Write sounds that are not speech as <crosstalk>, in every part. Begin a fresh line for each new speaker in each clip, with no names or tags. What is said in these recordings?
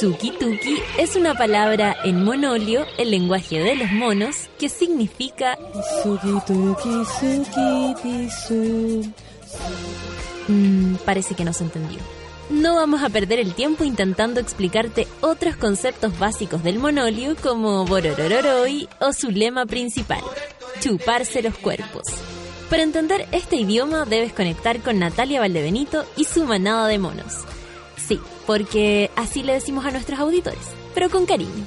Suki Tuki es una palabra en monolio, el lenguaje de los monos, que significa
Suki Tuki Suki Tisu.
Mm, parece que no se entendió. No vamos a perder el tiempo intentando explicarte otros conceptos básicos del monolio como Bororororoi o su lema principal, chuparse los cuerpos. Para entender este idioma debes conectar con Natalia Valdebenito y su manada de monos. Sí, porque así le decimos a nuestros auditores, pero con cariño.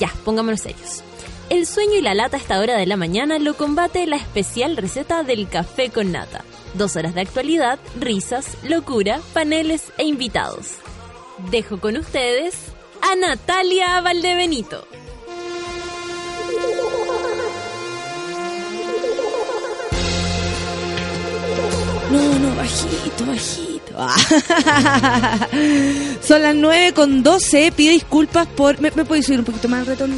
Ya, pongámonos serios. El sueño y la lata a esta hora de la mañana lo combate la especial receta del café con nata. Dos horas de actualidad, risas, locura, paneles e invitados. Dejo con ustedes a Natalia Valdebenito.
No, no, bajito, bajito. Ah. <laughs> Son las 9 con 12. Pido disculpas por. ¿Me, me puedes subir un poquito más el retorno?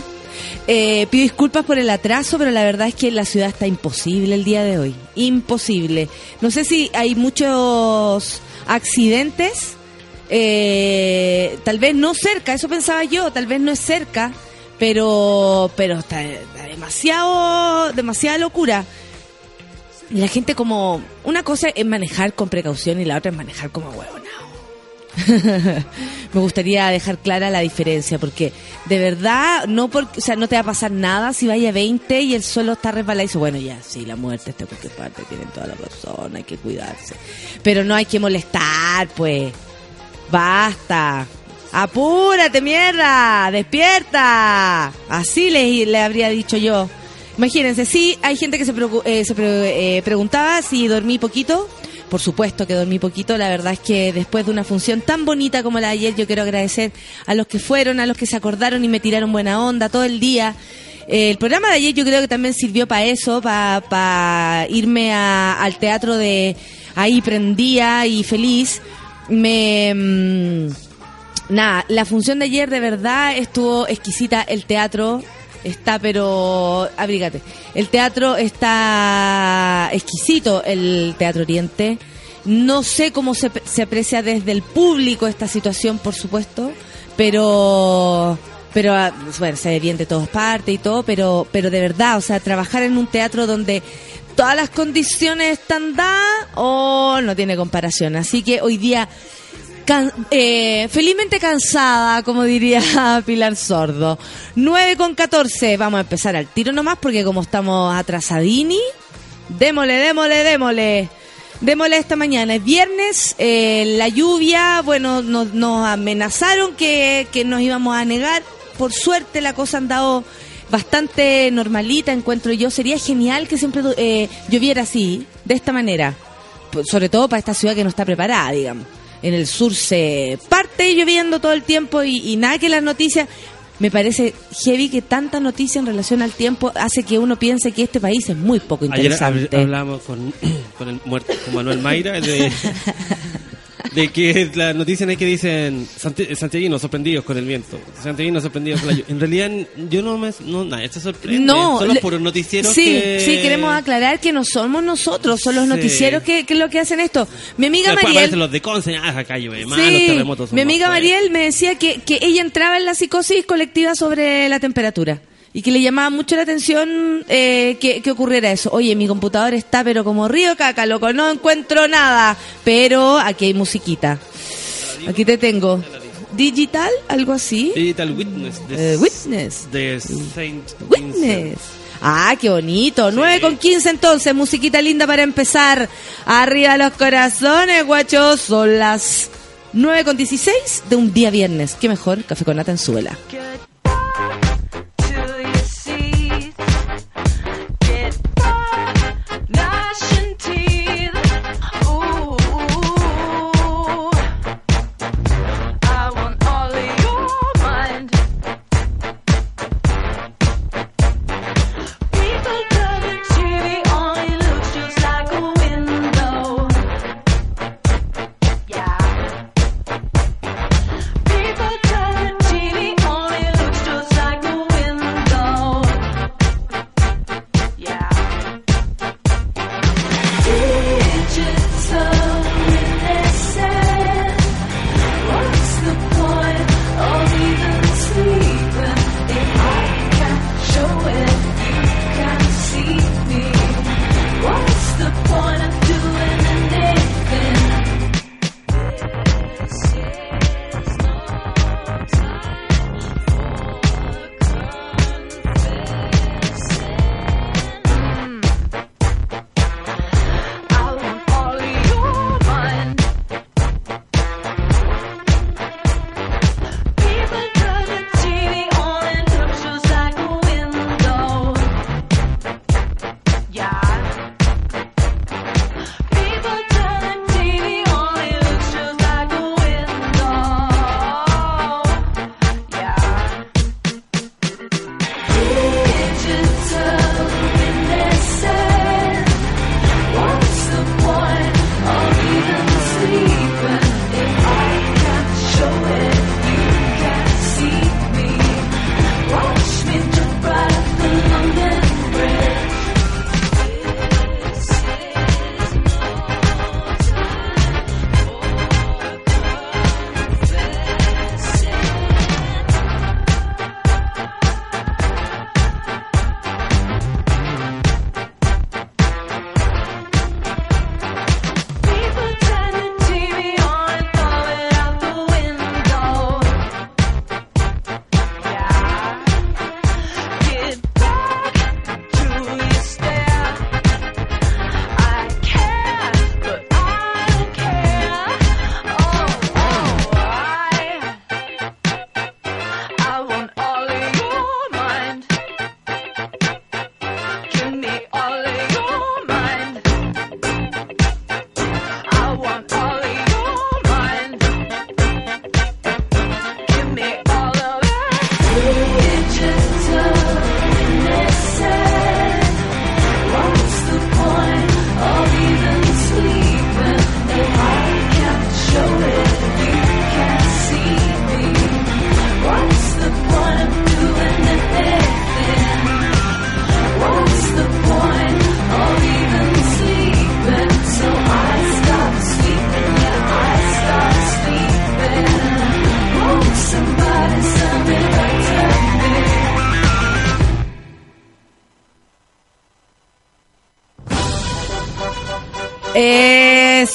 Eh, pido disculpas por el atraso, pero la verdad es que la ciudad está imposible el día de hoy. Imposible. No sé si hay muchos accidentes. eh, tal vez no cerca, eso pensaba yo. Tal vez no es cerca, pero pero está, está demasiado, demasiada locura. Y la gente como... Una cosa es manejar con precaución y la otra es manejar como huevonao. <laughs> Me gustaría dejar clara la diferencia porque de verdad no porque, o sea, no te va a pasar nada si vaya a 20 y el suelo está resbaladizo. Bueno, ya, sí, la muerte está en cualquier parte, tienen toda la razón, hay que cuidarse. Pero no hay que molestar, pues. Basta. Apúrate, mierda. Despierta. Así le, le habría dicho yo. Imagínense, sí, hay gente que se, eh, se pre- eh, preguntaba si dormí poquito. Por supuesto que dormí poquito. La verdad es que después de una función tan bonita como la de ayer, yo quiero agradecer a los que fueron, a los que se acordaron y me tiraron buena onda todo el día. Eh, el programa de ayer yo creo que también sirvió para eso, para irme a- al teatro de ahí prendía y feliz. Me... mm, Nada, la función de ayer de verdad estuvo exquisita. El teatro está, pero. Abrígate. El teatro está exquisito, el Teatro Oriente. No sé cómo se, se aprecia desde el público esta situación, por supuesto, pero. Pero, ah, bueno, se ve bien de todas partes y todo, pero, pero de verdad, o sea, trabajar en un teatro donde todas las condiciones están dadas, o no tiene comparación. Así que hoy día Eh, felizmente cansada, como diría <laughs> Pilar Sordo. 9 con 14. Vamos a empezar al tiro nomás porque como estamos atrasadini, démosle, démosle, démosle. Démosle esta mañana. Es viernes, eh, la lluvia, bueno, nos, nos amenazaron que, que nos íbamos a negar. Por suerte la cosa ha andado bastante normalita, encuentro yo. Sería genial que siempre eh, lloviera así, de esta manera. Pues, Sobre todo para esta ciudad que no está preparada, digamos en el sur se parte lloviendo todo el tiempo y, y nada que las noticias me parece heavy que tanta noticia en relación al tiempo hace que uno piense que este país es muy poco
Ayer
interesante.
hab- hablamos con, <clears throat> con el muerto, con Manuel Mayra, de, <laughs> de que la noticia en que dicen "Santi- santiaguinos sorprendidos con el viento, santiaguinos sorprendidos con la lluvia. En realidad, yo no me. No, nadie se sorprende.
No,
Son los puros noticieros
sí,
que.
sí, queremos aclarar que no somos nosotros, son los
Sí.
noticieros que, que lo que hacen esto. Mi amiga
Después
Mariel,
los de Conce, ah, acá llueve más, los terremotos son
mi
más
amiga
fuertes.
Mariel me decía que, que ella entraba en la psicosis colectiva sobre la temperatura y que le llamaba mucho la atención eh, que, que ocurriera eso. Oye, mi computador está pero como río caca, loco, no encuentro nada, pero aquí hay musiquita. Aquí te tengo. Digital, algo así.
Digital Witness. De,
Eh, Witness.
De Saint
Witness.
Vincent.
Ah, qué bonito. 9 con 15 entonces, musiquita linda para empezar. Arriba los corazones, guachos. Son las 9 con 16 de un día viernes. Qué mejor, café con nata en suela.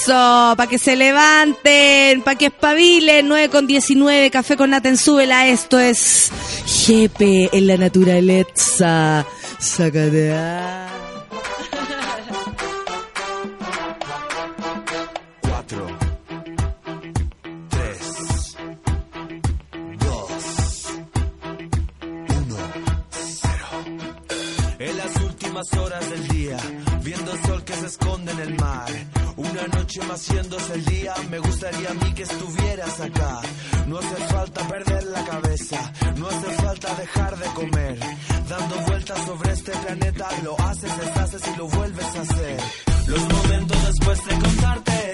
Eso, para que se levanten, para que espabilen, 9 con 19, café con Naten, súbela, esto es Jepe en la naturaleza. Sácate
haciéndose el día, me gustaría a mí que estuvieras acá. No hace falta perder la cabeza, no hace falta dejar de comer. Dando vueltas sobre este planeta, lo haces, deshaces y lo vuelves a hacer. Los momentos después de contarte,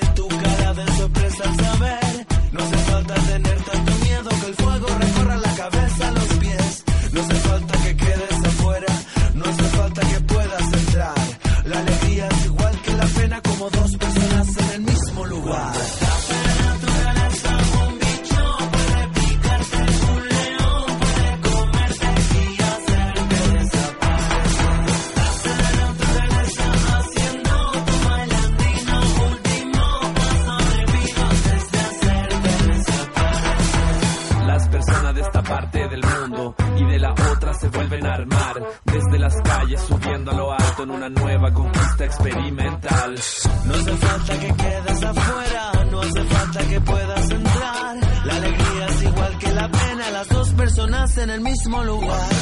en el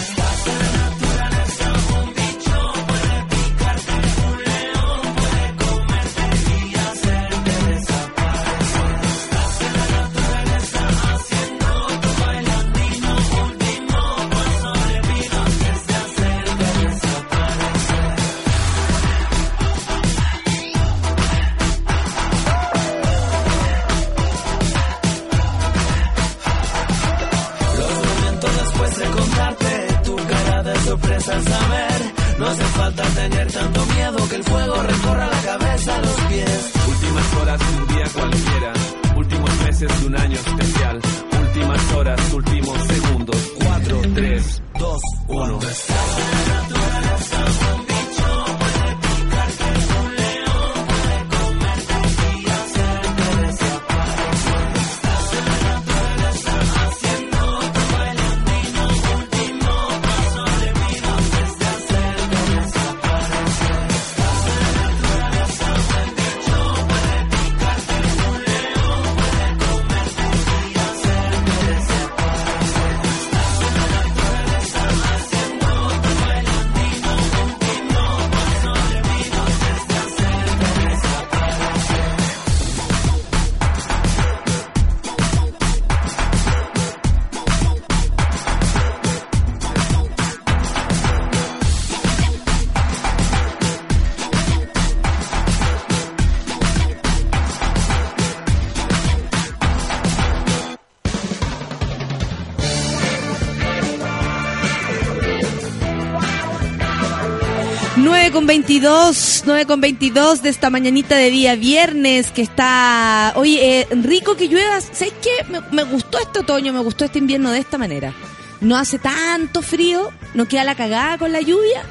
9 con 22, 9 con 22 de esta mañanita de día viernes que está... Oye, eh, rico que llueva. ¿Sabes qué? Me, gustó este otoño, me gustó este invierno de esta manera. No hace tanto frío, no queda la cagada con la lluvia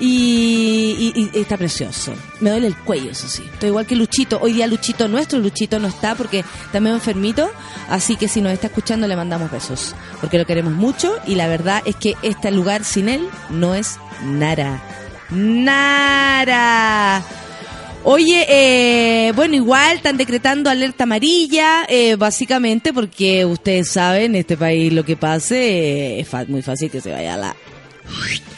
y, y, está precioso. Me duele el cuello, eso sí. Estoy igual que Luchito. Hoy día Luchito, nuestro Luchito no está porque también enfermito. Así que si nos está escuchando le mandamos besos porque lo queremos mucho y la verdad es que este lugar sin él no es nada. Nara. Oye, eh, bueno, igual están decretando alerta amarilla, eh, básicamente porque ustedes saben, en este país lo que pase eh, es muy fácil que se vaya a la...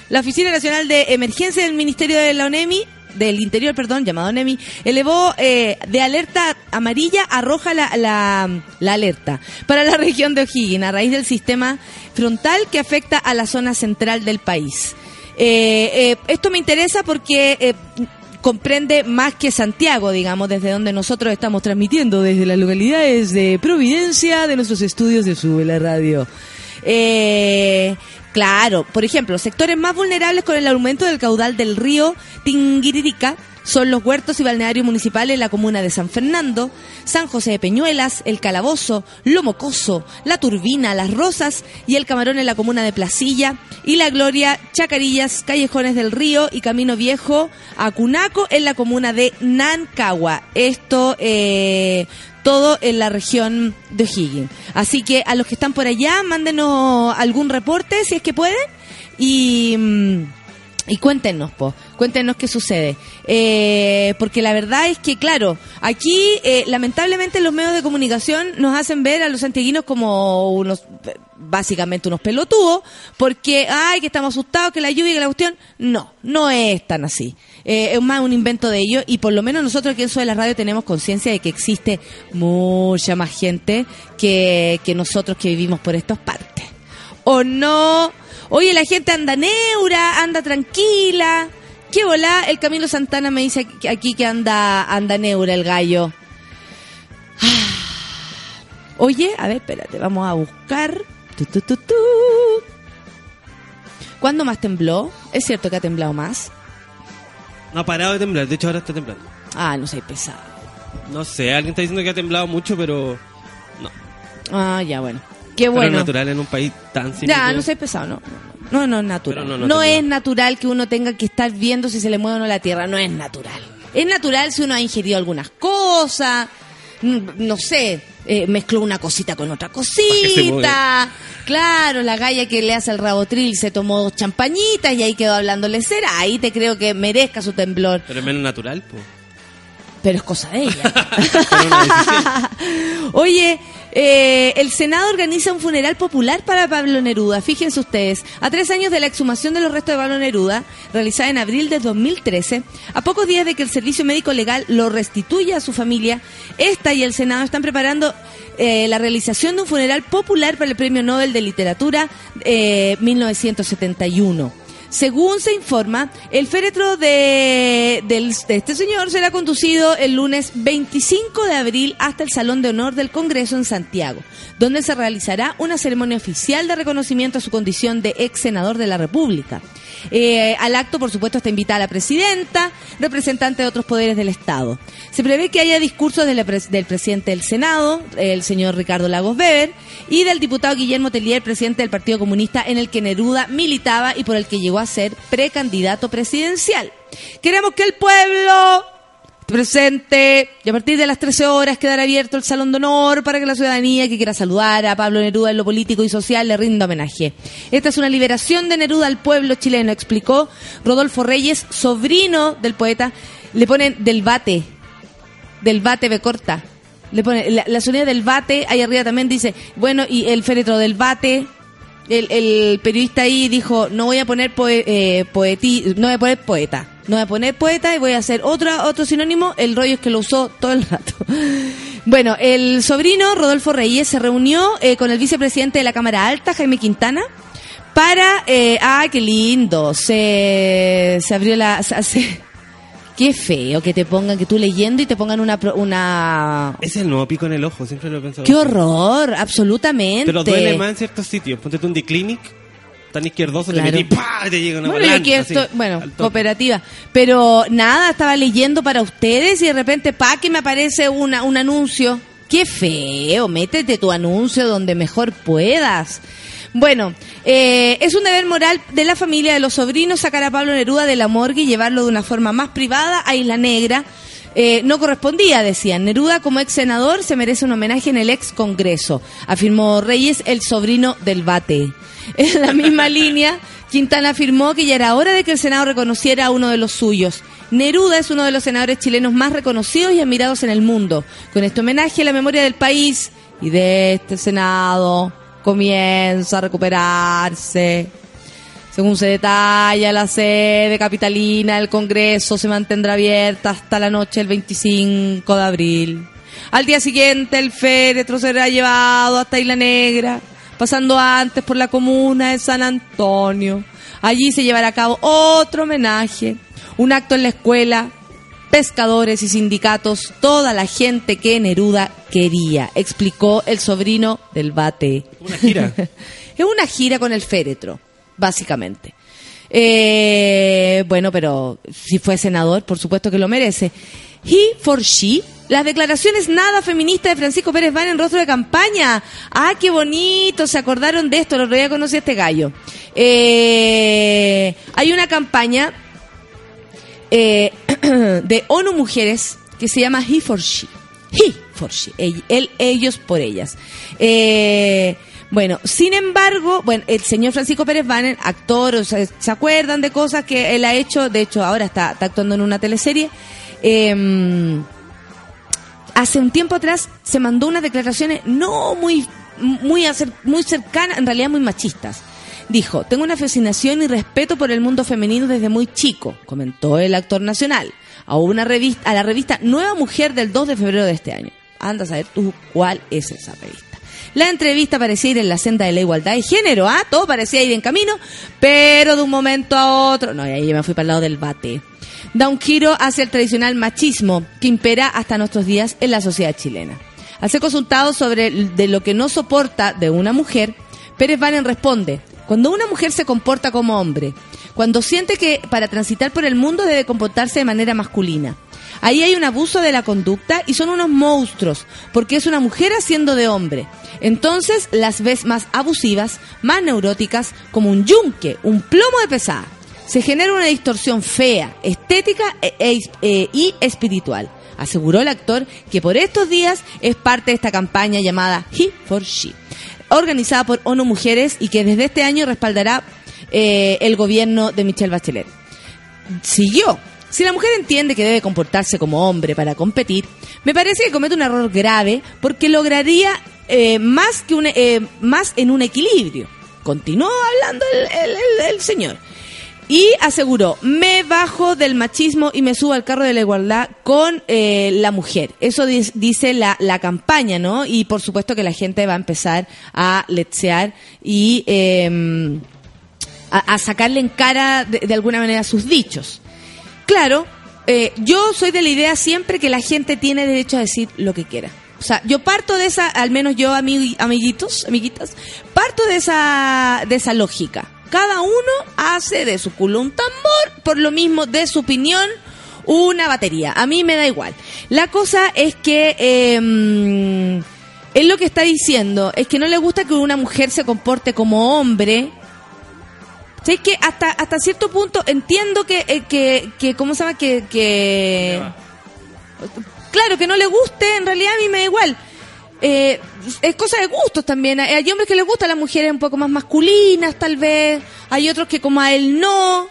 La Oficina Nacional de Emergencia del Ministerio de la ONEMI, del Interior, perdón, llamado ONEMI, elevó eh, de alerta amarilla a roja la, la, la alerta para la <laughs> región de O'Higgins a raíz del sistema frontal que afecta a la zona central del país. Eh, eh, esto me interesa porque eh, comprende más que Santiago, digamos, desde donde nosotros estamos transmitiendo, desde las localidades de Providencia, de nuestros estudios de Sube la Radio. Eh, claro, por ejemplo, sectores más vulnerables con el aumento del caudal del río Tinguiririca son los huertos y balnearios municipales en la comuna de San Fernando, San José de Peñuelas, El Calabozo, Lomocoso, La Turbina, Las Rosas y El Camarón en la comuna de Placilla y La Gloria, Chacarillas, Callejones del Río y Camino Viejo, Acunaco en la comuna de Nancagua. Esto eh, todo en la región de O'Higgins. Así que a los que están por allá, mándenos algún reporte si es que pueden y... mm, y cuéntenos, po, cuéntenos qué sucede. Eh, porque la verdad es que, claro, aquí eh, lamentablemente los medios de comunicación nos hacen ver a los santiaguinos como unos, básicamente unos pelotudos, porque, ay, que estamos asustados, que la lluvia, que la cuestión. No, no es tan así. Eh, es más un invento de ellos y por lo menos nosotros aquí en Soy la Radio tenemos conciencia de que existe mucha más gente que, que nosotros que vivimos por estas partes. ¿O no? Oye, la gente anda neura, anda tranquila. ¿Qué volá? El Camilo Santana me dice aquí- que anda, anda neura el gallo. Ah. Oye, a ver, espérate, vamos a buscar. Tu, tu, tu, tu. ¿Cuándo más tembló? ¿Es cierto que ha temblado más?
No ha parado de temblar, de hecho ahora está temblando.
Ah, no soy pesado.
No sé, alguien está diciendo que ha temblado mucho, pero no.
Ah, ya, bueno. Qué
Pero es
bueno.
natural en un país tan
Ya,
cínico.
no soy pesado, no. No, no es natural.
Pero
No,
no, no
es natural que uno tenga que estar viendo si se le mueve o no la tierra. No es natural. Es natural si uno ha ingerido algunas cosas. No sé, eh, mezcló una cosita con otra cosita. Claro, la galla que le hace el rabotril se tomó dos champañitas y ahí quedó hablándole cera. Ahí te creo que merezca su temblor.
Pero es menos natural, pues.
Pero es cosa de ella. <laughs> <laughs> Oye, eh, el Senado organiza un funeral popular para Pablo Neruda. Fíjense ustedes, a tres años de la exhumación de los restos de Pablo Neruda, realizada en abril de 2013, a pocos días de que el Servicio Médico Legal lo restituya a su familia, esta y el Senado están preparando eh, la realización de un funeral popular para el Premio Nobel de Literatura eh, 1971. Según se informa, el féretro de, este señor será conducido el lunes 25 de abril hasta el Salón de Honor del Congreso en Santiago, donde se realizará una ceremonia oficial de reconocimiento a su condición de ex senador de la República. Eh, al acto, por supuesto, está invitada la presidenta, representante de otros poderes del Estado. Se prevé que haya discursos de la pres- del presidente del Senado, el señor Ricardo Lagos Weber, y del diputado Guillermo Tellier, presidente del Partido Comunista, en el que Neruda militaba y por el que llegó a ser precandidato presidencial. Queremos que el pueblo presente y a partir de las 13 horas quedará abierto el Salón de Honor para que la ciudadanía que quiera saludar a Pablo Neruda en lo político y social le rinda homenaje. Esta es una liberación de Neruda al pueblo chileno, explicó Rodolfo Reyes, sobrino del poeta. Le ponen del bate, del bate B corta. Le pone la, la del bate, ahí arriba también dice, bueno, y el féretro del bate. El, el periodista ahí dijo, no voy a poner poe- eh, poeti- no voy a poner poeta, no voy a poner poeta y voy a hacer otro, otro sinónimo, el rollo es que lo usó todo el rato. <laughs> Bueno, el sobrino Rodolfo Reyes se reunió eh, con el vicepresidente de la Cámara Alta, Jaime Quintana, para, eh, ah, qué lindo, se, se abrió la, <laughs> se- qué feo que te pongan, que tú leyendo y te pongan una, pro- una,
Ese es el nuevo pico en el ojo, siempre lo he pensado.
qué horror, absolutamente.
Pero duele más en ciertos sitios. Ponte tú un D-Clinic, tan izquierdoso,
Claro.
te metí, ¡pah! y te llega una
Bueno,
así,
bueno, cooperativa. Pero nada, estaba leyendo para ustedes y de repente, pa, que me aparece una, un anuncio. Qué feo, métete tu anuncio donde mejor puedas. Bueno, eh, es un deber moral de la familia de los sobrinos sacar a Pablo Neruda de la morgue y llevarlo de una forma más privada a Isla Negra. Eh, no correspondía, decían. Neruda, como ex senador, se merece un homenaje en el ex Congreso, afirmó Reyes, el sobrino del bate. En la misma <laughs> línea, Quintana afirmó que ya era hora de que el Senado reconociera a uno de los suyos. Neruda es uno de los senadores chilenos más reconocidos y admirados en el mundo. Con este homenaje a la memoria del país y de este Senado comienza a recuperarse. Según se detalla, la sede capitalina del Congreso se mantendrá abierta hasta la noche del 25 de abril. Al día siguiente, el féretro será llevado hasta Isla Negra, pasando antes por la comuna de San Antonio. Allí se llevará a cabo otro homenaje, un acto en la escuela, pescadores y sindicatos, toda la gente que Neruda quería, explicó el sobrino del bate.
Una gira. <laughs>
Es una gira con el féretro, básicamente. Eh, bueno, pero si fue senador, por supuesto que lo merece. He for she. Las declaraciones nada feministas de Francisco Pérez van en rostro de campaña. Ah, qué bonito, se acordaron de esto, lo otro día conocí a este gallo. Eh, hay una campaña eh, <clears throat> de ONU Mujeres que se llama He for She. He for She. Él- ellos por ellas. Eh, bueno, sin embargo, bueno, el señor Francisco Pérez Banner, actor, o sea, ¿se acuerdan de cosas que él ha hecho? De hecho, ahora está, actuando en una teleserie. Eh, hace un tiempo atrás se mandó unas declaraciones no muy muy acer- muy cercanas, en realidad muy machistas. Dijo, tengo una fascinación y respeto por el mundo femenino desde muy chico, comentó el actor nacional a una revista, a la revista Nueva Mujer del 2 de febrero de este año. Anda a saber tú cuál es esa revista. La entrevista parecía ir en la senda de la igualdad y género, ¿ah? Todo parecía ir en camino, pero de un momento a otro, no, y ahí me fui para el lado del bate. Da un giro hacia el tradicional machismo que impera hasta nuestros días en la sociedad chilena. Al ser consultado sobre de lo que no soporta de una mujer, Pérez Valen responde, cuando una mujer se comporta como hombre, cuando siente que para transitar por el mundo debe comportarse de manera masculina, Ahí hay un abuso de la conducta y son unos monstruos, porque es una mujer haciendo de hombre. Entonces las ves más abusivas, más neuróticas, como un yunque, un plomo de pesada. Se genera una distorsión fea, estética e- e- e- y espiritual. Aseguró el actor que por estos días es parte de esta campaña llamada He for She, organizada por ONU Mujeres y que desde este año respaldará eh, el gobierno de Michelle Bachelet siguió. Si la mujer entiende que debe comportarse como hombre para competir, me parece que comete un error grave porque lograría eh, más que un, eh, más en un equilibrio. Continuó hablando el, señor. Y aseguró, me bajo del machismo y me subo al carro de la igualdad con eh, la mujer. Eso dice la, la campaña, ¿no? Y por supuesto que la gente va a empezar a letsear y... em, a, sacarle en cara de, alguna manera sus dichos. Claro, eh, yo soy de la idea siempre que la gente tiene derecho a decir lo que quiera. O sea, yo parto de esa, al menos yo, amig- amiguitos, amiguitas, parto de esa, de esa lógica. Cada uno hace de su culo un tambor, por lo mismo de su opinión, una batería. A mí me da igual. La cosa es que eh, él lo que está diciendo es que no le gusta que una mujer se comporte como hombre, ¿Sabes que hasta hasta cierto punto entiendo que, eh, que, que ¿cómo se llama? Que, que... Claro, que no le guste, en realidad a mí me da igual. Eh, es cosa de gustos también. Hay hombres que les gustan las mujeres un poco más masculinas, tal vez. Hay otros que como a él no.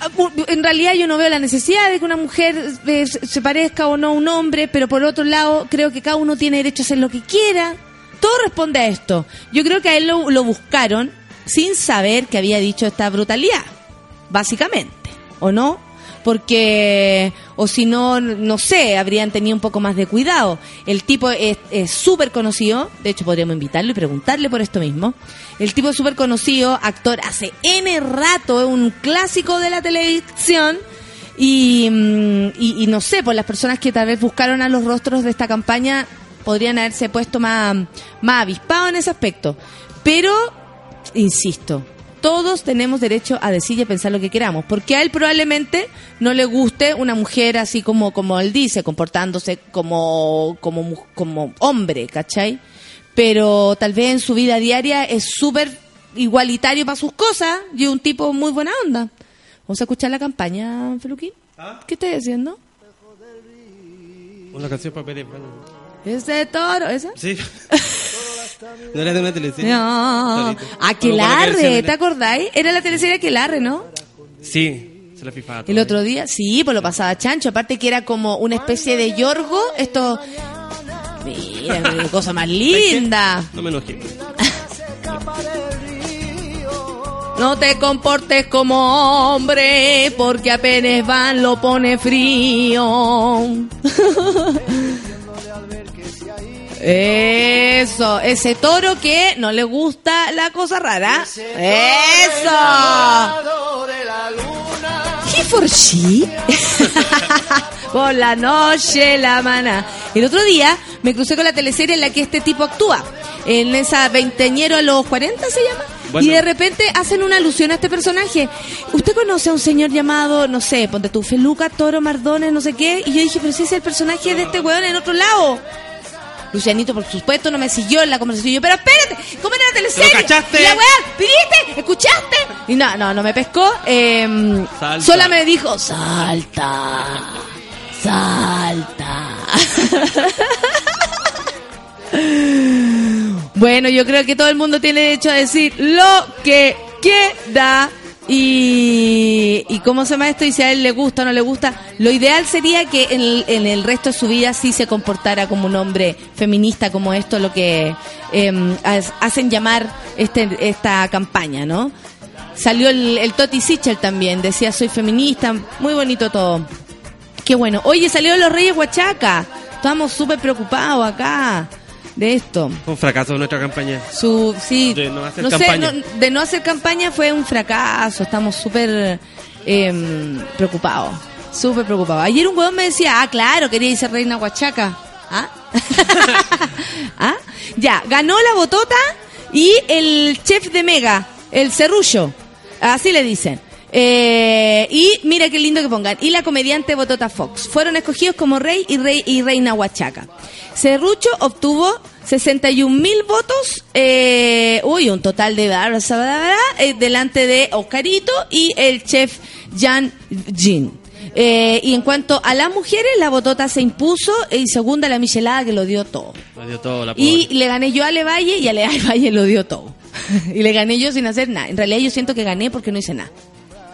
Ah, En realidad yo no veo la necesidad de que una mujer eh, se parezca o no a un hombre, pero por otro lado creo que cada uno tiene derecho a hacer lo que quiera. Todo responde a esto. Yo creo que a él lo buscaron sin saber que había dicho esta brutalidad, básicamente, ¿o no? Porque, o si no, no sé, habrían tenido un poco más de cuidado. El tipo es súper conocido, de hecho podríamos invitarlo y preguntarle por esto mismo. El tipo es súper conocido, actor hace N rato, es un clásico de la televisión. Y, mm, y, no sé, pues las personas que tal vez buscaron a los rostros de esta campaña podrían haberse puesto más, más avispados en ese aspecto. Pero, insisto, todos tenemos derecho a decir y a pensar lo que queramos, porque a él probablemente no le guste una mujer así como, como él dice, comportándose como, como, como hombre, ¿cachai? Pero tal vez en su vida diaria es súper igualitario para sus cosas y un tipo muy buena onda. Vamos a escuchar la campaña, Feluquín. ¿Qué estás diciendo?
Una canción para Pérez.
¿Ese toro? ¿Esa?
Sí. <laughs> no era de una teleserie.
No.
Solito.
Aquelarre, ¿te acordáis? Era la teleserie Aquelarre, ¿no?
Sí, se la fifaba.
El otro día, sí, pues lo pasaba chancho. Aparte que era como una especie de yorgo. Esto. Mira, qué cosa más <laughs> linda.
No me enojé. <laughs>
No te comportes como hombre, porque apenas van lo pone frío. <laughs> Eso, ese toro que no le gusta la cosa rara. Eso. He for she. Por la noche, la mana. El otro día me crucé con la teleserie en la que este tipo actúa. En esa veinteñero a los 40 se llama.
Bueno.
Y de repente hacen una alusión a este personaje. ¿Usted conoce a un señor llamado, no sé, ponte tú, Feluca, Toro, Mardones, no sé qué? Y yo dije, pero si es el personaje de este weón en otro lado. Lucianito, por supuesto, no me siguió en la conversación. Yo, pero espérate, ¿cómo era la teleserie?
¿Lo cachaste?
Y la weá, ¿viste? ¿Escuchaste? Y no, no, no me pescó. Eh, sola me dijo, salta, salta. <laughs> Bueno, yo creo que todo el mundo tiene derecho a decir lo que quiera. Y, y cómo se llama esto y si a él le gusta o no le gusta. Lo ideal sería que en el, en el resto de su vida sí se comportara como un hombre feminista, como esto lo que eh, ha- hacen llamar este, esta campaña, ¿no? Salió el, el Toti Sichel también, decía soy feminista, muy bonito todo. Qué bueno. Oye, salieron los Reyes Huachaca. Estamos súper preocupados acá de esto.
Un fracaso nuestra campaña.
Su, sí,
De no hacer
sé,
campaña.
no- de no hacer campaña fue un fracaso. Estamos súper eh, preocupados. Súper preocupados. Ayer un huevón me decía, ah, claro, quería ser reina Huachaca. ¿Ah? <laughs> ¿Ah? Ya, ganó la botota y el chef de Mega, el serrullo. Así le dicen. Eh, y mira qué lindo que pongan. Y la comediante Botota Fox. Fueron escogidos como rey y, rey y reina Huachaca. Serrucho obtuvo 61 mil votos. eh, uy, un total de eh, delante de Oscarito y el chef Jan Jin. Eh, y en cuanto a las mujeres, la Botota se impuso y segunda la Michelada que lo dio todo.
Me dio todo la pobre.
Y le gané yo a Ale Valle y Ale Valle lo dio todo. <laughs> y le gané yo sin hacer nada. En realidad yo siento que gané porque no hice nada.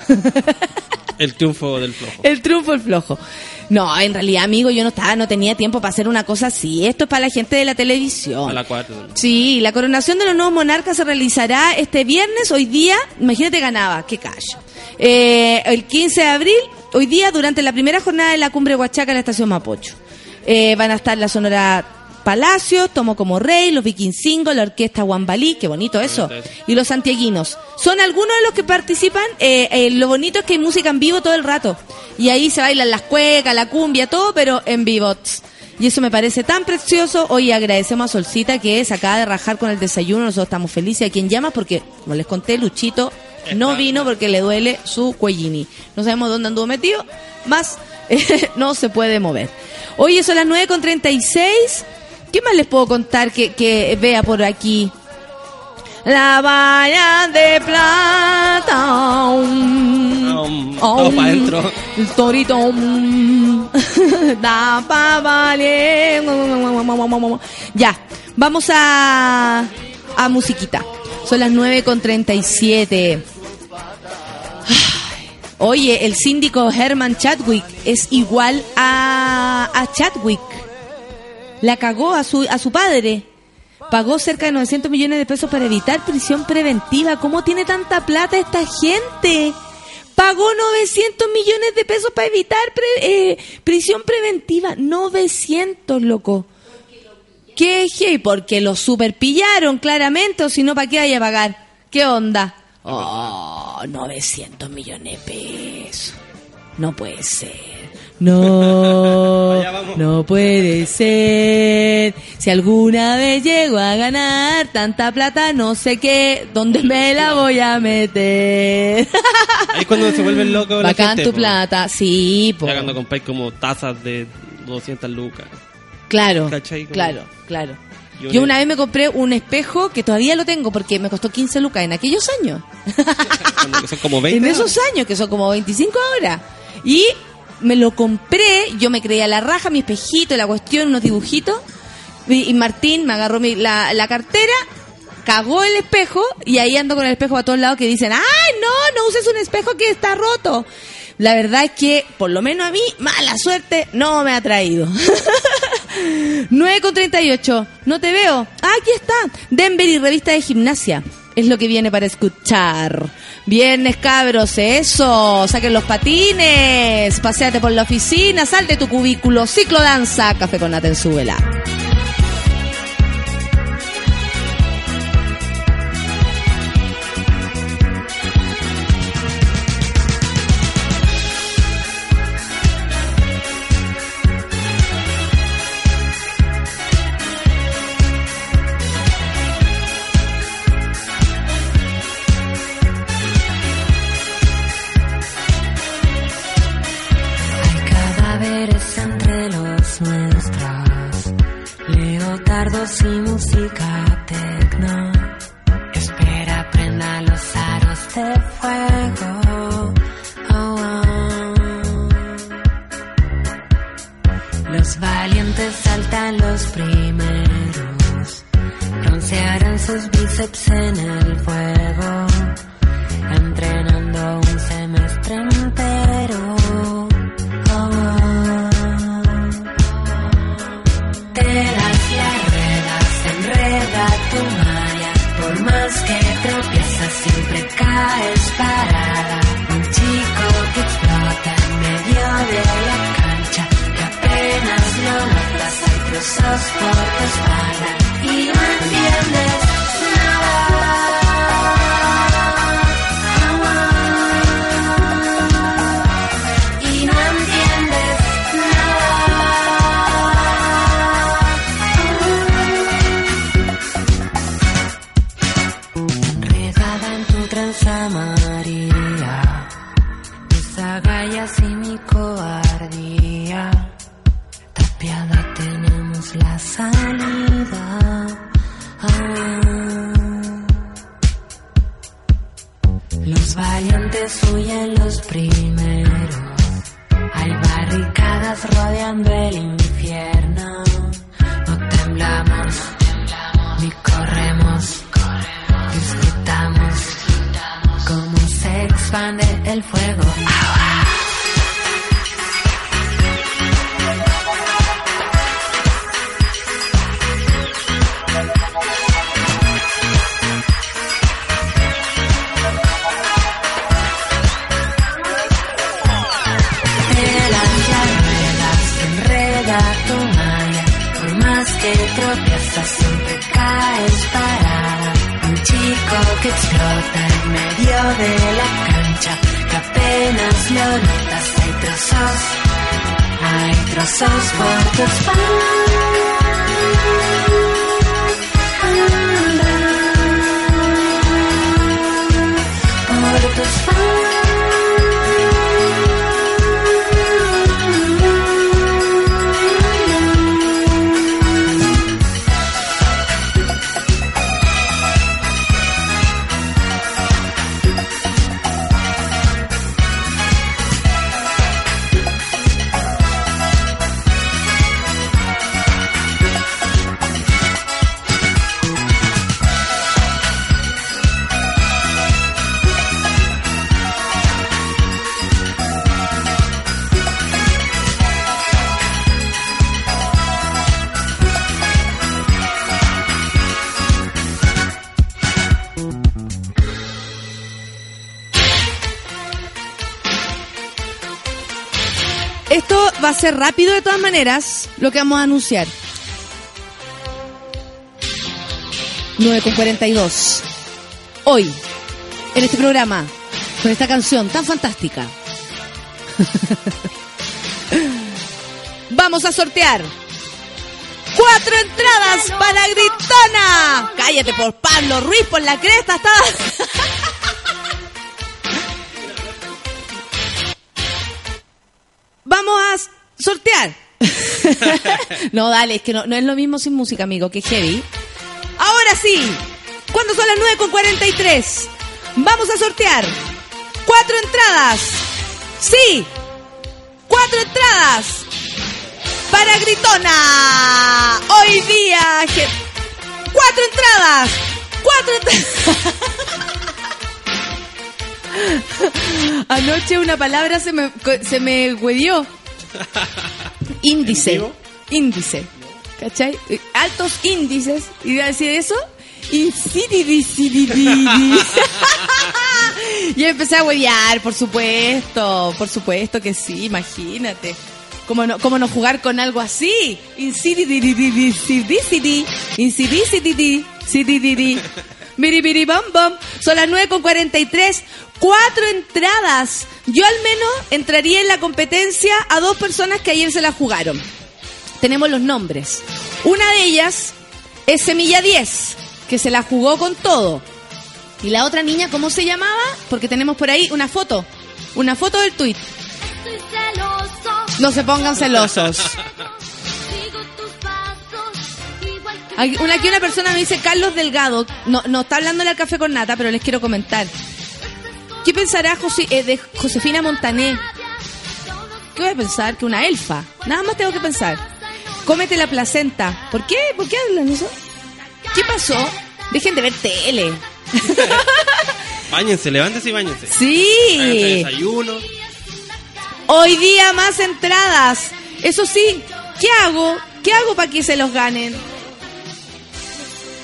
<laughs>
El triunfo del flojo.
El triunfo el flojo. No, en realidad, amigo, yo no estaba, no tenía tiempo para hacer una cosa así. Esto es para la gente de la televisión.
A la 4.
Sí, la coronación de los nuevos monarcas se realizará este viernes, hoy día, imagínate ganaba, qué callo. Eh, el 15 de abril, hoy día, durante la primera jornada de la cumbre Huachaca en la estación Mapocho. Eh, van a estar la Sonora Palacio, Tomo como Rey, los Vikingos, la Orquesta Guambalí, qué bonito eso, y los santiaguinos. Son algunos de los que participan. eh, eh, lo bonito es que hay música en vivo todo el rato. Y ahí se bailan las cuecas, la cumbia, todo, pero en vivo. Y eso me parece tan precioso. Hoy agradecemos a Solcita que se acaba de rajar con el desayuno. Nosotros estamos felices. ¿A quien llama? Porque, como les conté, Luchito no vino porque le duele su cuellini. No sabemos dónde anduvo metido, más <laughs> eh, no se puede mover. Hoy son las 9.36. ¿Qué más les puedo contar que, que vea por aquí? La valla de plata. um,
Um, todo pa' dentro.
El torito. um, <laughs> da pa'. Ya, vamos a, a musiquita. Son las 9.37. Ay, Oye, el síndico Herman Chadwick es igual a, a Chadwick. La cagó a su, a su padre. Pagó cerca de 900 millones de pesos para evitar prisión preventiva. ¿Cómo tiene tanta plata esta gente? Pagó 900 millones de pesos para evitar eh, prisión preventiva. 900, loco. ¿Qué hey, Porque lo super pillaron claramente, o si no, ¿para qué vaya a pagar? ¿Qué onda? Oh, 900 millones de pesos. No puede ser. No, no puede ser. Si alguna vez llego a ganar tanta plata, no sé qué, ¿dónde me la voy a meter? <laughs>
Ahí es cuando se vuelven locos la
Bacán
gente.
tu
po.
plata, sí, po.
Ya cuando compráis como tazas de 200 lucas.
Claro, claro, claro.
Yo
una vez me compré un espejo que todavía lo tengo porque me costó 15 lucas en aquellos años. <laughs>
Son como 20. <laughs>
en esos años, que son como 25 ahora. Y me lo compré, yo me creía la raja, mi espejito, la cuestión, unos dibujitos. Y, y Martín me agarró mi- la, la cartera, cagó el espejo y ahí ando con el espejo a todos lados que dicen, ¡ay, no, no uses un espejo que está roto! La verdad es que, por lo menos a mí, mala suerte no me ha traído. <laughs> 9 con 38. No te veo. Ah, aquí está. Denver y revista de gimnasia. Es lo que viene para escuchar. Viernes, cabros, eso. Saquen los patines. Paseate por la oficina. Sal de tu cubículo. Ciclo danza. Café con nata.
Leotardos y música tecno. Apenas lo notas, hay trozos, hay trozos por tu espalda.
Ser rápido de todas maneras, lo que vamos a anunciar. 9 con 42. Hoy, en este programa, con esta canción tan fantástica, <laughs> vamos a sortear cuatro entradas para Gritona. Cállate por Pablo Ruiz, por la cresta, está. <laughs> sortear. <laughs> no, dale, es que no, no es lo mismo sin música, amigo, que heavy. Ahora sí, cuando son las 9 con 43, vamos a sortear cuatro entradas. Sí, cuatro entradas para Gritona. Hoy día, cuatro entradas. Cuatro entradas. <laughs> Anoche una palabra se me, se me huevió. <laughs> Índice. Índice. ¿Cachai? Eh, Altos índices. ¿Iba a decir eso? Y <laughs> empecé a huevear, por supuesto. Por supuesto que sí, imagínate. ¿Cómo no, cómo no jugar con algo así? Insidididisididi. Insididisididi. Sidididi. Biribiri bom bom. Son las 9 con 43. Cuatro entradas. Yo al menos entraría en la competencia a dos personas que ayer se la jugaron. Tenemos los nombres. Una de ellas es Semilla 10, que se la jugó con todo. Y la otra niña, ¿cómo se llamaba? Porque tenemos por ahí una foto. Una foto del
celoso,
No se pongan celosos. <laughs> Aquí una, aquí una persona me dice, Carlos Delgado, no, no está hablando del café con nata, pero les quiero comentar. ¿Qué pensará José- eh, de Josefina Montané? ¿Qué voy a pensar? Que una elfa. Nada más tengo que pensar. Cómete la placenta. ¿Por qué? ¿Por qué hablan eso? ¿Qué pasó? Dejen de ver tele. <laughs>
Báñense, levántense y báñense.
Sí.
desayuno.
Hoy día más entradas. Eso sí, ¿qué hago? ¿Qué hago para que se los ganen?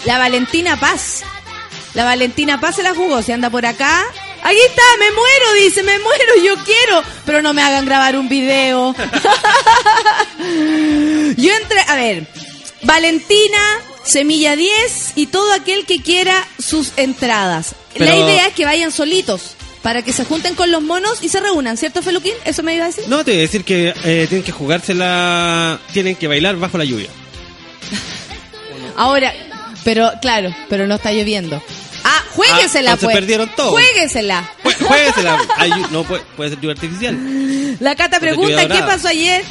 La Valentina Paz. La Valentina Paz se la jugó. Se anda por acá. Ahí está, me muero, dice, me muero, yo quiero. Pero no me hagan grabar un video. <laughs> yo entré, a ver, Valentina, Semilla 10 y todo aquel que quiera sus entradas. La idea es que vayan solitos. Para que se junten con los monos y se reúnan, ¿cierto, Feluquín? ¿Eso me iba a decir?
No, te voy a decir que eh, tienen que jugársela, tienen que bailar bajo la lluvia.
Ahora, pero claro, pero no está lloviendo. Ah, juéguesela,
Ah, entonces
pues.
perdieron todo.
Juéguesela.
Jue- Juéguesela. No puede, puede ser lluvia artificial.
La Cata pregunta, ¿qué pasó ayer?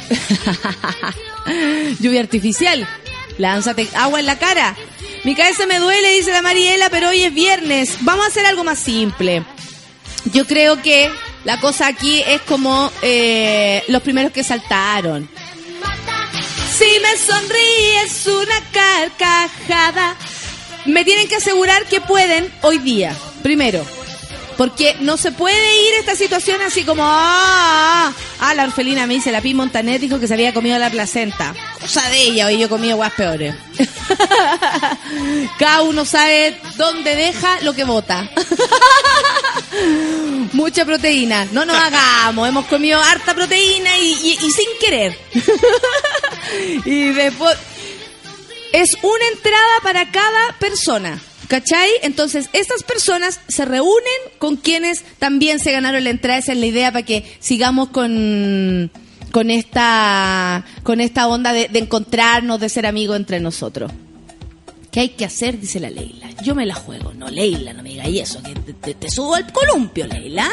<laughs> Lluvia artificial. Lánzate agua en la cara. Mi cabeza me duele, dice la Mariela, pero hoy es viernes. Vamos a hacer algo más simple. Yo creo que la cosa aquí es como eh, los primeros que saltaron. Si me sonríes una carcajada. Me tienen que asegurar que pueden hoy día. Primero. Porque no se puede ir esta situación así como, ah, ah, la orfelina me dice, la Pi Montanet dijo que se había comido la placenta. Cosa de ella, hoy yo he comido guas peores. <laughs> Cada uno sabe dónde deja lo que vota. <laughs> Mucha proteína. No nos hagamos, hemos comido harta proteína y, y- y sin querer. <laughs> y después... Es una entrada para cada persona. ¿Cachai? Entonces, estas personas se reúnen con quienes también se ganaron la entrada. Esa es la idea para que sigamos con, con esta con esta onda de, de encontrarnos, de ser amigos entre nosotros. ¿Qué hay que hacer? Dice la Leila. Yo me la juego. No, Leila, no me digas eso. Que te, te- te subo al columpio, Leila.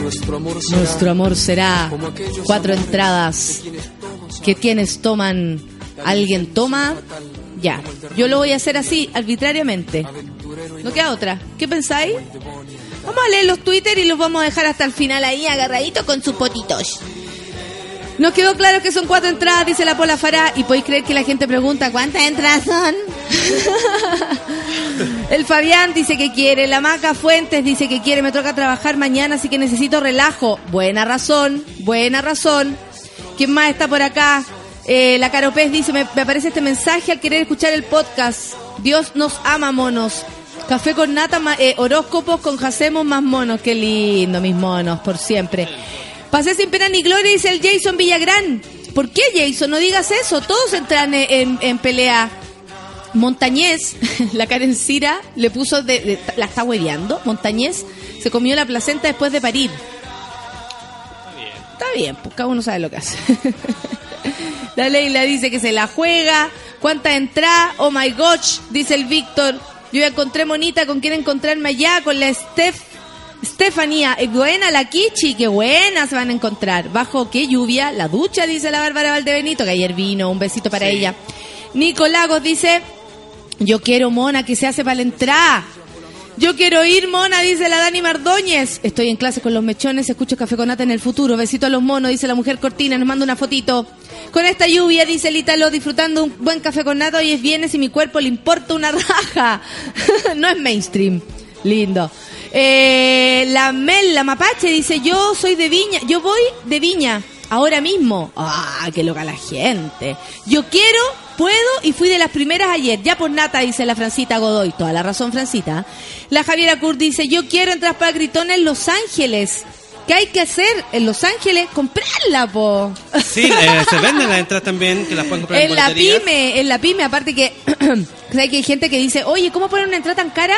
Nuestro amor será
Nuestro amor será cuatro entradas que quienes toman, alguien toma, ya. Yo lo voy a hacer así, arbitrariamente. No queda otra. ¿Qué pensáis? Vamos a leer los Twitter y los vamos a dejar hasta el final ahí agarraditos con sus potitos. Nos quedó claro que son cuatro entradas, dice la Pola Fará, y podéis creer que la gente pregunta cuántas entradas son. <laughs> El Fabián dice que quiere, la Maca Fuentes dice que quiere, me toca trabajar mañana, así que necesito relajo. Buena razón, buena razón. ¿Quién más está por acá? Eh, la Caropez dice, me, me aparece este mensaje al querer escuchar el podcast. Dios nos ama, monos. Café con nata, eh, horóscopos con jacemos más monos. Qué lindo, mis monos, por siempre. Pasé sin pena ni gloria, dice el Jason Villagrán. ¿Por qué, Jason? No digas eso. Todos entran en, en- en pelea. Montañés, <laughs> la Karen Cira le puso de, de- la está hueveando. Montañés se comió la placenta después de parir. Está bien, pues cada uno sabe lo que hace. <laughs> la Leila dice que se la juega. ¿Cuántas entradas? Oh my gosh, dice el Víctor. Yo ya encontré monita con quien encontrarme allá, con la Steph. Estefanía, buena la Kichi, qué buena se van a encontrar. Bajo qué lluvia, la ducha, dice la Bárbara Valdebenito, que ayer vino, un besito para ella. Nico Lagos dice, yo quiero mona que se hace para la entrada. Yo quiero ir, mona, dice la Dani Mardóñez. Estoy en clase con los mechones, escucho café con nata en el futuro. Besito a los monos, dice la mujer Cortina, nos manda una fotito. Con esta lluvia, dice el Italo, disfrutando un buen café con nata. Hoy es viernes y mi cuerpo le importa una raja. <laughs> no es mainstream. Lindo. Eh, la Mel, la Mapache, dice, yo soy de Viña, yo voy de Viña, ahora mismo. Ah, qué loca la gente. Yo quiero, puedo y fui de las primeras ayer. Ya por nata, dice la Francita Godoy. Toda la razón, Francita. La Javiera Kurt dice, yo quiero entrar para Gritón en Los Ángeles. ¿Qué hay que hacer en Los Ángeles? Comprarla, po.
Sí, eh, se venden las entradas también, que las pueden comprar en,
En la pyme, en la pyme, aparte que, <clears throat> ¿sabes que hay gente que dice, oye, ¿cómo poner una entrada tan cara?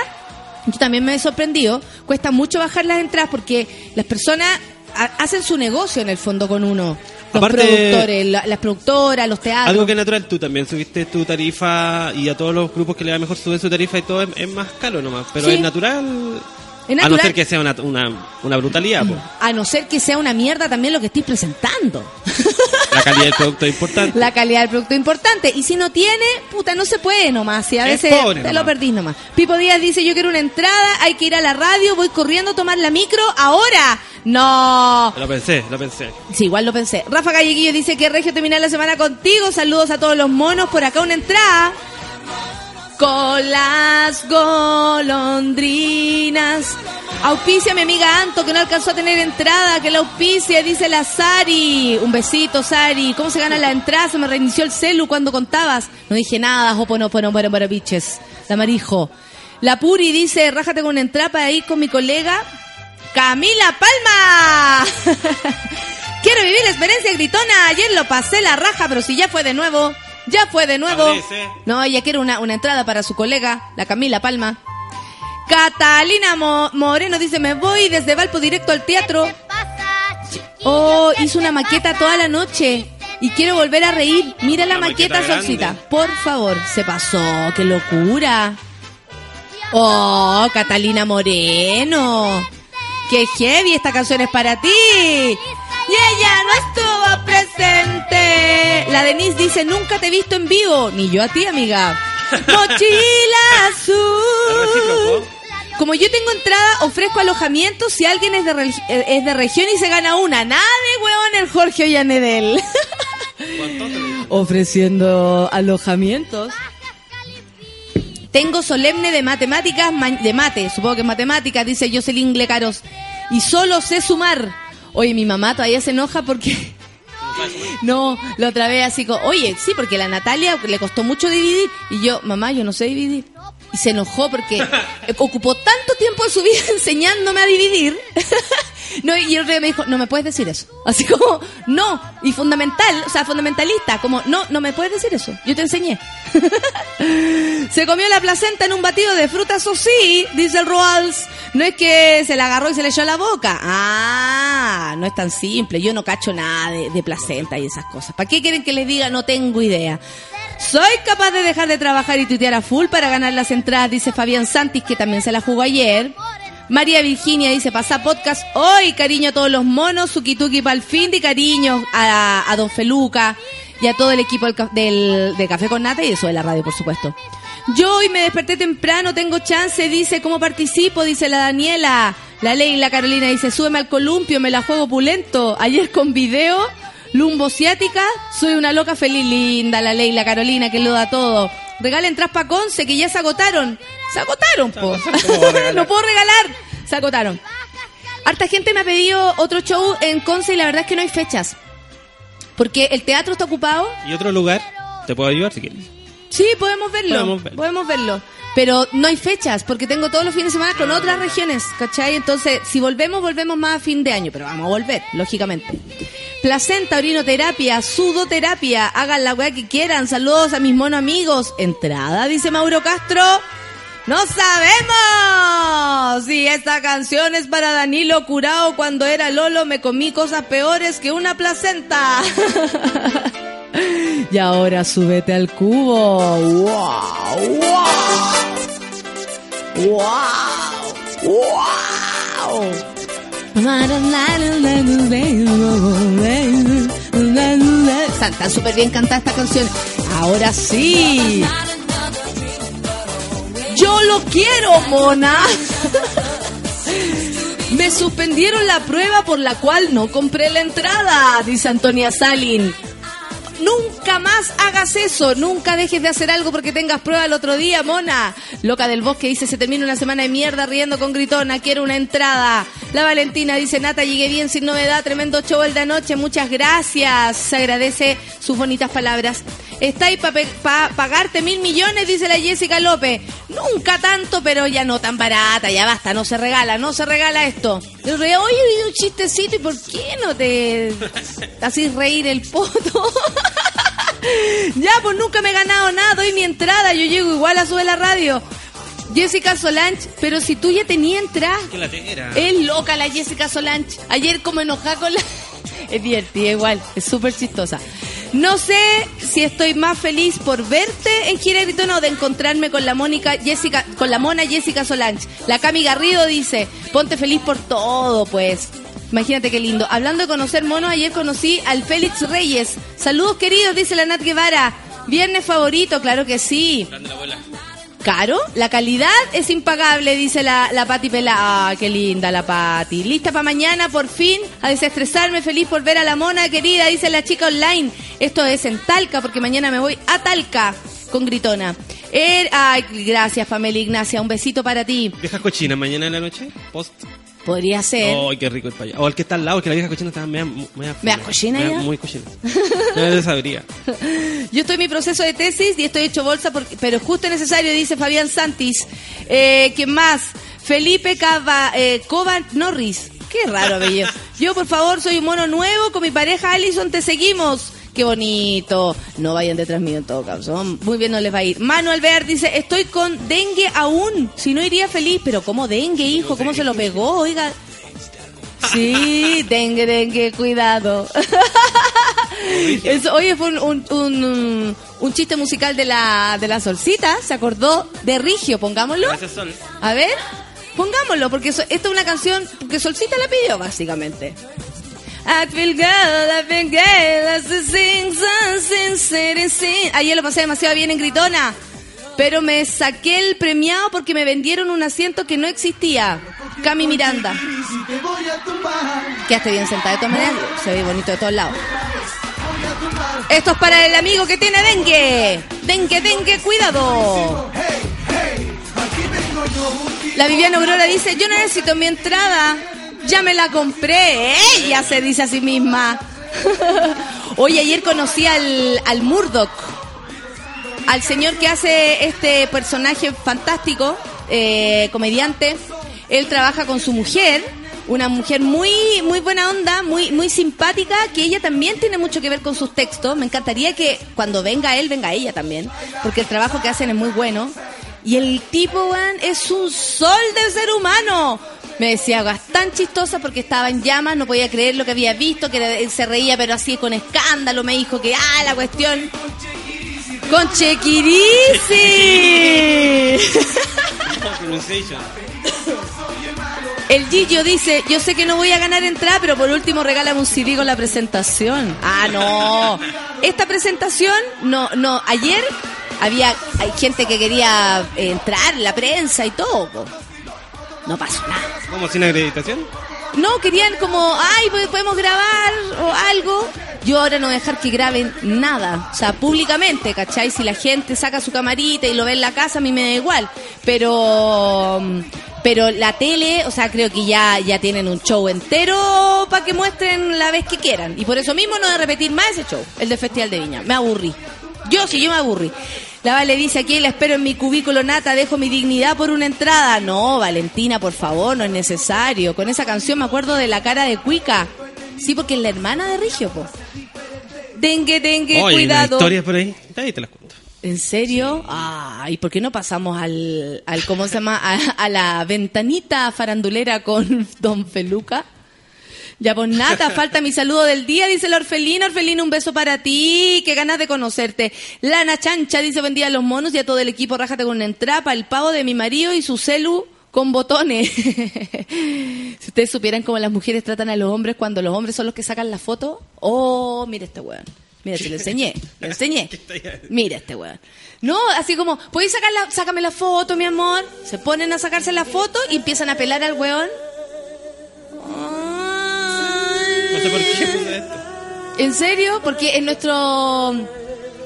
Yo también me he sorprendido. Cuesta mucho bajar las entradas porque las personas ha- hacen su negocio en el fondo con uno. Los
Aparte-
productores, la- las productoras, los teatros.
Algo que es natural, tú también subiste tu tarifa y a todos los grupos que le va mejor suben su tarifa y todo es, es más caro nomás, pero
Sí.
es natural.
Es
A no ser que sea una, una, una brutalidad, po.
A no ser que sea una mierda también lo que estoy presentando.
La La calidad del producto es importante.
La calidad del producto es importante. Y si no tiene, puta, no se puede nomás. Si a
Es
veces
pobre
te
nomás.
lo perdís nomás. Pipo Díaz dice, yo quiero una entrada, hay que ir a la radio, voy corriendo a tomar la micro, ahora. No.
Lo pensé, lo pensé.
Sí, igual lo pensé. Rafa Galleguillo dice que regio terminar la semana contigo. Saludos a todos los monos. Por acá una entrada. Con las golondrinas. Auspicia mi amiga Anto que no alcanzó a tener entrada. Que la auspicia, dice la Sari. Un besito, Sari. ¿Cómo se gana la entrada? Se me reinició el celu cuando contabas. No dije nada. Opo, no, no, no, no, biches. La marijo. La Puri dice, rájate con una entrada para ir con mi colega Camila Palma. Quiero vivir la experiencia gritona. Ayer lo pasé la raja, pero si ya fue de nuevo. Ya fue de nuevo. No, ella quiere una, una entrada para su colega, la Camila Palma. Catalina Mo- Moreno dice, me voy desde Valpo directo al teatro. Oh, hizo una maqueta toda la noche. Y quiero volver a reír. Mira la maqueta,
maqueta
Solcita. Por favor, se pasó. ¡Qué locura! Oh, Catalina Moreno. ¡Qué heavy! Esta canción es para ti. Y ella no estuvo presente. La Denise dice, nunca te he visto en vivo. Ni yo a ti, amiga. <laughs> Mochila azul. Como yo tengo entrada, ofrezco alojamiento si alguien es de, eh, es de región y se gana una. Nada de huevón el Jorge Ollanedel. <laughs> Ofreciendo alojamientos. Tengo solemne de matemáticas, ma- de mate, supongo que es matemáticas, dice Jocelyn Glecaros. Y solo sé sumar. Oye, mi mamá todavía se enoja porque... <laughs> No, la otra vez así como, oye, sí, porque la Natalia le costó mucho dividir. Y yo, mamá, yo no sé dividir. Y se enojó porque ocupó tanto tiempo de su vida <laughs> enseñándome a dividir. <laughs> No, y el día me dijo, no me puedes decir eso. <laughs> Así como, no. Y fundamental, o sea, fundamentalista, como, no, no me puedes decir eso. Yo te enseñé. Se comió la placenta en un batido de frutas o sí, dice el Roals. No es que se la agarró y se le echó a la boca. Ah, no es tan simple. Yo no cacho nada de, de placenta y esas cosas. ¿Para qué quieren que les diga? No tengo idea. Soy capaz de dejar de trabajar y tuitear a full para ganar las entradas, dice Fabián Santis, que también se la jugó ayer. María Virginia dice, pasa podcast hoy, cariño a todos los monos, suki tuki pa'l fin y cariño a, a Don Feluca y a todo el equipo del, del, de Café con Nata y eso de la radio, por supuesto. Yo hoy me desperté temprano, tengo chance, dice, ¿cómo participo? Dice la Daniela. La ley, la Carolina dice, súbeme al columpio, me la juego pulento. Ayer con video, lumbo ciática, soy una loca feliz, linda, la ley, la Carolina, que lo da todo. Regalen traspa Conce, que ya se agotaron. Se agotaron, po. <laughs> No puedo regalar. Se agotaron. Harta gente me ha pedido otro show en Conce y la verdad es que no hay fechas. Porque el teatro está ocupado.
¿Y otro lugar? ¿Te puedo ayudar si quieres?
Sí, podemos verlo.
Podemos verlo.
Podemos verlo. Pero no hay fechas, porque tengo todos los fines de semana con otras regiones, ¿cachai? Entonces, si volvemos, volvemos más a fin de año, pero vamos a volver, lógicamente. Placenta, orinoterapia, sudoterapia, hagan la weá que quieran. Saludos a mis mono amigos. Entrada, dice Mauro Castro. ¡No sabemos! Si esta canción es para Danilo Curao cuando era Lolo me comí cosas peores que una placenta. <laughs> y ahora súbete al cubo. ¡Wow! ¡Wow! ¡Wow! ¡Wow! Están tan súper bien cantada esta canción. Ahora sí. Yo lo quiero, mona. Me suspendieron la prueba por la cual no compré la entrada, dice Antonia Salin. Nunca más hagas eso, nunca dejes de hacer algo porque tengas prueba el otro día, mona. Loca del bosque dice, se termina una semana de mierda riendo con gritona, quiero una entrada. La Valentina dice, Nata, llegué bien sin novedad, tremendo show el de anoche, muchas gracias. Se agradece sus bonitas palabras. Está ahí para pagarte mil millones, dice la Jessica López. Nunca tanto, pero ya no tan barata, ya basta, no se regala, no se regala esto. Yo Oye, un chistecito, ¿y por qué no te <laughs> haces reír el poto? <laughs> ya, pues nunca me he ganado nada, doy mi entrada, yo llego igual a sube la radio. Jessica Solange, pero si tú ya tenías entrada.
¿Qué latera?
Es loca la Jessica Solange. Ayer como enojada con la... <laughs> Es divertida igual, es súper chistosa. No sé si estoy más feliz por verte en Gira Gritona o de encontrarme con la Mónica Jessica, con la mona Jessica Solange. La Cami Garrido dice, ponte feliz por todo, pues. Imagínate qué lindo. Hablando de conocer monos, ayer conocí al Félix Reyes. Saludos queridos, dice la Nat Guevara. Viernes favorito, claro que sí. Caro, la calidad es impagable, dice la, la Pati Pela. Ah, qué linda la Pati. Lista para mañana, por fin, a desestresarme, feliz por ver a la mona querida, dice la chica online. Esto es en Talca, porque mañana me voy a Talca con Gritona. Er- ay, gracias, Pamela Ignacia, un besito para ti.
¿Vieja cochina mañana en la noche? ¿Post?
Podría ser.
¡Ay, qué rico el payaso! O el que está al lado, que la vieja cochina está media, media,
¿Media cochina
media-
ya?
Muy cochina. No lo sabría. <laughs>
Yo estoy en mi proceso de tesis y estoy hecho bolsa, porque, pero justo es necesario, dice Fabián Santis. Eh, ¿Quién más? Felipe Cava, eh, Cova Norris. Qué raro, bello. <laughs> Yo, por favor, soy un mono nuevo con mi pareja Alison, te seguimos. Qué bonito. No vayan detrás mío en todo caso. Muy bien, no les va a ir. Manuel Ver dice, estoy con dengue aún. Si no iría feliz, pero ¿cómo dengue, hijo? ¿Cómo se lo pegó? Oiga. Sí, dengue, dengue, cuidado. Eso, oye, fue un, un, un- un chiste musical de la, de la solcita. Se acordó de Rigio, pongámoslo.
Gracias, Sol.
A ver, pongámoslo, porque so- esta es una canción que Solcita la pidió, básicamente. I feel good, I sing, sing, sing, sing. Ayer lo pasé demasiado bien en Gritona, pero me saqué el premiado porque me vendieron un asiento que no existía. Cami Miranda. Quedaste bien sentada de todas se ve bonito de todos lados. Esto es para el amigo que tiene dengue. Dengue, dengue, cuidado. La Viviana Aurora dice, yo necesito mi entrada. Ya me la compré. Ella se dice a sí misma. <laughs> Oye, ayer conocí al, al Murdoch. Al señor que hace este personaje fantástico, eh, comediante. Él trabaja con su mujer, una mujer muy muy buena onda, muy muy simpática, que ella también tiene mucho que ver con sus textos. Me encantaría que cuando venga él, venga ella también, porque el trabajo que hacen es muy bueno. Y el tipo, es un sol del ser humano. Me decía, "Gas, tan chistosa porque estaba en llamas, no podía creer lo que había visto, que él se reía, pero así con escándalo. Me dijo que, ah, la cuestión. Con Chequirisi. <laughs> El Gillo dice, yo sé que no voy a ganar entrada, pero por último regálame un CD con la presentación. Ah, no. Esta presentación, no, no, ayer había hay gente que quería eh, entrar, la prensa y todo. No pasó nada.
¿Cómo sin acreditación?
No, querían como, ay, podemos grabar o algo. Yo ahora no voy a dejar que graben nada, o sea, públicamente, ¿cachai? Si la gente saca su camarita y lo ve en la casa, a mí me da igual. Pero, pero la tele, o sea, creo que ya, ya tienen un show entero para que muestren la vez que quieran. Y por eso mismo no voy a repetir más ese show, el de Festival de Viña. Me aburrí. Yo sí, yo me aburrí. La Vale dice aquí, la espero en mi cubículo nata, dejo mi dignidad por una entrada. No, Valentina, por favor, no es necesario. Con esa canción me acuerdo de la cara de Cuica. Sí, porque es la hermana de Rigio, po. Dengue, dengue,
Oye,
cuidado.
historias por ahí. Ahí te las cuento.
¿En serio? Ah, ¿y por qué no pasamos al, al ¿cómo se llama? A, a la ventanita farandulera con <laughs> Don Feluca. Ya pues nada, <laughs> falta mi saludo del día, dice la Orfelina. Orfelina, un beso para ti, qué ganas de conocerte. Lana Chancha dice, buen día a los monos y a todo el equipo, rájate con una entrapa, el pavo de mi marido y su celu con botones. <laughs> si ustedes supieran cómo las mujeres tratan a los hombres cuando los hombres son los que sacan la foto. Oh, mira este weón. Mira, se lo enseñé, le enseñé. <laughs> Mira este weón. No, así como, ¿puedes sacar la, sácame la foto, mi amor? Se ponen a sacarse la foto y empiezan a pelar al weón.
No sé por qué puse esto.
¿En serio? Porque en nuestro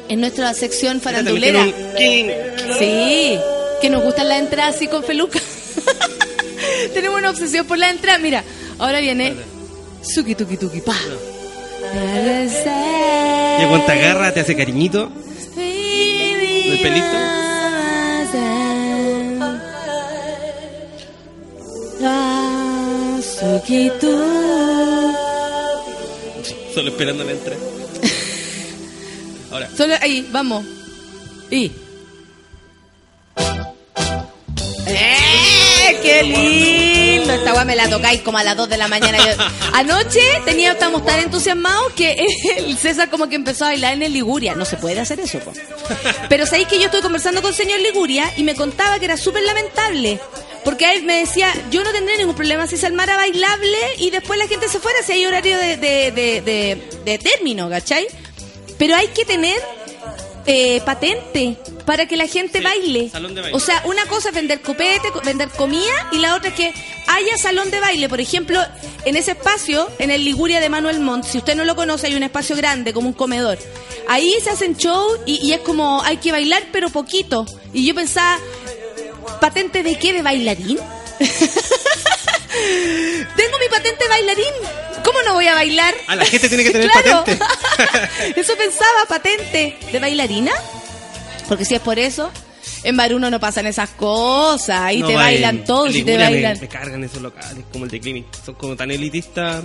en nuestra sección farandulera. Sí, que nos gustan las entradas así con feluca. <laughs> Tenemos una obsesión por la entrada. Mira, ahora viene Suki tuki tuki pa.
Y cuando te agarra, te hace cariñito.
El
pelito.
Suki tu.
Solo esperando la entrada. <laughs> Ahora.
Solo ahí, vamos. Y. ¡Eh! ¡Qué lindo! Esta weá me la tocáis como a las 2 de la mañana. Yo- <laughs> Anoche tenía, estábamos tan entusiasmados que el César como que empezó a bailar en el Liguria. No se puede hacer eso, po. <laughs> Pero sabéis que yo estuve conversando con el señor Liguria y me contaba que era súper lamentable. Porque él me decía, yo no tendría ningún problema si se armara bailable y después la gente se fuera, si hay horario de, de, de, de- de término, ¿cachai? Pero hay que tener eh, patente para que la gente
Sí,
baile.
salón de baile.
O sea, una cosa es vender copete, co- vender comida y la otra es que haya salón de baile. Por ejemplo, en ese espacio, en el Liguria de Manuel Montt, si usted no lo conoce, hay un espacio grande como un comedor. Ahí se hacen show y, y es como hay que bailar pero poquito. Y yo pensaba, ¿patente de qué? ¿De bailarín? <laughs> Tengo mi patente de bailarín. ¿Cómo no voy a bailar?
Ah, la gente tiene que tener
Claro.
patente. <laughs>
Eso pensaba, patente. ¿De bailarina? Porque si es por eso, en Baruno no pasan esas cosas. Ahí
No,
te bailan todos y te
me-
bailan.
Me, cargan esos locales, como el de Clinic. Son como tan elitistas.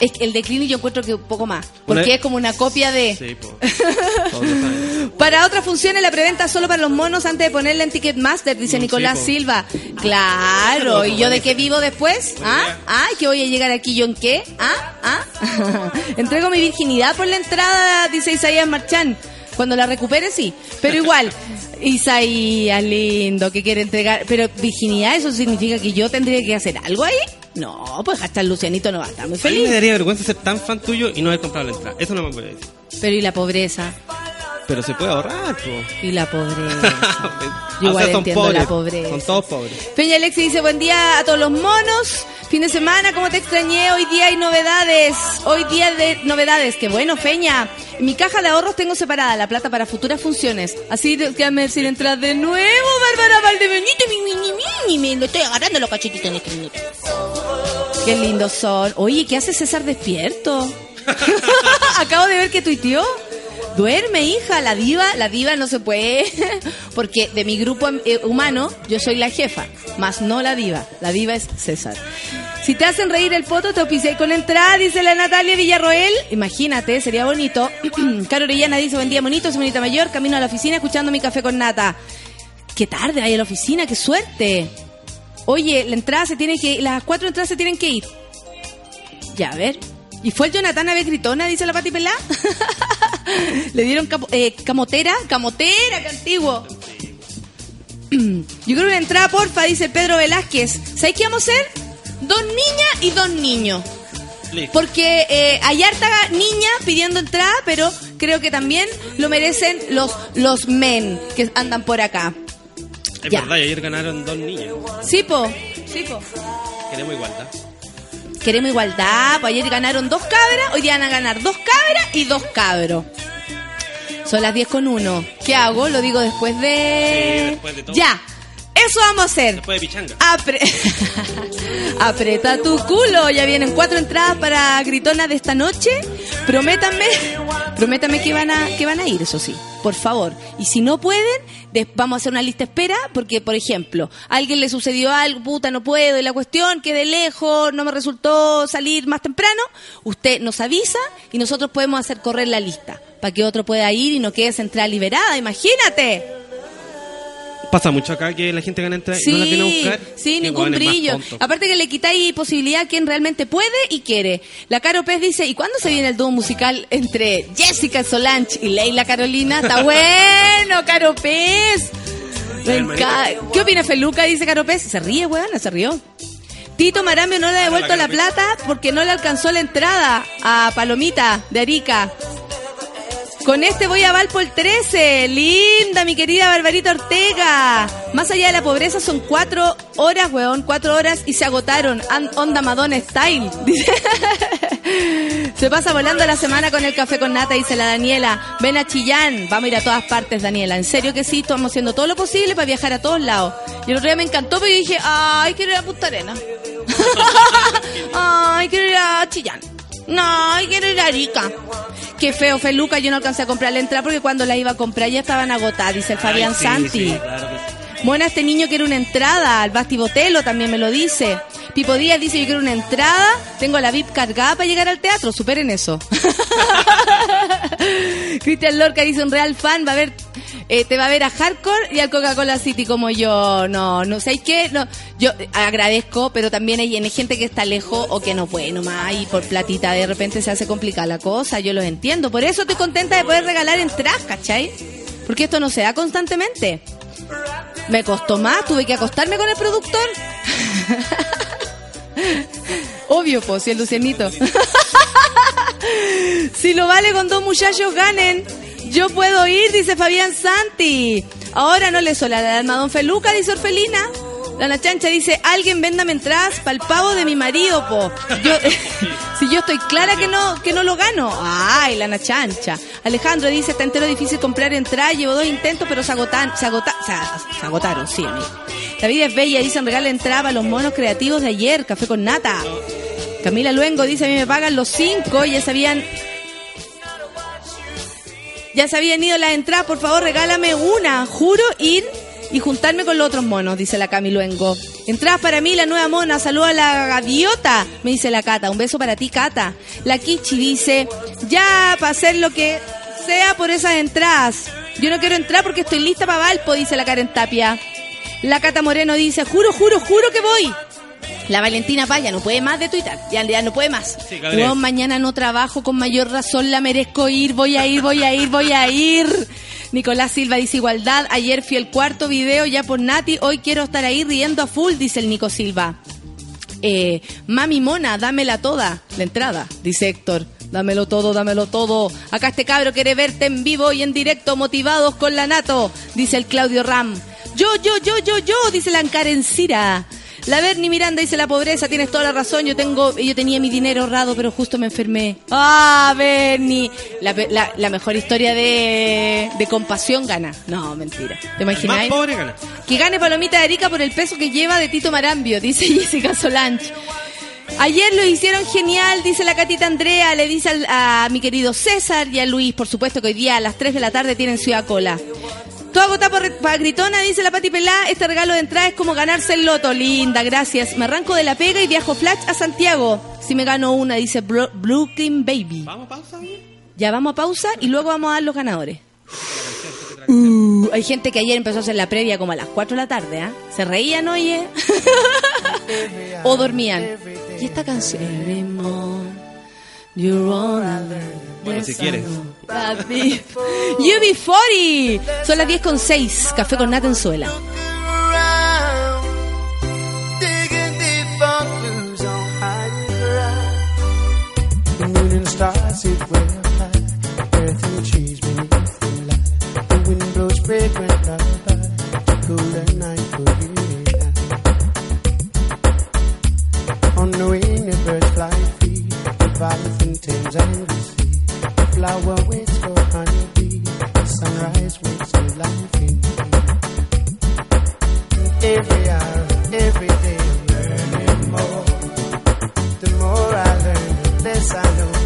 Es que el de Clinic yo encuentro que un poco más. Porque
Una-
es como una copia de...
Sí, po. <laughs> Todos lo saben.
Para otras funciones la preventa solo para los monos antes de ponerla en Ticketmaster, dice
Mm,
Nicolás
sí.
Silva. Claro, ¿y yo de qué vivo después? ¿Ah? ¿Ah? ¿Que voy a llegar aquí yo en qué? ¿Ah? ¿Ah? <laughs> Entrego mi virginidad por la entrada, dice Isaías Marchán. Cuando la recupere, sí. Pero igual, <laughs> Isaías, lindo, que quiere entregar. Pero virginidad, ¿eso significa que yo tendría que hacer algo ahí? No, pues hasta el Lucianito no va a estar muy
A mí me
feliz.
daría vergüenza ser tan fan tuyo y no haber comprado la entrada. Eso no me decir.
Pero ¿y la pobreza?
Pero se puede ahorrar, po.
¿Y la pobreza? <laughs>
Yo
igual entiendo la pobreza.
Son todos pobres.
Peña Alexi dice, buen día a todos los monos. Fin de semana, ¿cómo te extrañé? Hoy día hay novedades. Hoy día de novedades. Qué bueno, Peña. En mi caja de ahorros tengo separada la plata para futuras funciones. Así que me decir entrar de nuevo, Bárbara Valdebenito. Mi, mi, mi, Me estoy agarrando los cachetitos en este minuto. Qué lindos son. Oye, ¿qué hace César despierto? <laughs> Acabo de ver que tuiteó. Duerme, hija, la diva, la diva no se puede, <laughs> porque de mi grupo eh, humano yo soy la jefa, más no la diva, la diva es César. Si te hacen reír el poto, te auspicié con entrada, dice la Natalia Villarroel. Imagínate, sería bonito. <clears throat> Caro Orellana dice, buen día, bonito, soy bonita mayor, camino a la oficina escuchando mi café con nata. Qué tarde hay a la oficina, qué suerte. Oye, la entrada se tiene que, las cuatro entradas se tienen que ir. Ya, a ver. ¿Y fue el Jonathan a ver gritona, dice la Pati Pelá? <laughs> <laughs> Le dieron capo- eh, camotera, camotera, qué antiguo. <clears throat> Yo creo que una entrada, porfa, dice Pedro Velázquez. ¿Sabes qué vamos a hacer? Dos niñas y dos niños. Porque eh, hay harta niña pidiendo entrada, pero creo que también lo merecen los, los men que andan por acá.
Es
ya.
verdad, ayer ganaron dos niños.
Sí, po. Sí, po.
Queremos igualdad.
Queremos igualdad, pues ayer ganaron dos cabras, hoy día van a ganar dos cabras y dos cabros. Son las 10 con 1. ¿Qué hago? Lo digo después de...
Sí, después de todo.
Ya, eso vamos a hacer.
Después de pichanga.
Apre- <laughs> Aprieta tu culo. Ya vienen cuatro entradas para Gritona de esta noche. Prométanme, prométanme que van a, que van a ir, eso sí, por favor. Y si no pueden, vamos a hacer una lista espera, porque, por ejemplo, a alguien le sucedió algo, puta, no puedo, y la cuestión que de lejos no me resultó salir más temprano, usted nos avisa y nosotros podemos hacer correr la lista, para que otro pueda ir y no quede esa entrada liberada, imagínate.
Pasa mucho acá que la gente gana entrada y no la viene a buscar.
Sí, ningún brillo. Aparte que le quitáis posibilidad a quien realmente puede y quiere. La Caro Pez dice, ¿y cuándo se viene el dúo musical entre Jessica Solange y Leila Carolina? Está <laughs> bueno, Caro Pez. ¿Qué opina Feluca? Dice Caro Pez. Se ríe, weón, se rió. Tito Marambio no le ha devuelto la plata porque no le alcanzó la entrada a Palomita de Arica. Con este voy a Valpo el 13. Linda, mi querida Barbarita Ortega. Más allá de la pobreza son cuatro horas, weón. Cuatro horas y se agotaron. An- onda Madonna Style. <laughs> Se pasa volando la semana con el café con nata, dice la Daniela. Ven a Chillán. Vamos a ir a todas partes, Daniela. En serio que sí, estamos haciendo todo lo posible para viajar a todos lados. Y el otro día me encantó, yo dije, ay, quiero ir a Punta Arena. <laughs> <laughs> ay, quiero ir a Chillán. No, quiero ir a Arica. Qué feo, Feluca, yo no alcancé a comprar la entrada porque cuando la iba a comprar ya estaban agotadas, dice el Fabián
Ay, sí,
Santi.
sí, claro que sí.
Buena, este niño quiere una entrada. Al Basti Botelo también me lo dice. Pipo Díaz dice, yo quiero una entrada. Tengo la VIP cargada para llegar al teatro. Superen eso. <laughs> Cristian Lorca dice, un real fan va a ver, eh, te va a ver a Hardcore y al Coca-Cola City como yo. No, no sé qué. No, yo eh, agradezco, pero también hay, hay gente que está lejos o que no puede nomás y por platita de repente se hace complicada la cosa. Yo los entiendo. Por eso estoy contenta de poder regalar entradas, ¿cachai? Porque esto no se da constantemente. Me costó más, tuve que acostarme con el productor Obvio, pues, si el Lucianito. si lo vale con dos muchachos ganen, yo puedo ir, dice Fabián Santi. Ahora no le sola la alma a Don Feluca, dice Orfelina. La Chancha dice, alguien véndame entradas para el pavo de mi marido, po. Yo, <laughs> <laughs> si yo estoy clara que no, que no lo gano. Ay, la Chancha. Alejandro dice, está entero difícil comprar entradas, llevo dos intentos, pero se agotan, se agota, se, se agotaron, sí, amigo. David es bella, dicen regala entrada a los monos creativos de ayer, café con nata. Camila Luengo dice, a mí me pagan los cinco, ya sabían ya se habían ido las entradas, por favor regálame una. Juro ir y juntarme con los otros monos, dice la Camiluengo. Entradas para mí, la nueva mona. Saluda a la gaviota, me dice la Cata. Un beso para ti, Cata. La Kichi dice, ya para hacer lo que sea por esas entradas. Yo no quiero entrar porque estoy lista para Valpo, dice la Karen Tapia. La Cata Moreno dice, juro, juro, juro que voy. La Valentina Paya no puede más de Twitter, ya, ya no puede más.
Sí.
Weón, mañana no trabajo, con mayor razón la merezco ir, voy a ir, voy a ir, voy a ir. Nicolás Silva dice igualdad, ayer fui el cuarto video ya por Nati, hoy quiero estar ahí riendo a full, dice el Nico Silva. Eh, mami mona, dámela toda, la entrada, dice Héctor. Dámelo todo, dámelo todo. Acá este cabro quiere verte en vivo y en directo, motivados con la Nato, dice el Claudio Ram. Yo, yo, yo, yo, yo, dice la Encarencira. La Berni Miranda dice la pobreza, tienes toda la razón, yo tengo, yo tenía mi dinero ahorrado, pero justo me enfermé. Ah, Berni. La, la- la mejor historia de, de compasión gana. No, mentira. ¿Te
Más
imagináis?
pobre gana.
Que gane Palomita de Erika por el peso que lleva de Tito Marambio, dice <laughs> Jessica Solange. Ayer lo hicieron genial, dice la catita Andrea, le dice al- a mi querido César y a Luis, por supuesto que hoy día a las 3 de la tarde tienen Ciudad Cola. Todo agotado por- para Gritona, dice la Pati Pelá, este regalo de entrada es como ganarse el loto, linda, gracias. Me arranco de la pega y viajo flash a Santiago. Si me gano una, dice Bro- Brooklyn Baby.
Vamos, pausa, bien.
Ya vamos a pausa y luego vamos a dar los ganadores. Uh, hay gente que ayer empezó a hacer la previa como a las 4 de la tarde, ¿ah? Se reían, oye. <laughs> o dormían. Y esta canción. You're all I.
Bueno, si quieres.
UB40. Son las 10 con 6. Café con nata en suela.
on. The moon and stars sit way up high, earth and trees beneath the light. The wind blows fragrant lullaby, to cooler night for you and I. On the birds fly free, Thames the flower waits for honeybee, the sunrise waits for me. Every hour, every day, learning more. The more I learn, the less I know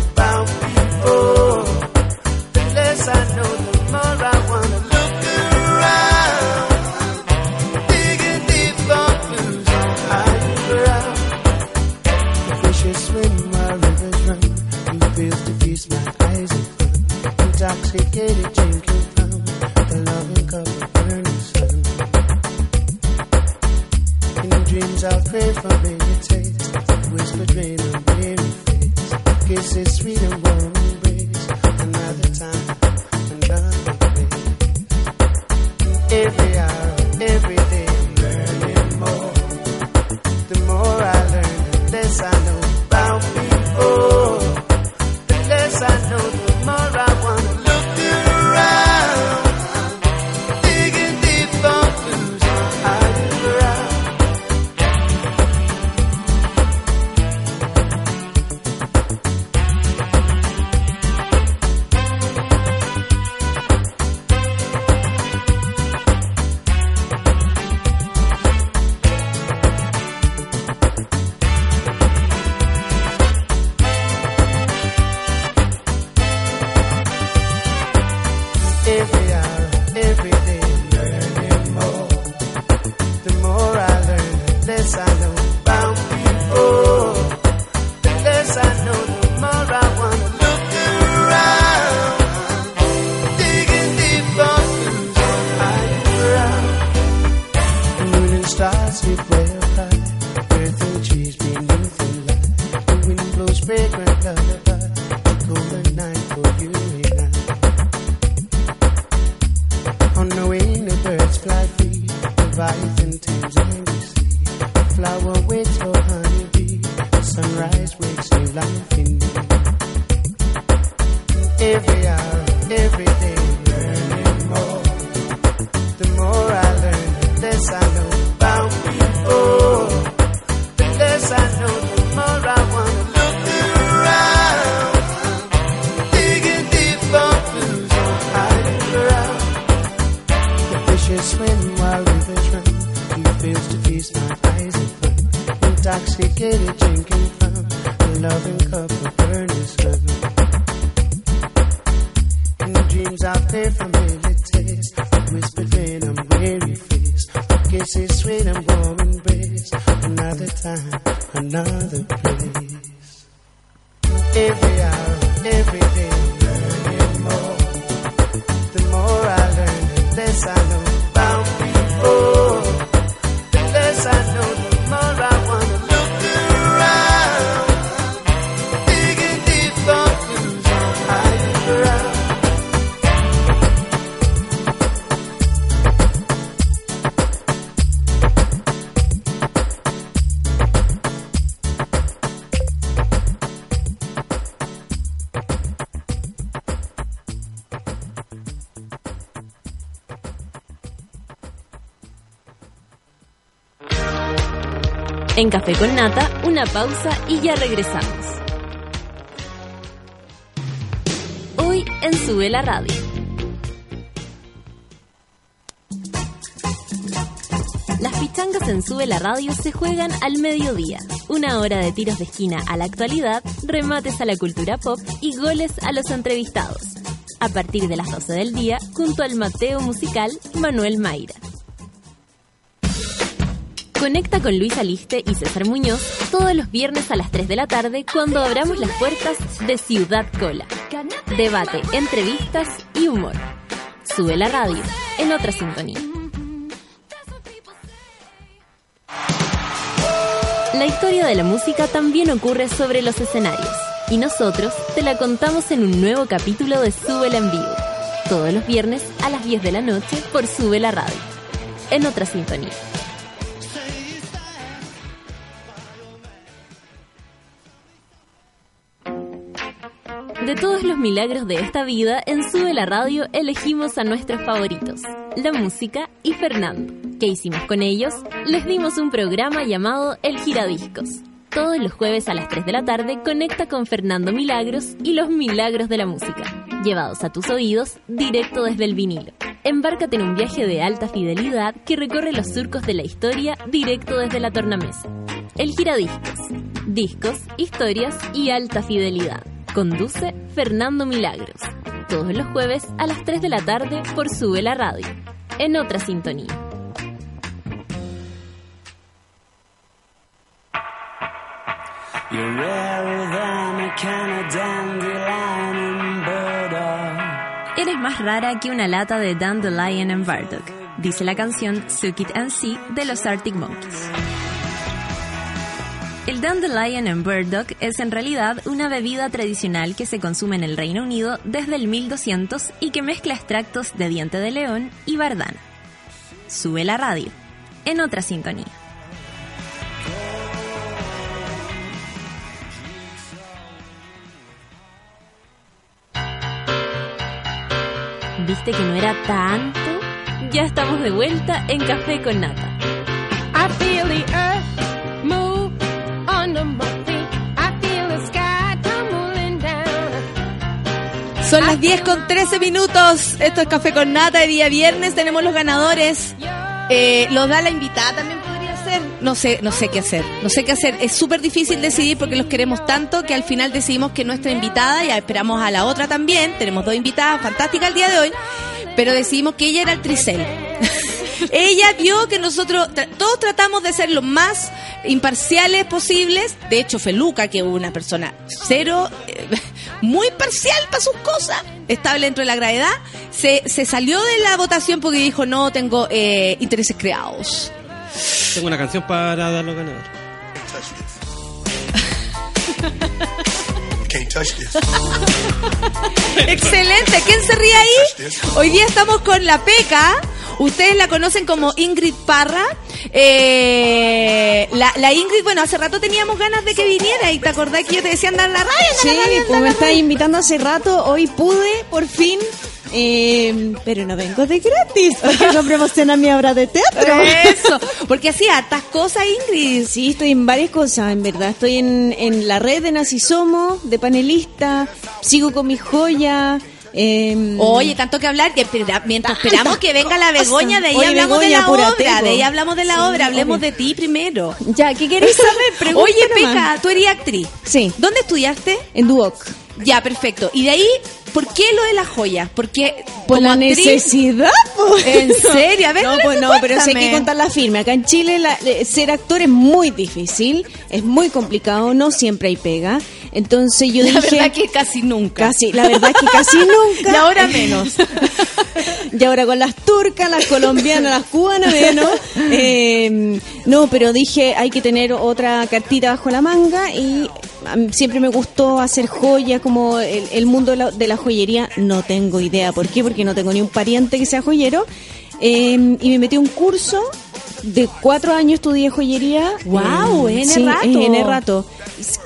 En Café con Nata, una pausa y ya regresamos. Hoy en Sube la Radio. Las pichangas en Sube la Radio se juegan al mediodía. Una hora de tiros de esquina a la actualidad, remates a la cultura pop y goles a los entrevistados. A partir de las 12 del día, junto al Mateo musical Manuel Mayra. Conecta con Luis Aliste y César Muñoz todos los viernes a las 3 de la tarde cuando abramos las puertas de Ciudad Cola. Debate, entrevistas y humor. Sube la radio en otra sintonía. La historia de la música también ocurre sobre los escenarios y nosotros te la contamos en un nuevo capítulo de Súbela en vivo. Todos los viernes a las 10 de la noche por Sube la radio. En otra sintonía. De todos los milagros de esta vida, en Sube la Radio elegimos a nuestros favoritos, la música y Fernando. ¿Qué hicimos con ellos? Les dimos un programa llamado El Giradiscos. Todos los jueves a las 3 de la tarde conecta con Fernando Milagros y los milagros de la música, llevados a tus oídos directo desde el vinilo. Embárcate en un viaje de alta fidelidad que recorre los surcos de la historia directo desde la tornamesa. El Giradiscos. Discos, historias y alta fidelidad. Conduce Fernando Milagros. Todos los jueves a las 3 de la tarde por Sube la Radio. En otra sintonía.
You're.
Eres más rara que una lata de Dandelion and Burdock, dice la canción Suck It and See de los Arctic Monkeys. El Dandelion and Burdock es en realidad una bebida tradicional que se consume en el Reino Unido desde el 1200 y que mezcla extractos de diente de león y bardana. Sube la radio, en otra sintonía. ¿Viste que no era tanto? Ya estamos de vuelta en Café con Nata.
I feel the earth
Son las 10 con 13 minutos. Esto es Café con Nata de día viernes. Tenemos los ganadores. Eh, da la invitada también podría ser. No sé, no sé qué hacer. No sé qué hacer. Es súper difícil decidir porque los queremos tanto que al final decidimos que nuestra invitada, ya esperamos a la otra también. Tenemos dos invitadas fantásticas el día de hoy. Pero decidimos que ella era el tricel. <laughs> ella vio que nosotros tra- todos tratamos de ser lo más imparciales posibles. De hecho, Feluca, que es una persona cero, eh, <laughs> muy parcial para sus cosas, estable dentro de la gravedad, se, se salió de la votación porque dijo, no, tengo eh, intereses creados.
Tengo una canción para dar los <laughs>
Excelente, ¿quién se ríe ahí? Hoy día estamos con la Peca. Ustedes la conocen como Ingrid Parra. Eh, la, la Ingrid, bueno, hace rato teníamos ganas de que viniera y te acordás que yo te decía andar en la radio.
Sí,
en la radio,
pues me
la
está
radio.
invitando hace rato, hoy pude, por fin, eh, pero no vengo de gratis, porque no promociona mi obra de teatro.
Eso, porque hacía hartas cosas, Ingrid.
Sí, estoy en varias cosas, en verdad. Estoy en, en la red de Nací Somos, de panelista, sigo con mi joya, Eh,
Oye, tanto que hablar, que mientras esperamos que venga la Begoña, de ahí
Oye,
hablamos
Begoña,
de la obra, de ahí hablamos de la
Sí,
obra, hablemos
obvio.
de ti primero.
ya, ¿qué queréis saber? Pregunta
Oye. Peca, tú eres actriz.
Sí.
¿Dónde estudiaste?
En Duoc.
Ya, perfecto. Y de ahí, ¿por qué lo de las joyas? Porque
Por la
actriz-
necesidad. <laughs>
¿En serio? A ver,
no, pues no, pero sí hay que contarla firme. Acá en Chile la- eh, ser actor es muy difícil, es muy complicado, no siempre hay pega. Entonces yo
La
dije...
verdad que casi nunca.
Casi, la verdad es que casi <laughs> nunca.
Y ahora menos. <laughs>
y ahora con las turcas, las colombianas, las cubanas, menos. Eh, no, pero dije, hay que tener otra cartita bajo la manga y siempre me gustó hacer joyas, como el, el mundo de la, de la joyería. No tengo idea por qué, porque no tengo ni un pariente que sea joyero. Eh, y me metí a un curso. De cuatro años estudié joyería.
Guau,
Eh,
N
sí,
rato.
es N rato.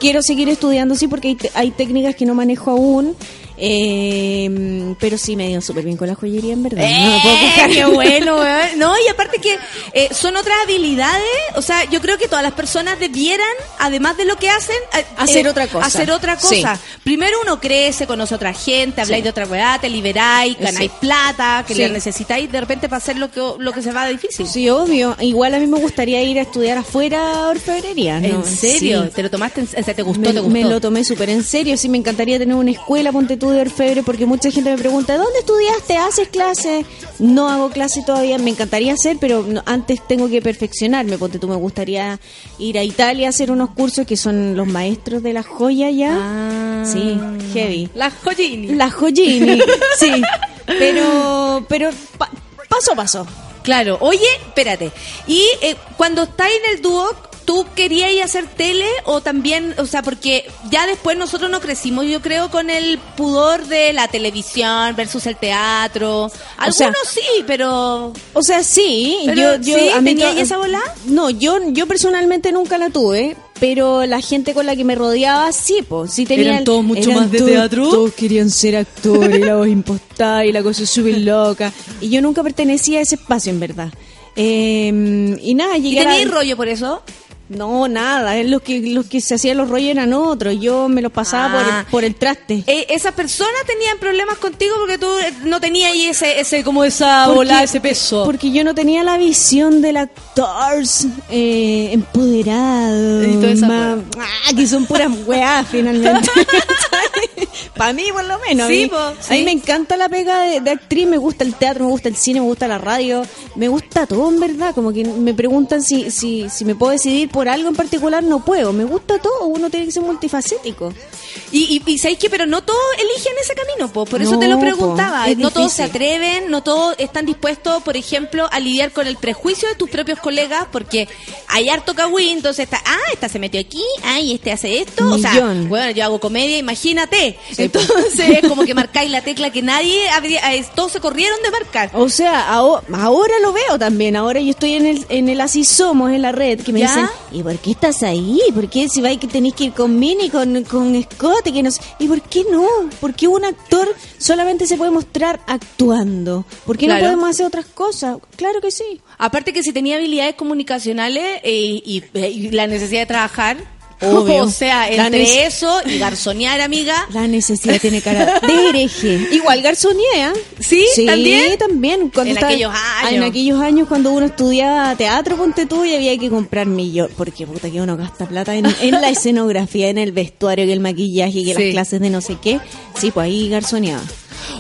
Quiero seguir estudiando, sí, porque hay, hay técnicas que no manejo aún. Eh, pero sí me dio súper bien con la joyería, en verdad. no me puedo
¡Eh,
quejar.
¡Qué bueno! <laughs> weón. No, y aparte que eh, son otras habilidades. O sea, yo creo que todas las personas debieran, además de lo que hacen, eh,
Hacer
eh,
otra cosa.
Hacer otra
Sí.
cosa. Primero uno crece, conoce a otra gente, habláis de otra weá, te liberáis, ganáis
Sí.
plata, que le necesitáis de repente para hacer lo que, lo que se va difícil.
Sí, obvio. Igual a mí me gustaría ir a estudiar afuera a orfebrería. ¿no?
¿En serio? ¿Te lo tomaste? En, ¿Te gustó?
Me,
¿Te gustó?
me lo tomé súper en serio. Sí, me encantaría tener una escuela, ponte tú de orfebre, porque mucha gente me pregunta, ¿dónde estudiaste? ¿Haces clases? No hago clase todavía. Me encantaría hacer, pero antes tengo que perfeccionarme. Ponte tú, me gustaría ir a Italia a hacer unos cursos que son los maestros de la joya ya.
Ah.
Sí, heavy.
La joyini.
La joyini, <laughs> sí. Pero, pero pa- paso a paso.
Claro. Oye, espérate. Y eh, cuando estáis en el dúo, ¿tú querías ir a hacer tele o también, o sea, porque ya después nosotros no crecimos, yo creo, con el pudor de la televisión versus el teatro. Algunos
sea,
sí, pero...
O sea, sí,
Pero,
yo, yo
¿sí?
a mí
¿Tenía
to-
ahí esa bola?
No, yo, yo personalmente nunca la tuve, pero la gente con la que me rodeaba sí, pues, sí tenía.
¿Eran todos mucho más de
todos-
teatro?
Todos querían ser actores, y la voz impostada y la cosa súper loca. Y yo nunca pertenecía a ese espacio, en verdad. Eh, y nada,
¿Y
llegué a la-
teníais rollo por eso?
No, nada, es los que los que se hacían los rollos eran otros, yo me los pasaba
Ah.
por, por el traste.
Eh, ¿Esas personas tenían problemas contigo porque tú eh, no tenías ahí ese, ese como esa
Porque-
bola, ese peso?
Porque yo no tenía la visión del actor eh, empoderado.
Y toda esa
ma- ah, que son puras weas <laughs> finalmente. <laughs> Para mí, por lo menos.
Sí,
a, mí,
po,
a
sí.
mí me encanta la pega de, de actriz, me gusta el teatro, me gusta el cine, me gusta la radio, me gusta todo en verdad. Como que me preguntan si, si, si me puedo decidir por algo en particular, no puedo. Me gusta todo, uno tiene que ser multifacético.
Y, y, y ¿sabéis qué? Pero no todos eligen ese camino, po. por eso
No,
te lo
po,
preguntaba. No todos se atreven, no todos están dispuestos, por ejemplo, a lidiar con el prejuicio de tus propios colegas, porque hay harto cagüín, entonces está, ah, esta se metió aquí, ah, y este hace esto. O sea,
Millón.
bueno, yo hago comedia, imagínate. Entonces, como que <laughs> marcáis la tecla que nadie habría, eh, todos se corrieron de marcar.
O sea, aho- ahora lo veo también. Ahora yo estoy en el, en el Así Somos, en la red, que me
¿Ya?
dicen, ¿y por qué estás ahí? ¿Por qué si vais que tenéis que ir con Mini, con, con Scott? y Que no sé? ¿Y por qué no? ¿Por qué un actor solamente se puede mostrar actuando? ¿Por qué
Claro.
no podemos hacer otras cosas? Claro que sí.
Aparte que si tenía habilidades comunicacionales eh, y, y la necesidad de trabajar,
Obvio.
o sea, entre eso y garzonear, amiga,
La necesidad tiene cara de hereje. <laughs> Igual garzonía.
¿Sí? ¿También?
también. Cuando
En
estaba-
aquellos años.
En aquellos años cuando uno estudiaba teatro, ponte tú, y había que comprar millones. Porque puta que uno gasta plata en, en la escenografía, en el vestuario, que el maquillaje, que
Sí.
las clases de no sé qué. Sí, pues ahí garzoneaba.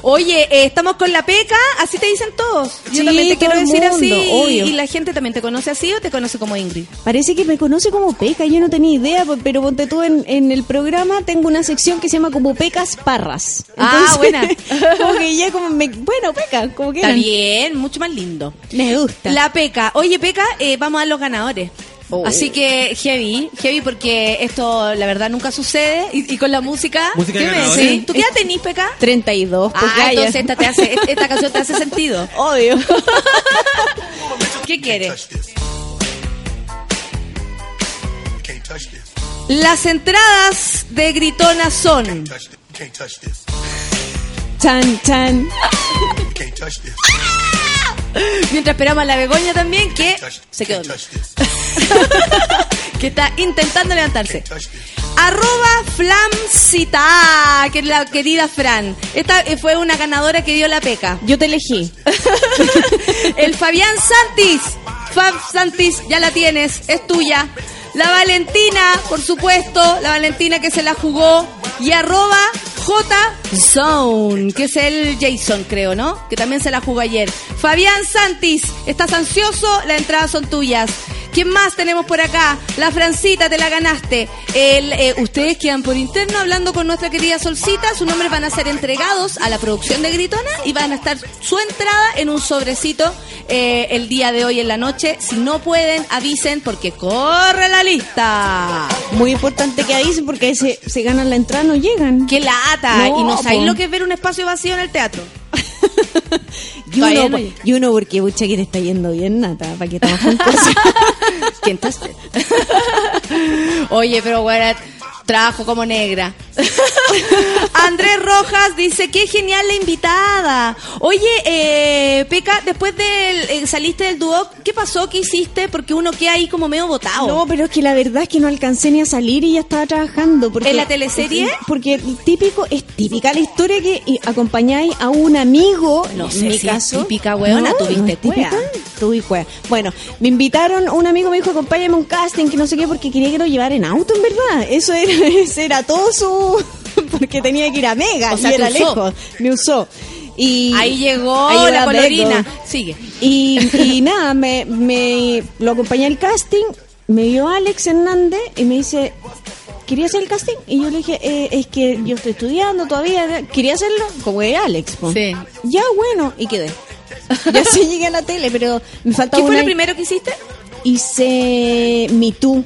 Oye, eh, estamos con la peca, así te dicen todos. Yo
Sí,
también te quiero decir
mundo,
así.
obvio.
¿Y la gente también te conoce así o te conoce como Ingrid?
Parece que me conoce como Peca, yo no tenía idea, pero ponte tú en, en el programa tengo una sección que se llama como Pecas Parras.
Ah, buena. <laughs>
como que ya como me, bueno, Peca, como que
Está
eran.
bien, mucho más lindo.
Me gusta.
La peca. Oye, peca, eh, vamos a los ganadores.
Oh.
Así que heavy, heavy porque esto la verdad nunca sucede y, y con la música.
¿Música
¿qué me decís? ¿Tú qué edad tenís, peca?
32, pues
Ah, entonces esta, te hace, esta canción te hace sentido. <laughs>
Obvio.
¿Qué quieres? Las entradas de Gritona son
Touch this. Can't touch this.
Chan, chan.
Can't touch this.
Mientras esperamos a la Begoña también, que se quedó. <laughs> Que está intentando levantarse. Arroba Flamcita, que es la querida Fran. Esta eh, fue una ganadora que dio la peca.
Yo te elegí. <laughs>
El Fabián Santis. Fab Santis, ya la tienes, es tuya. La Valentina, por supuesto, la Valentina que se la jugó. Y arroba J Zone, que es el Jason, creo, ¿no? Que también se la jugó ayer. Fabián Santis, ¿estás ansioso? Las entradas son tuyas. ¿Quién más tenemos por acá? La Francita, te la ganaste. El, eh, ustedes quedan por interno hablando con nuestra querida Solcita. Sus nombres van a ser entregados a la producción de Gritona y van a estar su entrada en un sobrecito eh, el día de hoy en la noche. Si no pueden, avisen porque corre la lista.
Muy importante que avisen porque se, se ganan la entrada, no llegan.
¡Qué lata!
No,
y no sabéis
po.
lo que es ver un espacio vacío en el teatro. <laughs>
Y uno,
no
y uno porque pucha que te está yendo bien, Nata, para que estamos juntos. <laughs>
¿Quién? <laughs> Oye, pero bueno, trabajo como negra. <laughs> Andrés Rojas dice, qué genial la invitada. Oye, eh, Peca, después del eh, saliste del dúo, ¿qué pasó? ¿Qué hiciste? Porque uno queda ahí como medio botado.
No, pero es que la verdad es que no alcancé ni a salir y ya estaba trabajando. Porque,
¿En la teleserie?
Porque típico, es típica la historia que acompañáis a un amigo.
No
en
sé
mi
si es
caso.
típica, weona, tuviste
es típica. Tuve cuea. Bueno, me invitaron, un amigo me dijo, acompáñame a un casting, que no sé qué, porque quería que lo llevara en auto, en verdad. Eso era, ese <laughs> era todo su... <laughs> porque tenía que ir a Mega
O sea,
y era lejos. Me usó. Y
Ahí llegó
Ahí
la colorina. Sigue.
y, y <laughs> nada, me, me lo acompañé al casting, me vio Alex Hernández y me dice, ¿quería hacer el casting? Y yo le dije, eh, es que yo estoy estudiando todavía, ¿quería hacerlo? Como es Alex. po.
Sí.
Ya, bueno, y quedé. Ya sí llegué a la tele, pero me falta
¿Qué fue lo primero que hiciste?
Hice Me Too.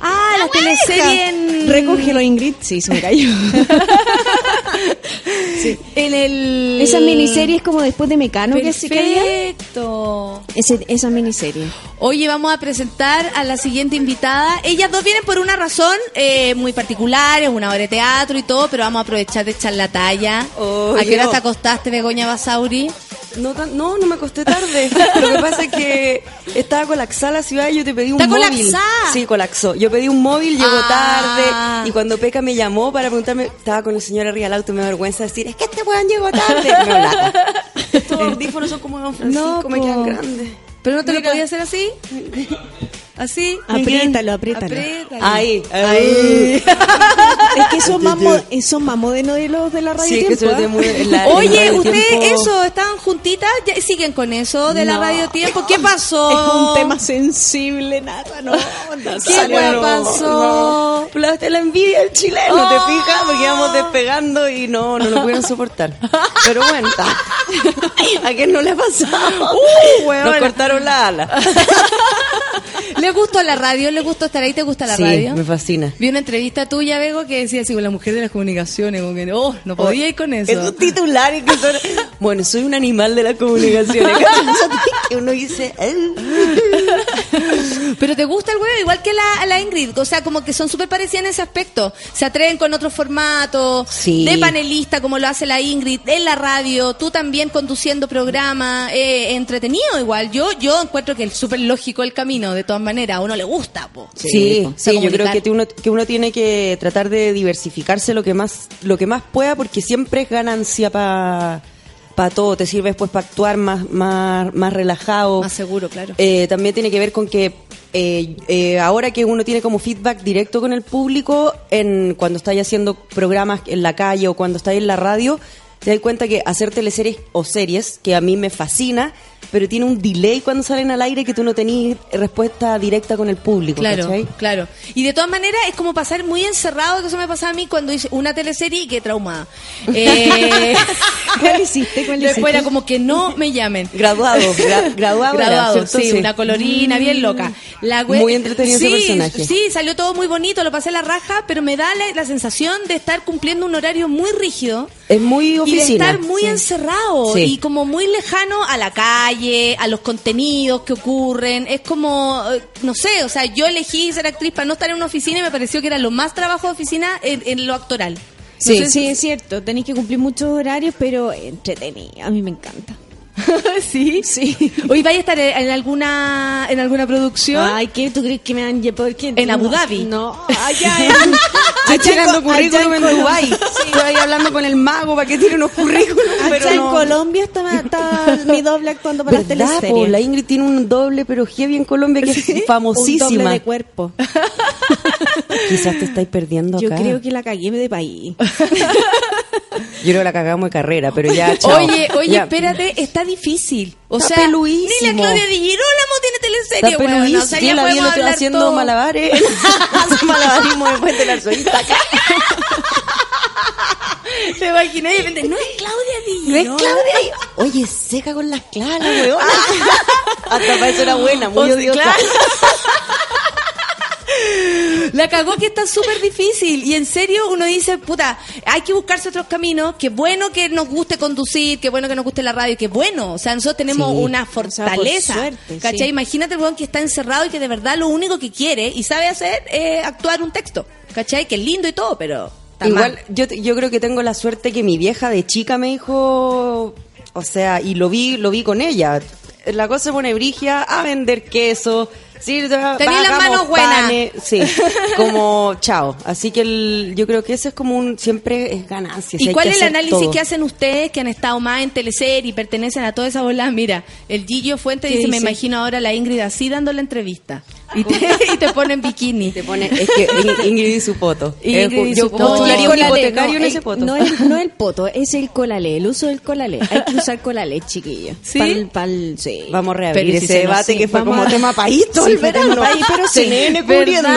Ah, la teleserie en...
Recógelo, Ingrid. Sí, se me cayó.
En el...
Esa miniserie es como después de Mecano que se caía.
Perfecto.
Esa miniserie.
Oye, vamos a presentar a la siguiente invitada. Ellas dos vienen por una razón eh, muy particular, es una obra de teatro y todo, pero vamos a aprovechar de echar la talla.
Oye,
¿A qué hora
oh.
te acostaste, Begoña Basauri?
No, no, no me acosté tarde. <laughs> Lo que pasa es que estaba colapsada la ciudad y yo te pedí un
¿Está
móvil.
colapsada?
Sí, colapsó. Yo pedí un móvil, llegó
Ah.
tarde. Y cuando Peca me llamó para preguntarme, estaba con el señor arriba del auto me da vergüenza decir, es que este weón llegó tarde. <laughs> Lata. Estos audífonos son como Don Francisco,
No,
me quedan grandes.
¿Pero no te lo podía hacer así? <laughs> ¿Así?
Apriétalo, apriétalo.
Apriétalo.
Ahí,
Ahí. <laughs> es que son más, mo- eh, son más modernos de los de la radio
Sí, que
Tiempo,
eso
¿ah?
es muy- en la-
Oye, ustedes eso, estaban juntitas, ya siguen con eso de la
No.
radio tiempo. ¿Qué pasó?
Es un tema sensible, nada, no. no
¿Qué
no,
pasó?
La, la envidia del chileno, ¿te
Oh.
fijas? Porque íbamos despegando y no, no lo pudieron soportar. Pero bueno. ¿a quién no le ha pasado?
Uh, weona.
Nos cortaron la ala. <laughs>
¿Le gustó la radio? ¿Le gustó estar ahí? ¿Te gusta la
sí,
radio?
me fascina.
Vi una entrevista tuya, Bego, que decía así con la mujer de las comunicaciones, como que, oh, no podía ir con eso.
Esos titulares que son... Bueno, soy un animal de la comunicación. <laughs> que uno dice...
Pero te gusta el huevo, igual que la, la Ingrid, o sea, como que son súper parecidas en ese aspecto. Se atreven con otros formatos,
Sí.
de panelista, como lo hace la Ingrid, en la radio, tú también conduciendo programa, eh, entretenido igual. Yo yo encuentro que es súper lógico el camino, de todas maneras, a uno le gusta, po.
Sí, sí,
O sea,
yo creo que uno, que uno tiene que tratar de diversificarse lo que más, lo que más pueda, porque siempre es ganancia para todo. Te sirve después para actuar más, más, más relajado.
Más seguro, claro.
Eh, también tiene que ver con que eh, eh, ahora que uno tiene como feedback directo con el público, en cuando estáis haciendo programas en la calle o cuando estáis en la radio, te das cuenta que hacer teleseries o series, que a mí me fascina, pero tiene un delay cuando salen al aire que tú no tenés respuesta directa con el público.
Claro,
¿cachai?
claro. Y de todas maneras es como pasar muy encerrado, que eso me pasaba a mí cuando hice una teleserie y quedé traumada. <laughs> Eh, <laughs>
¿Cuál hiciste? ¿Cuál
Después
hiciste?
era como que no me llamen.
Graduado, <laughs> gra- graduado,
Graduado, sí, una colorina bien loca. La
Muy entretenido ese
sí,
personaje.
Sí, salió todo muy bonito, lo pasé la raja, pero me da la, la sensación de estar cumpliendo un horario muy rígido.
Es muy
Y de
oficina.
estar muy
Sí.
encerrado y como muy lejano a la calle, a los contenidos que ocurren. Es como, eh, no sé, o sea, yo elegí ser actriz para no estar en una oficina y me pareció que era lo más trabajo de oficina en, en lo actoral.
Sí, sí, es cierto. Tenéis que cumplir muchos horarios, pero entretenido. A mí me encanta. <laughs>
sí.
Sí.
Hoy vaya a estar en alguna en alguna producción.
Ay, ¿qué tú crees que me han llevado?
En Abu Dhabi.
No, <laughs> allá en, <laughs>
Estoy tirando currículum en Dubái. Estoy ahí hablando con el mago para que tire unos currículums,
Allá en
no.
Colombia estaba, estaba mi doble actuando para las
¿Verdad, po?
teleseries.
La Ingrid tiene un doble, pero heavy en Colombia que es
Un
famosísima.
doble de cuerpo.
Quizás te estáis perdiendo
Yo
acá.
creo que la cagué de país.
Yo creo que la cagamos de carrera, pero ya, <laughs> chao.
Oye, oye,
Ya.
espérate, está difícil. O
Está
sea,
peluísimo.
ni la Claudia Di Girolamo tiene teleserie,
Está peluísimo.
O sea, ya
la vi el haciendo
todo.
malabares. <laughs> Hace malabarismo después de la suelta.
Te <laughs> imaginé y repente, no es Claudia Di
¿No es. Claudia? Oye, seca con las claras, weón. Hasta para eso era buena, muy odiosa.
claro. La cagó que está súper difícil. Y en serio uno dice, puta, hay que buscarse otros caminos. Qué bueno que nos guste conducir, qué bueno que nos guste la radio, qué bueno. O sea, nosotros tenemos
Sí.
una fortaleza.
suerte,
¿Cachai?
sí.
Imagínate el weón que está encerrado y que de verdad lo único que quiere y sabe hacer es actuar un texto. ¿Cachai? Que es lindo y todo, pero...
Igual,
mal.
yo, yo creo que tengo la suerte que mi vieja de chica me dijo, o sea, y lo vi, lo vi con ella. La cosa se pone brigia a vender queso. Sí,
Tenía las manos buenas.
Sí, <laughs> como chao. Así que el- yo creo que eso es como un, siempre es ganancia.
¿Y cuál es el análisis
todo.
que hacen ustedes que han estado más en teleserie y pertenecen a toda esa bola? Mira, el Gillo Fuente
¿Qué
dice, me
dice?
imagino ahora a la Ingrid así dando la entrevista. Y te, <laughs> y te pone en bikini.
Te pone, es que In- Ingrid y su poto.
Ingrid y
yo
su poto.
postularía un hipotecario en
no,
ese
el-
poto.
No es, no el poto, es el colalé, el uso del colalé. Hay que <laughs> usar colalé, chiquillo.
¿Sí?
Pa'l- pa'l- sí.
Vamos a reabrir
Pero
ese debate que fue como
a-
tema país todo
Sí,
el verano.
país, pero sí.
CNN cubriendo.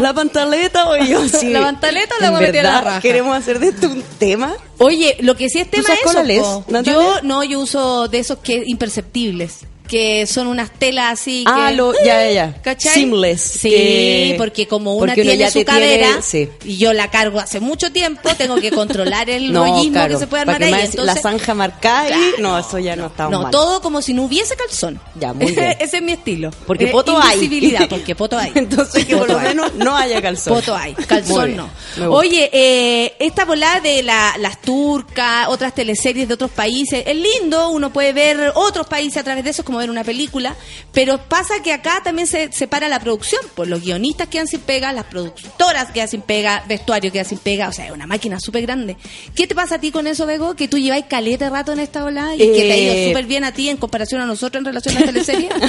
La pantaleta o yo sí.
¿La pantaleta la
¿En
voy a meter a la raja?
queremos hacer de esto un tema?
Oye, lo que sí es
¿Tú
tema es eso. Yo no, yo uso de esos que imperceptibles, que son unas telas así
Ah,
que
lo, ya, ya.
¿Cachai?
Seamless.
Sí,
que-
porque como una
porque
tiene su
te tiene-
cadera
sí.
y yo la cargo hace mucho tiempo, tengo que controlar el <laughs>
No,
rollismo
claro,
que se puede armar ahí. Entonces,
la zanja marcada
Claro.
no, eso ya no está
no,
mal.
todo como si no hubiese calzón.
Ya, muy bien. <laughs>
Ese es mi estilo.
Porque
Eh,
poto hay.
porque poto <laughs> hay.
Entonces que por lo
hay.
menos no haya calzón.
Poto hay, calzón no. Oye, eh, esta volada de la- las turcas, otras teleseries de otros países, es lindo, uno puede ver otros países a través de eso, es como ver una película, pero pasa que acá también se separa la producción, por los guionistas quedan sin pega, las productoras quedan sin pega, vestuario queda sin pega, o sea, es una máquina súper grande. ¿Qué te pasa a ti con eso, Bego? Que tú lleváis caleta de rato en esta volada y que te ha ido
Eh,
súper bien a ti en comparación a nosotros en relación a las teleseries. <laughs>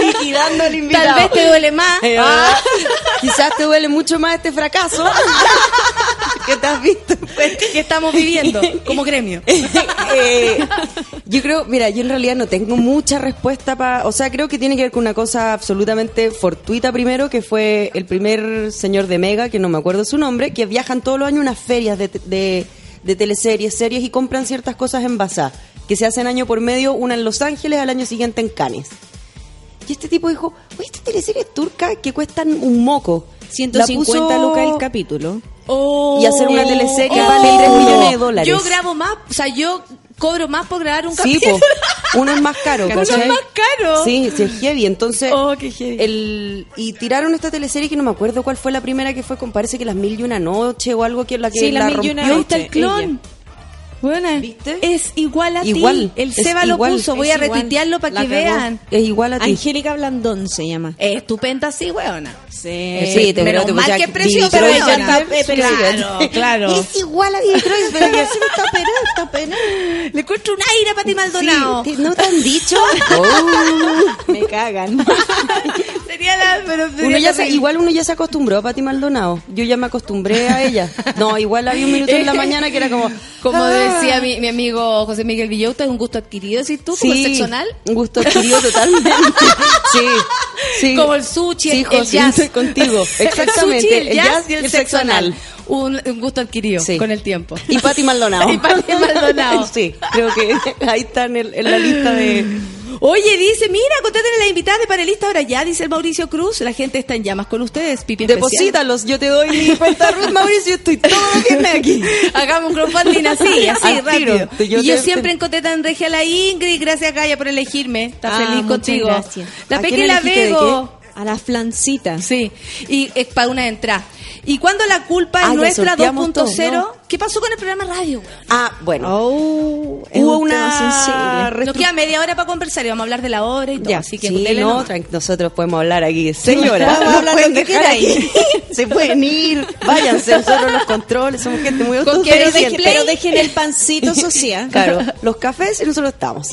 Liquidando al invitado.
Tal vez te duele más.
Eh,
Ah.
Quizás te duele mucho más este fracaso <laughs> que te has visto. <laughs>
que estamos viviendo como gremio. <laughs>
Eh, yo creo, mira, yo en realidad no tengo mucha respuesta para, o sea, creo que tiene que ver con una cosa absolutamente fortuita primero, que fue el primer señor de Mega, que no me acuerdo su nombre, que viajan todos los años a unas ferias de, de, de teleseries, series y compran ciertas cosas en Bazá, que se hacen año por medio, una en Los Ángeles, al año siguiente en Cannes. Y este tipo dijo, oye, esta teleserie es turca que cuestan un moco. La
150
puso-
lucas el capítulo.
Y hacer una teleserie
Oh.
vale 3 millones de dólares.
Yo grabo más, o sea, yo cobro más por grabar un
Sí,
capítulo.
po. uno es más caro, <laughs>
Uno es más caro.
Sí, sí, es heavy. Entonces,
Oh, qué heavy.
el y tiraron esta teleserie que no me acuerdo cuál fue la primera que fue, con parece que las mil y una noche o algo que la que
Sí,
la,
Las Mil y Una
rompió.
Está el clon. Bueno,
¿Viste?
es igual a
Igual,
ti. El Seba lo puso. Voy a
igual.
retuitearlo para que
cagó.
vean.
Es igual a ti.
Angélica Blandón se llama.
Es estupenda así, weona.
Sí.
Sí, te pero
mal que es preciosa,
Pero
pero
ella
ella
está- eh, pero
claro,
ella-
claro.
Es igual a Didi Troyes, pero que sí está penada, está.
Le encuentro un aire a Pati Maldonado.
Sí, ¿No te han dicho? Oh, <laughs> me cagan. <laughs>
Sería la. Pero sería
Uno ya se- igual uno ya se acostumbró a Pati Maldonado. Yo ya me acostumbré a ella. No, igual había un minuto en la <laughs> mañana que era como...
Como
ah.
decía mi, mi amigo José Miguel Villota, es un gusto adquirido, decís tú, como
Sí,
sexo anal.
Un gusto adquirido totalmente. <laughs> Sí, sí.
Como el sushi,
Sí,
el,
José,
el jazz.
estoy contigo. <laughs> Exactamente.
El sushi, el jazz y el, sexo anal. Un, un gusto adquirido
Sí.
con el tiempo.
Y Pati Maldonado.
Y Pati Maldonado.
Sí, creo que ahí está en, el- en la lista de...
Oye, dice, mira, contraten a la invitada de panelista ahora ya, dice el Mauricio Cruz. La gente está en llamas con ustedes, pipi.
Deposítalos, yo te doy mi cuenta Ruth Mauricio, yo estoy todo bien aquí.
Hagamos un crowdfunding así, así,
Al
rápido.
tiro. Yo
y yo
te-
siempre
te-
en Coteta en Regia la Ingrid, gracias Gaya por elegirme. Está
Ah,
feliz contigo.
gracias.
La
¿A
Peque la Vego.
A la flancita.
Sí, y es para una entrada. Y cuando la culpa es
Ah,
nuestra
sorteamos
2.0,
todo,
¿qué pasó con el programa radio?
Ah, bueno.
Oh, es
Hubo
un tema
una
sensible.
Nos queda media hora para conversar y vamos a hablar de la obra y todo.
Ya,
así que
sí, no, nosotros podemos hablar aquí seis horas.
Vamos a hablar
pueden
lo que
dejar
queráis.
ahí. <laughs> Se pueden ir, váyanse, nosotros los controles, somos gente muy
que
Pero,
autosuficiente.
dejen, pero dejen el pancito <laughs> social.
Claro, los cafés y nosotros estamos.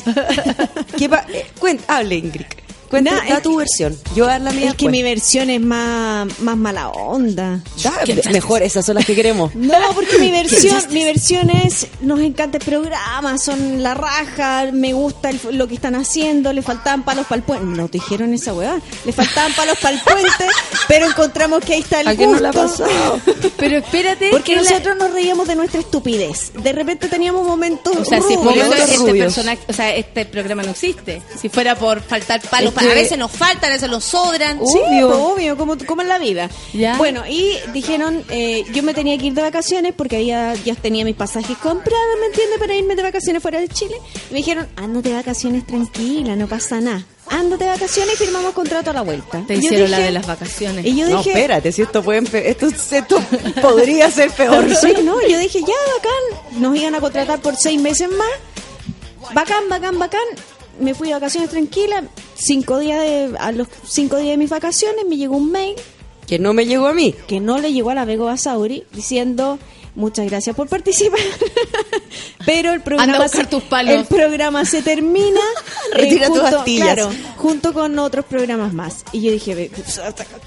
<laughs> ¿Qué pa- eh, hable, Ingrid. Cuenta,
Nah,
da tu versión. Yo dar la mía
Es que mi versión es más, más mala onda.
Da, mejor, esas son las que queremos. <laughs>
No, porque mi <laughs> versión, mi versión es, nos encanta el programa, son la raja, me gusta el- lo que están haciendo, le faltaban palos para el puente. Nos dijeron esa weá, le faltaban palos para el puente, <laughs> pero encontramos que ahí está el
¿A quién no
gusto.
pasado?
Pero espérate.
Porque
que la-
nosotros nos reíamos de nuestra estupidez. De repente teníamos momentos
O sea, si por
Momentos
este personaje, o sea, este programa no existe. Si fuera por faltar palos,
Es que-
a veces nos faltan, a veces nos sobran.
Sí,
Obvio.
pues, obvio, como, como en la vida.
Ya.
Bueno, y dijeron, eh, yo me tenía que ir de vacaciones porque había, ya tenía mis pasajes comprados, ¿me entiendes? Para irme de vacaciones fuera de Chile. Y me dijeron, ándate de vacaciones tranquila, no pasa nada. Ándate de vacaciones y firmamos contrato a la vuelta.
Te hicieron la de las vacaciones.
Y yo
No, espérate, si esto puede esto, esto podría ser peor. <laughs>
sí, no, yo dije, ya, bacán. Nos iban a contratar por seis meses más. Bacán, bacán, bacán. Me fui de vacaciones tranquila. Cinco días de, a los cinco días de mis vacaciones me llegó un mail
Que no me llegó a mí.
que no le llegó a la Vego Basauri diciendo muchas gracias por participar <laughs> pero el programa se,
tus palos.
el programa se termina <laughs> eh,
Retira tus
junto,
astillas.
claro, junto con otros programas más y yo dije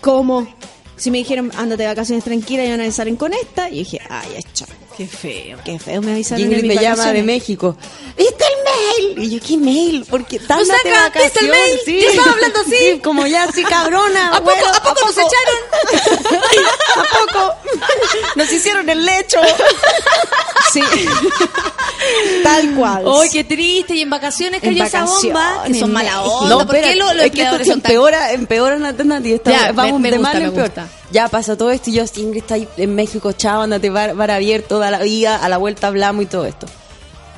¿cómo? Si me dijeron ándate de vacaciones tranquila y van a avisar con esta y yo dije ay ya chao
Qué feo.
qué feo me
Y
avisaron
Ingrid me llama de
vacaciones.
México. ¿Viste el mail? Y yo, ¿qué mail? Porque tan
O sea, ¿viste el
vacaciones.
mail?
Sí.
Yo estaba hablando así.
Sí, como ya, así cabrona.
¿A poco,
bueno,
¿a poco nos echaron? <laughs>
¿A poco? Nos hicieron el lecho.
sí tal cual
¡Ay, qué triste! Y en vacaciones
En
cayó esa bomba.
vacaciones,
Que son mala
no,
onda. ¿Por qué los, los
es que esto
empleadores
se
son tan...
empeora, empeora la alternativa. Está-
Ya,
vamos
me- me
de
gusta,
mal en peor. Ya pasa todo esto y yo, Ingrid está ahí en México, chao, andate bar, bar abierto, toda la vida, a la vuelta hablamos y todo esto.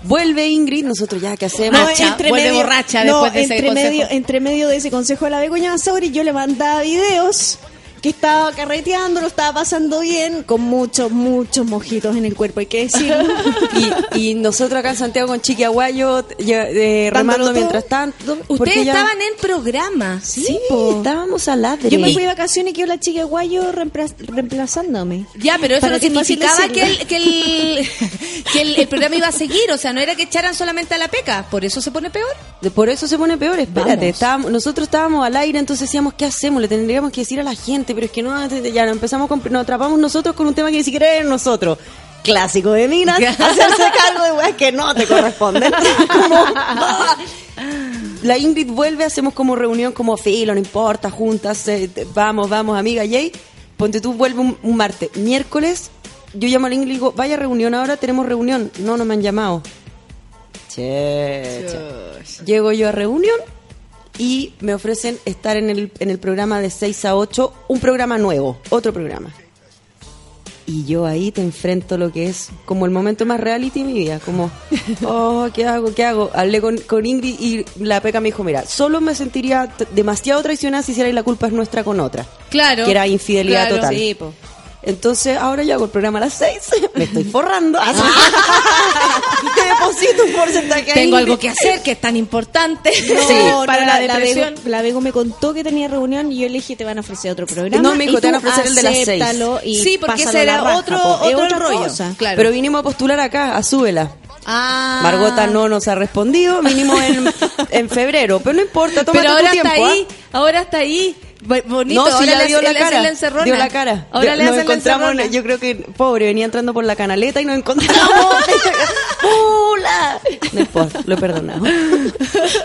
Vuelve Ingrid, nosotros ya, ¿qué hacemos?
No,
Borracha, vuelve borracha
no,
después de ese
entre
consejo.
medio, entre medio de ese consejo de la Begoña Basauri, yo le mandaba videos que estaba carreteando, lo estaba pasando bien, con muchos, muchos mojitos en el cuerpo, hay que decirlo. <laughs>
y, y nosotros acá en Santiago con Chiqui Aguayo ya, eh, remando mientras tanto.
Ustedes
ya-
estaban en programa.
Sí,
po.
estábamos al ladre.
Yo me fui de vacaciones y quedó la chica guayo reempla- reemplazándome.
Ya, pero eso no significaba que, el, que, el, <laughs> que el, el programa iba a seguir. O sea, no era que echaran solamente a la peca. ¿Por eso se pone peor?
Por eso se pone peor, espérate. Estábamos, nosotros estábamos al aire, entonces decíamos, ¿qué hacemos? Le tendríamos que decir a la gente, pero es que no, ya nos empezamos con, nos atrapamos nosotros con un tema que ni siquiera era de nosotros. Clásico de minas, <laughs> hacerse cargo de weas que no te corresponden. Como, ah. La Ingrid vuelve, hacemos como reunión como filo, no importa, juntas, eh, te- vamos, vamos, amiga Jay. Ponte tú, vuelve un, un martes. Miércoles, yo llamo a la Ingrid y digo, vaya reunión ahora, tenemos reunión. No, no me han llamado. Che, che. Llego yo a reunión y me ofrecen estar en el, en el programa de 6 a 8, un programa nuevo, otro programa. Y yo ahí te enfrento lo que es como el momento más reality de mi vida, como, <laughs> oh, ¿qué hago? ¿Qué hago? Hablé con, con Ingrid y la peca me dijo, mira, solo me sentiría demasiado traicionada si hiciera y la culpa es nuestra con otra.
Claro.
Que era infidelidad
Claro,
total.
sí, po.
Entonces, ahora yo hago el programa a las 6, <laughs> me estoy forrando. <laughs> Te deposito un porcentaje ahí.
Tengo algo que hacer que es tan importante. <laughs>
No,
para
no,
la,
la,
depresión.
Bego, la Bego me contó que tenía reunión y yo le dije, te van a ofrecer otro programa.
No, me dijo, te van a ofrecer el de las seis.
acéptalo Y
Sí, porque ese era
raja,
otro-
po.
Otro rollo.
cosa.
Claro.
Pero vinimos a postular acá, a Súbela.
Ah.
Margota no nos ha respondido, vinimos en, en febrero, pero no importa, tómate
Pero ahora
tu tiempo.
está ahí.
¿ah?
Ahora está ahí. Bonito.
No, si
ahora
ya dio la cara.
la
dio la cara.
Ahora le
nos
hacen la
encontramos, yo creo que, pobre, venía entrando por la canaleta y nos encontramos. <laughs> ¡Pula! No importa, lo he perdonado.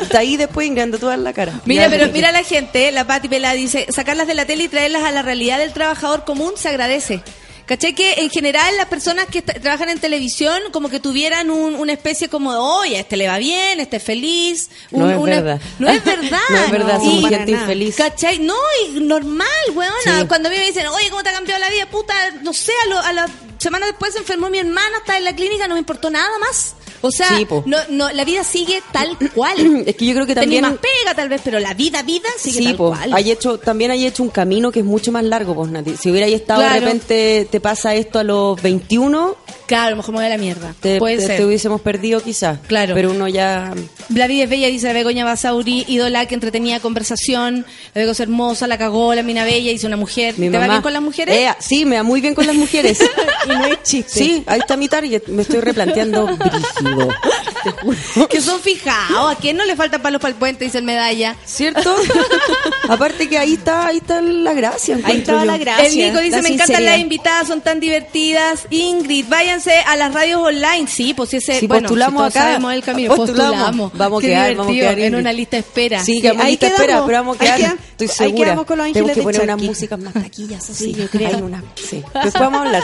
Está ahí después ingando toda la cara.
Mira,
Ya,
pero mira la gente, la Pati Pela dice, sacarlas de la tele y traerlas a la realidad del trabajador común se agradece. ¿Cachai? Que en general las personas que trabajan en televisión como que tuvieran un- una especie como de, oye, este le va bien, este es feliz.
No
un-
es
una-
verdad.
No es <laughs> verdad.
No es verdad, somos
para
gente infeliz.
¿Cachai? No, y normal, weona.
Sí.
Cuando a mí me dicen, oye, ¿cómo te ha cambiado la vida? Puta, no sé, a, lo- a la semana después se enfermó mi hermana, estaba en la clínica, no me importó nada más. O sea,
Sí,
no, no, la vida sigue tal <clears throat> cual.
Es que yo creo que
Tenía
también...
más pega tal vez, pero la vida, vida sigue
Sí,
tal
po,
cual.
hay hecho, también hay hecho un camino que es mucho más largo, pues, Nati. Si hubiera estado
Claro.
de repente, te pasa esto a los 21,
Claro, a lo mejor me voy a la mierda.
te,
Puede
te-
ser.
te hubiésemos perdido quizás.
Claro.
Pero uno ya...
La vida es bella, dice Begoña Basauri, ídola que entretenía conversación, la es hermosa, la cagó, la mina bella, hizo una mujer.
Mi
¿Te va bien con las mujeres?
Eh, sí, me va muy bien con las mujeres. <laughs>
Y no es chiste.
sí, ahí está mi target. Me estoy replanteando brígido. <laughs> Te juro.
que son fijados, ¿a quién no le falta palos para el puente? Dice el medalla.
¿Cierto? Aparte que ahí está, ahí está la gracia.
Ahí
yo.
la gracia.
el Nico dice,
la
me encantan
sinceridad".
las invitadas, son tan divertidas. Ingrid, váyanse a las radios online. Sí, pues si ese,
Sí,
bueno,
postulamos
si
acá.
sabemos el camino.
Postulamos.
Postulamos.
Vamos a quedar, vamos a quedar,
en una lista de espera.
Sí, quedamos en
ahí
lista de
quedamos.
espera, pero vamos a
Ahí
quedar.
quedamos.
Estoy
Ahí
segura.
quedamos con los
Tenemos
ángeles
que
de
poner unas músicas más taquillas, así.
Sí, yo creo.
Hay una- sí. <laughs> Después vamos a hablar.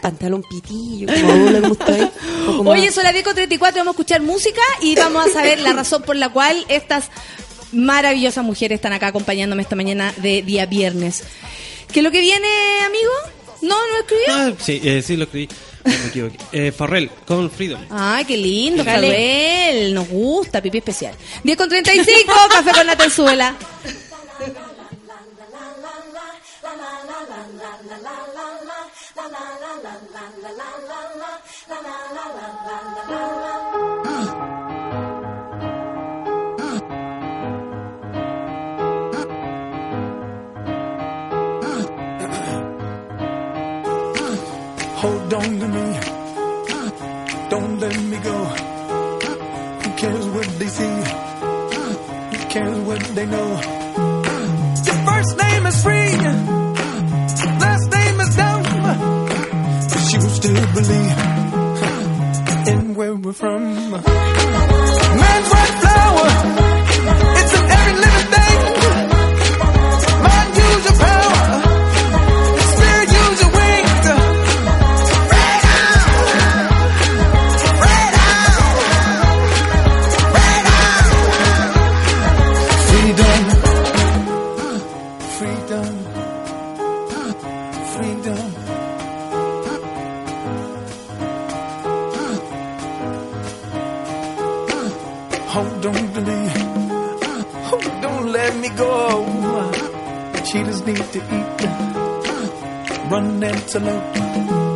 Pantalón pitillo, como uno poco más-
Oye, son las 10 con 34, vamos a escuchar música y vamos a saber la razón por la cual estas maravillosas mujeres están acá acompañándome esta mañana de día viernes. ¿Qué es lo que viene, amigo? No, no lo escribió.
Ah, sí, eh, sí lo escribí. No me equivoqué. Eh, Farrell, con Freedom.
Ay, qué lindo. Farrell. Nos gusta, pipí especial. 10 con 35, café con la tenzuela.
Hold on to me. Don't let me go. Who cares what they see? Who cares what they know? Your first name is free. Last name is dumb. But you still believe in where we're from. Man's white flower. It's in need to eat. Run antelope.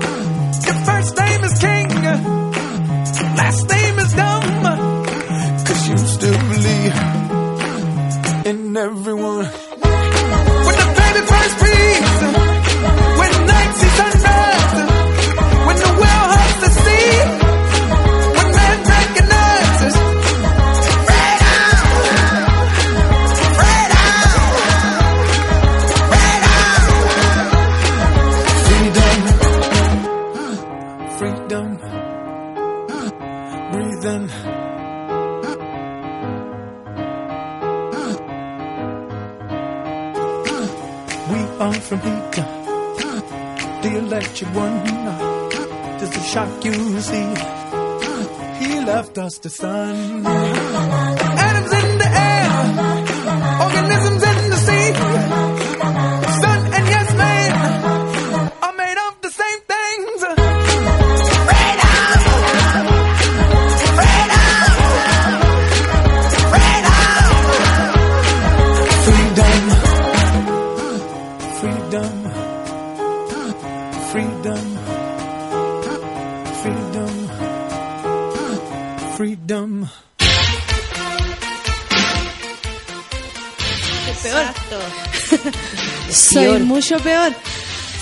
Mucho peor.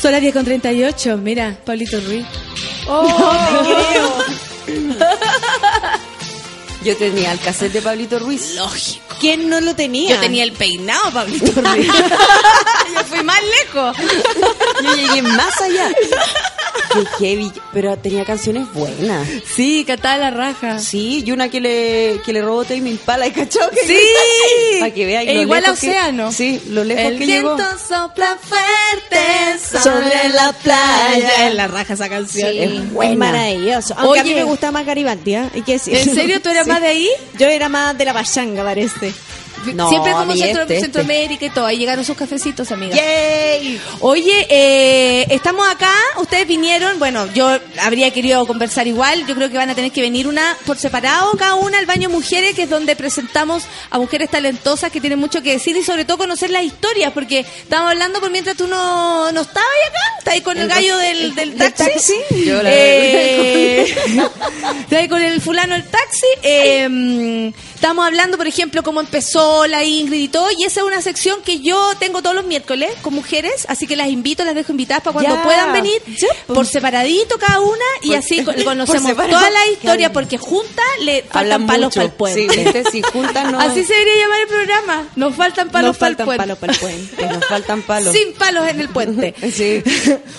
Son las 10 con 38. Mira, Pablito Ruiz. <laughs>
Yo tenía el cassette de Pablito Ruiz.
Lógico.
¿Quién no lo tenía?
Yo tenía el peinado, Pablito Ruiz. <laughs> Yo fui más lejos.
Yo llegué más allá. Qué heavy, pero tenía canciones buenas.
Sí, cataba la raja.
Sí, y una que le, que le robó Tame Impala, ¿y cachao? Que
Sí. <laughs>
Para que vean
E igual a
lejos que-
Océano.
sí, lo lejos
El
que
viento
llegó.
sopla fuerte
Sobre la playa.
En la raja esa canción.
Sí,
Es buena.
maravilloso. Aunque a mí
Oye.
me gusta más Garibaldi, ¿eh? Que decir.
¿En serio tú eras <laughs> más de ahí?
Yo era más de la pachanga, parece.
No,
Siempre como Centro-
este, este.
Centroamérica y todo. Ahí llegaron sus cafecitos, amigas.
¡Yay!
Oye, eh, estamos acá, ustedes vinieron, bueno, yo habría querido conversar igual, yo creo que van a tener que venir una por separado, cada una al baño mujeres, que es donde presentamos a mujeres talentosas que tienen mucho que decir y sobre todo conocer las historias, porque estábamos hablando por mientras tú no, no estabas ahí acá, estás ahí con el,
El
gallo del, del
del
taxi.
taxi. Yo la
Eh, <laughs> estás ahí con el fulano del taxi. eh, estamos hablando, por ejemplo, cómo empezó la Ingrid y todo, y esa es una sección que yo tengo todos los miércoles con mujeres, así que las invito, las dejo invitadas para cuando
Ya.
puedan venir
Ya, pues.
por separadito cada una y
Por-
así <laughs> conocemos toda la historia porque juntas le faltan
Hablan
palos para el puente.
Sí, viste, si juntas no- <laughs>
Así se debería llamar el programa. Nos faltan palos para el
faltan
puente.
palos para el puente.
Nos faltan palos.
Sin palos en el puente. <laughs>
Sí.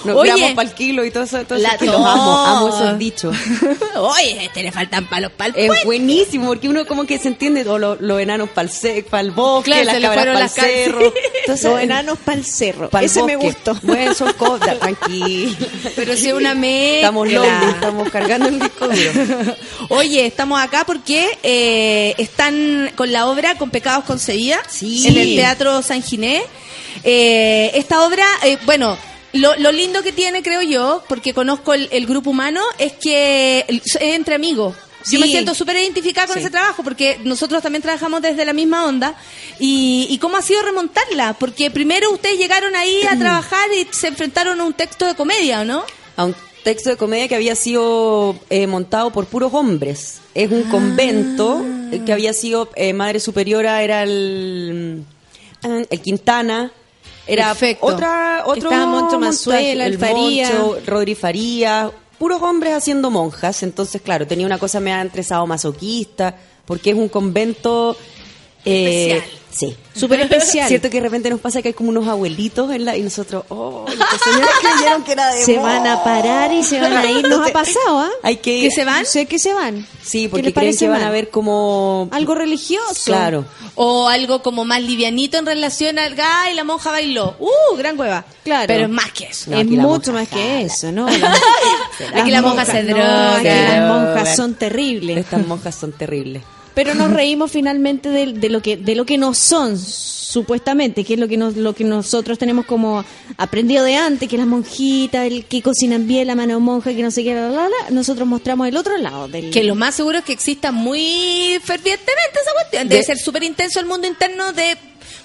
Nos
Oye.
Para el kilo y todo eso. Todo
La
amo, amo esos dichos.
Oye, este le faltan palos para el
Es
puente.
buenísimo porque uno como que se entiende todos los, enanos para el, bosque,
Claro,
las cabras para el cerro. <laughs> Entonces,
Los enanos para el cerro.
pa'l
Ese me
bosque.
gustó.
Bueno, son cosas, <laughs> tranquilo.
Pero si es una mezcla.
Estamos lonely, estamos cargando el disco duro. <laughs>
Oye, estamos acá porque eh, están con la obra Con Pecados Concebida
Sí.
en el Teatro San Ginés. Eh, esta obra, eh, bueno, lo, lo lindo que tiene, creo yo, porque conozco el, el grupo humano, es que es entre amigos. Yo me
Sí.
siento súper identificada con
Sí.
ese trabajo porque nosotros también trabajamos desde la misma onda. Y, y cómo ha sido remontarla? Porque primero ustedes llegaron ahí a <clears throat> trabajar y se enfrentaron a un texto de comedia, ¿o no?
A un texto de comedia que había sido eh, montado por puros hombres. Es
Ah.
un convento eh, que había sido eh, madre superiora, era el, mm, el Quintana. Era
Perfecto.
otra, otro
Estaba Moncho Mazuela,
montaje,
el Faría.
Moncho, Rodri Faría, puros hombres haciendo monjas. Entonces, claro, tenía una cosa media entre masoquista, porque es un convento eh,
Especial.
Sí.
Súper especial. <laughs>
Cierto que de repente nos pasa que hay como unos abuelitos en la y nosotros, oh, y las señoras <laughs> creyeron que era de
Se van a parar y se van a ir. Nos ha <laughs> pasado, ¿ah?
Hay que
¿Que se van?
Sé que se van.
Sí,
¿Qué
porque creen
parece
que van
mal?
a ver como
Algo religioso.
Claro.
O algo como más livianito en relación al gay y la monja bailó. ¡Uh! Gran hueva.
Claro.
Pero es más que eso.
No,
es mucho más que eso, ¿no?
Aquí la monja
monjas,
se
no,
droga.
aquí las monjas son terribles.
Estas monjas son terribles.
Pero nos <laughs> reímos finalmente de, de lo que de lo que no son supuestamente, que es lo que nos, lo que nosotros tenemos como aprendido de antes, que las monjitas, el que cocinan bien, la mano monja, que no sé qué, la, la, la, nosotros mostramos el otro lado del
Que lo más seguro es que exista muy fervientemente esa cuestión. Debe
De-
ser súper intenso el mundo interno de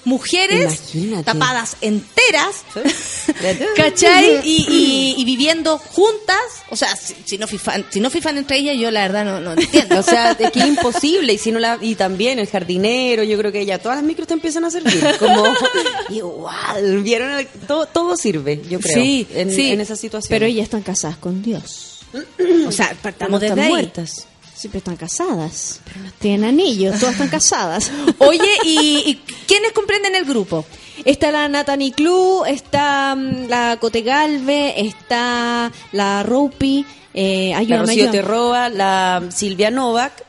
mujeres
Imagínate.
tapadas enteras, <laughs> ¿cachai? Y, y- y viviendo juntas. O sea, si, si no fifan, si no fifan entre ellas, yo la verdad no, no entiendo. <laughs>
O sea, es que es imposible y si no la y también el jardinero, yo creo que ya todas las micros te empiezan a servir como <laughs> igual, vieron El- todo todo sirve, yo creo.
Sí,
en,
sí.
en esa situación.
Pero ellas están casadas con Dios. <clears throat>
O sea, partamos
están
desde ahí.
muertas.
Siempre están casadas. Tienen anillos, todas están casadas. <laughs>
Oye, ¿y, y quiénes comprenden el grupo?
Está la Natani Clu, está mm, la Cote Galve, está la Roupi, eh,
La
ayúdame,
Rocío
ayúdame.
Terroba, la Silvia Novak,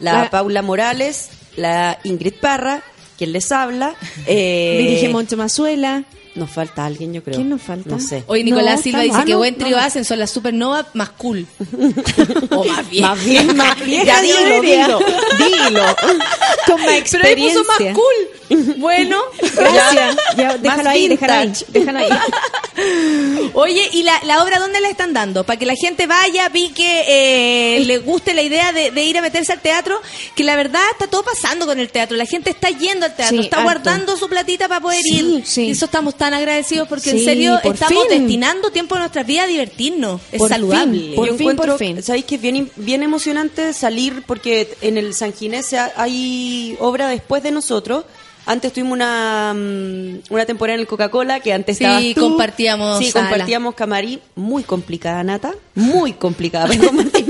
la,
La-
Paula Morales, la Ingrid Parra, quien les habla. <laughs> Eh,
Dirige Moncho Mazuela.
Nos falta alguien, yo creo.
¿Quién nos falta?
No sé.
Hoy Nicolás
No,
Silva dice
ah,
que
no,
buen trío
no.
hacen, son las supernova más cool. <laughs> o más bien.
Más bien, más
vieja <laughs>
Ya dilo, dilo, dilo.
Con más
Pero ahí puso más
experiencia.
cool. Bueno, <laughs>
Gracias. Ya, déjalo ahí, déjalo ahí. Déjalo ahí.
Oye, ¿y la, la obra dónde la están dando? Para que la gente vaya, vi que eh, le guste la idea de, de ir a meterse al teatro, que la verdad está todo pasando con el teatro. La gente está yendo al teatro,
Sí,
está
harto.
guardando su platita para poder
Sí,
ir.
sí.
Y eso estamos tan agradecidos porque en
Sí,
serio
por
estamos
fin.
destinando tiempo de nuestras vidas a divertirnos. Es
Por
saludable.
fin,
Yo
por fin,
encuentro,
por fin.
¿sabéis que es bien, bien emocionante salir? Porque en el San Ginés hay obra después de nosotros. Antes tuvimos una, mm, una temporada en el Coca-Cola que antes
Sí,
estabas tú.
compartíamos
Sí,
sala.
compartíamos camarín. Muy complicada, Nata. Muy complicada. <laughs> para compartir.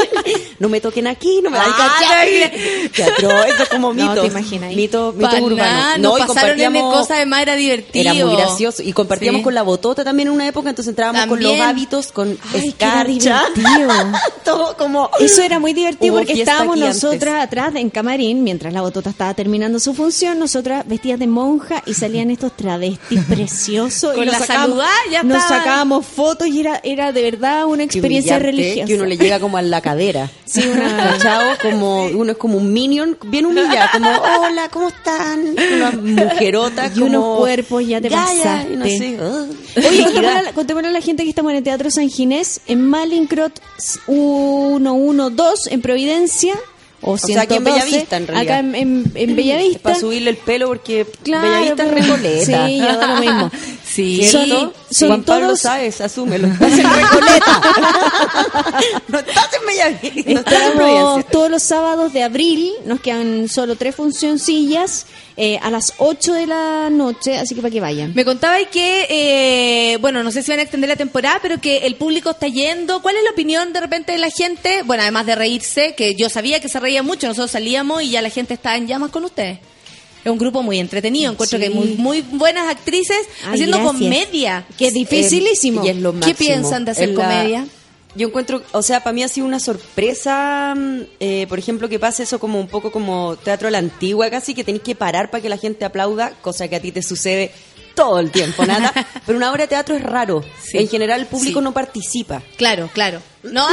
No me toquen aquí, no me
Ah,
a. <laughs> Teatro, eso es como
No,
mito.
te imaginas ahí.
Mito, urbano. No,
nos pasaron en cosas de más era divertido.
Era muy gracioso. Y compartíamos
Sí.
con la botota también en una época, entonces entrábamos con los hábitos, con
Ay,
escarcha. <laughs> Todo como...
Eso era muy divertido
Hubo
porque estábamos
antes.
nosotras atrás en camarín, mientras la botota estaba terminando su función, nosotras vestidas de monja y salían estos travestis <laughs> preciosos.
Con
y nos
la
sacábamos-
saludá, ya
Nos sacábamos fotos y era, era de verdad una experiencia religiosa.
Que uno le llega como a la cadera.
Sí, una...
¿Cachao? Como, uno es como un minion, bien humillado, como, hola, ¿cómo están? Una mujerota,
Y unos
como...
cuerpos ya te
ya, ya,
pasaste.
y no sé.
Oye, contémosle a la- gente que estamos en el Teatro San Ginés, en Malincrot 112, en Providencia. O,
O sea, aquí en
112,
Bellavista, en realidad.
Acá en, en- en Bellavista. <clears throat>
Para subirle el pelo porque
Claro,
Bellavista es
pues,
Recoleta.
Sí, yo da lo mismo. <laughs>
Sí,
Son- son
Juan Pablo
todos-
Sáez, asúmelo. <laughs> Estás <laughs> en Recoleta. no estás en Bellavista, no estás en
Estamos
Providencia.
todos los sábados de abril, nos quedan solo tres funcioncillas eh, a las 8 de la noche, así que para que vayan.
Me contabais que, eh, bueno, no sé si van a extender la temporada, pero que el público está yendo. ¿Cuál es la opinión de repente de la gente? Bueno, además de reírse, que yo sabía que se reía mucho, nosotros salíamos y ya la gente está en llamas con ustedes. Es un grupo muy entretenido, encuentro
Sí.
que hay muy, muy buenas actrices
Ay,
haciendo
gracias.
comedia.
Que es dificilísimo.
Eh, y es lo
¿Qué piensan de hacer
la-
comedia?
Yo encuentro, o sea, para mí ha sido una sorpresa, mm, eh, por ejemplo, que pase eso como un poco como teatro a la antigua, casi que tenéis que parar para que la gente aplauda, cosa que a ti te sucede todo el tiempo, nada. <laughs> Pero una obra de teatro es raro.
Sí.
En general el público
Sí.
no participa.
Claro, claro. No,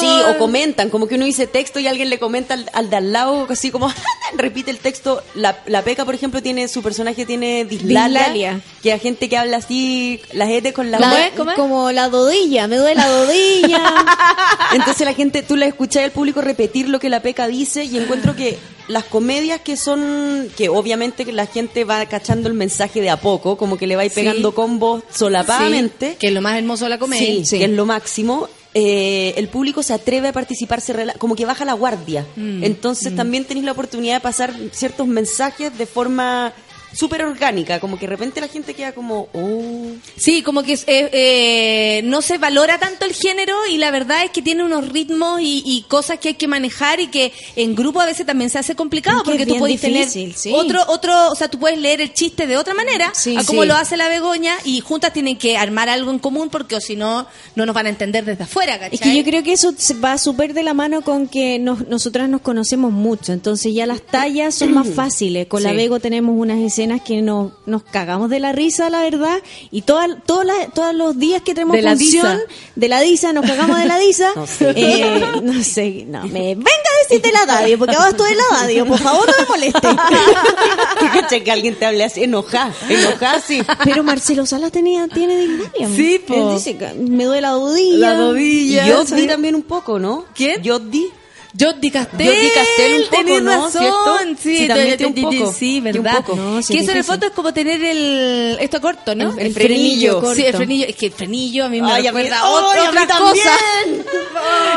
Sí, o comentan, como que uno dice texto y alguien le comenta al, al de al lado, así como <laughs> repite el texto. La, la Peca, por ejemplo, tiene su personaje tiene dislalia, que hay gente que habla así, las E con la
La-
U.
¿Cómo es?
Como la dodilla, me duele la dodilla. <laughs>
Entonces la gente, tú la escuchás al público repetir lo que la Peca dice y encuentro que las comedias que son, que obviamente que la gente va cachando el mensaje de a poco, como que le va a ir
Sí.
pegando combos solapadamente.
Sí, que es lo más hermoso de la comedia.
Sí, que es lo máximo. Eh, el público se atreve a participar, se rela- como que baja la guardia.
Mm,
Entonces también tenéis la oportunidad de pasar ciertos mensajes de forma súper orgánica, como que de repente la gente queda como, oh.
Sí, como que eh, eh, no se valora tanto el género y la verdad es que tiene unos ritmos y, y cosas que hay que manejar y que en grupo a veces también se hace complicado
Es que
porque tú puedes tener
sí.
otro, otro, o sea, tú puedes leer el chiste de otra manera
Sí,
a como
sí.
lo hace la Begoña y juntas tienen que armar algo en común porque o si no, no nos van a entender desde afuera, ¿cachai?
Es que yo creo que eso va súper de la mano con que nos, nosotras nos conocemos mucho, entonces ya las tallas son más <clears throat> fáciles. Con la. Bego tenemos unas escenas que nos, nos cagamos de la risa, la verdad, y todas todas las- todos los días que tenemos
De la
función de la Disa, nos cagamos de la Disa. <laughs>
No sé.
Eh, no sé, no, me venga a decirte la radio, porque ahora estoy en la radio, por favor no me moleste. <laughs>
Que caché que alguien te hable así, enojá, enojá, sí.
Pero Marcelo Salas tenía, tiene dislalia.
Sí,
que me duele la rodilla.
La rodilla.
Y yo di también un poco, ¿no?
¿Quién?
Yo di.
Jordi Castel,
Jordi Castel un poco,
tenés
¿no?
razón,
¿Cierto?
sí,
Sí, también tiene un poco.
sí,
Tiene un
verdad.
poco.
No, sí,
que
es
eso en el fondo es como tener el esto corto, ¿no?
El- el frenillo
Sí, el
corto.
frenillo, es que el frenillo a mí me
Ay,
recuerda
¡Ay,
otra,
a
otra
también!
cosa.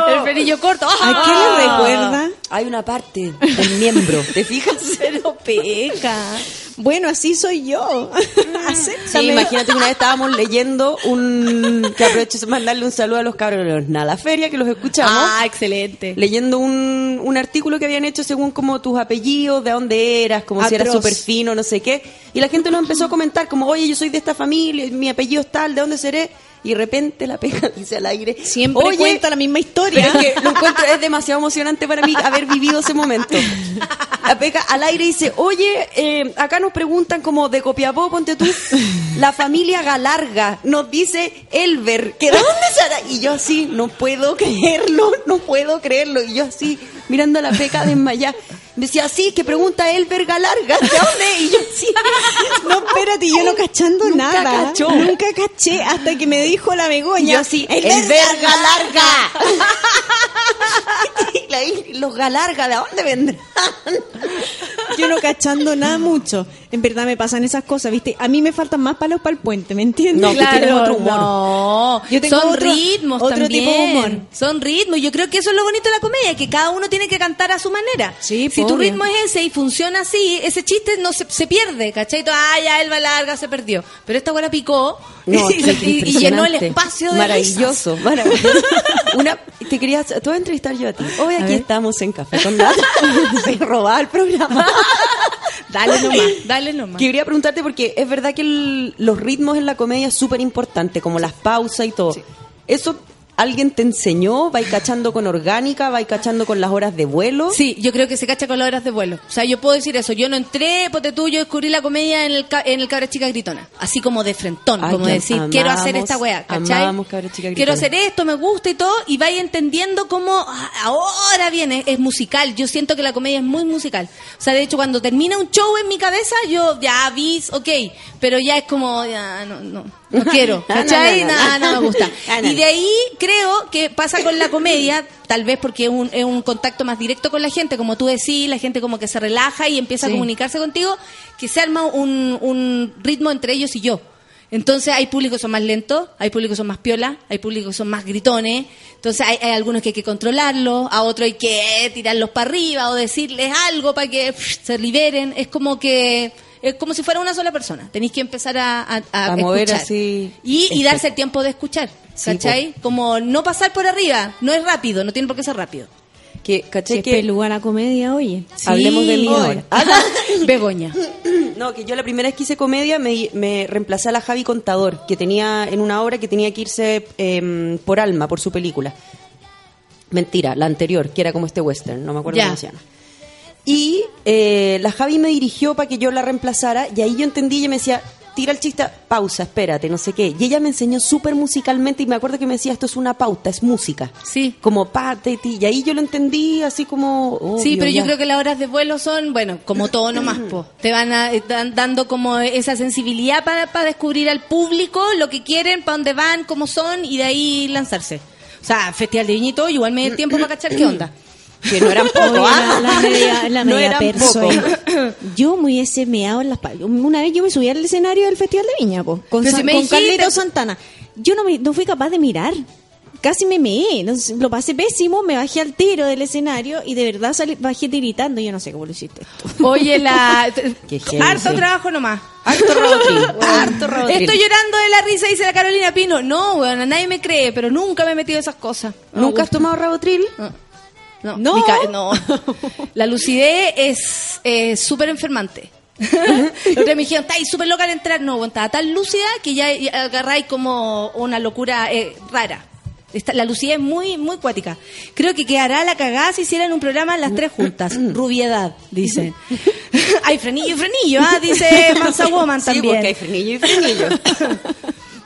<laughs> El frenillo corto.
¿A qué
¡Ah!
le recuerda?
Hay una parte del miembro, <laughs> ¿te fijas?
Pero peca. Bueno, así soy yo. <laughs>
Sí,
Acéptame.
imagínate que una vez estábamos leyendo un... Que aprovecho de mandarle un saludo a los cabros de los Nada Feria, que los escuchamos.
Ah, excelente.
leyendo un, un artículo que habían hecho según como tus apellidos, de dónde eras, como si eras súper fino, no sé qué. Y la gente nos empezó a comentar como, oye, yo soy de esta familia, mi apellido es tal, ¿de dónde seré? Y de repente la pega <laughs> dice al aire,
Siempre
oye,
cuenta la misma historia.
pero es que lo encuentro, es demasiado emocionante para mí haber vivido ese momento. La pega al aire dice, oye, eh, acá nos preguntan como de Copiapó, ponte tú, la familia Galarga, nos dice Elber, que ¿de dónde será? Y yo así, no puedo creerlo, no puedo creerlo. Y yo así, mirando a la peca desmayada. Me decía, sí, que pregunta Elber Galarga, ¿de dónde? Y yo así, <laughs>
No, espérate, yo no cachando
Nunca
nada.
cachó.
Nunca caché hasta que me dijo la
y
Begoña.
yo así,
el verga
Galarga. <laughs> Y los Galarga, ¿de dónde vendrán? <laughs>
Yo no cachando nada mucho. En verdad me pasan esas cosas, ¿viste? A mí me faltan más palos para el puente, ¿me entiendes?
No, otro humor.
No,
Yo tengo
son
otro-
ritmos
otro
también.
tipo de humor.
Son ritmos. Yo creo que eso es lo bonito de la comedia, que cada uno tiene que cantar a su manera.
Sí,
si tu ritmo es ese y funciona así, ese chiste no se, se pierde, ¿cachai? Ah, ya Elba Larga se perdió. Pero esta buena picó
No,
y,
es
y- y llenó el espacio de
Maravilloso, maravilloso. Una, te quería, te voy a entrevistar yo a ti. Hoy aquí
ver.
estamos en Café con Nata. <laughs> Se robaba el programa. <laughs>
Dale nomás, dale nomás.
Quería preguntarte porque es verdad que el- los ritmos en la comedia es súper importante, como las pausas y todo. Eso ¿Alguien te enseñó? ¿Vais cachando con orgánica? ¿Vais cachando con las horas de vuelo?
Sí, yo creo que se cacha con las horas de vuelo. O sea, yo puedo decir eso. Yo no entré, pote tú, yo descubrí la comedia en el, en el Cabra Chica Gritona. Así como de frentón,
Ay,
como decir, quiero hacer esta weá, ¿cachai?
amamos Cabra Chica
quiero
Gritona.
hacer esto, me gusta y todo, y vais entendiendo cómo ah, ahora viene, es musical. Yo siento que la comedia es muy musical. O sea, de hecho, cuando termina un show en mi cabeza, yo ya vi, ok, pero ya es como, ya, no, no, no quiero,
No, <laughs> no,
¿cachai?
no, no,
Nada,
no.
no me gusta. <laughs>
Ah,
Y de ahí creo que pasa con la comedia, tal vez porque es un, es un contacto más directo con la gente, como tú decís, la gente como que se relaja y empieza
Sí.
a comunicarse contigo, que se arma un, un ritmo entre ellos y yo. Entonces hay públicos que son más lentos, hay públicos que son más piola, hay públicos que son más gritones. Entonces hay, hay algunos que hay que controlarlos, a otros hay que tirarlos para arriba o decirles algo para que pff, se liberen. Es como que es como si fuera una sola persona. Tenéis que empezar a, a, a
A mover
escuchar.
así.
Y, y
Este.
darse el tiempo de escuchar.
Sí,
¿Cachai? Como no pasar por arriba. No es rápido, no tiene por qué ser rápido.
Que, ¿cachai? Que
peluda la comedia, oye.
hablemos de mí
Hoy.
ahora. <laughs>
Begoña. <coughs>
No, que yo la primera vez que hice comedia me, me reemplacé a la Javi Contador, que tenía en una obra que tenía que irse em, por alma, por su película. Mentira, la anterior, que era como este western, no me acuerdo
Ya.
cómo se llama. Y eh, la Javi me dirigió para que yo la reemplazara y ahí yo entendí y ella me decía, tira el chiste, pausa, espérate, no sé qué. Y ella me enseñó súper musicalmente y me acuerdo que me decía, esto es una pauta, es música.
Sí.
Como parte, ti. y ahí yo lo entendí así como...
Sí, pero yo creo que las horas de vuelo son, bueno, como todo nomás, po. Te van a, eh, dan- dando como esa sensibilidad para, para descubrir al público lo que quieren, para dónde van, cómo son, y de ahí lanzarse. O sea, Festival de Viñito, igual me el tiempo para cachar qué onda.
Que no eran
Oye, la,
¿ah?
la media, la
No
media
eran
perso.
pocos. <laughs>
Yo me hubiese meado en las palmas. Una vez yo me subí al escenario del Festival de Viña, po, con,
Pero
Sa-
si me
con
dijiste-
Carlito Santana. Yo no, me- no fui capaz de mirar. Casi me meé. lo pasé pésimo, me bajé al tiro del escenario y de verdad salí, bajé tiritando. Yo no sé cómo lo hiciste esto.
Oye, la... <laughs> Harto trabajo nomás.
Harto robotril, <laughs> harto robotril.
Estoy llorando de la risa, dice la Carolina Pino. No, bueno, nadie me cree, pero nunca me he metido esas cosas.
¿Nunca has tomado Rabotril?
No,
No.
no. <laughs> La lucidez es eh, súper enfermante. <laughs> Otra me dijeron, estáis súper loca al entrar. No, estaba tan lúcida que ya ya agarráis como una locura eh, rara. Esta- la lucidez es muy, muy cuática. Creo que quedará la cagada si hicieran un programa las tres juntas. <laughs> Rubiedad, dicen. Hay frenillo y frenillo, ¿ah? dice Mansa Woman
Sí,
también.
porque hay frenillo y frenillo.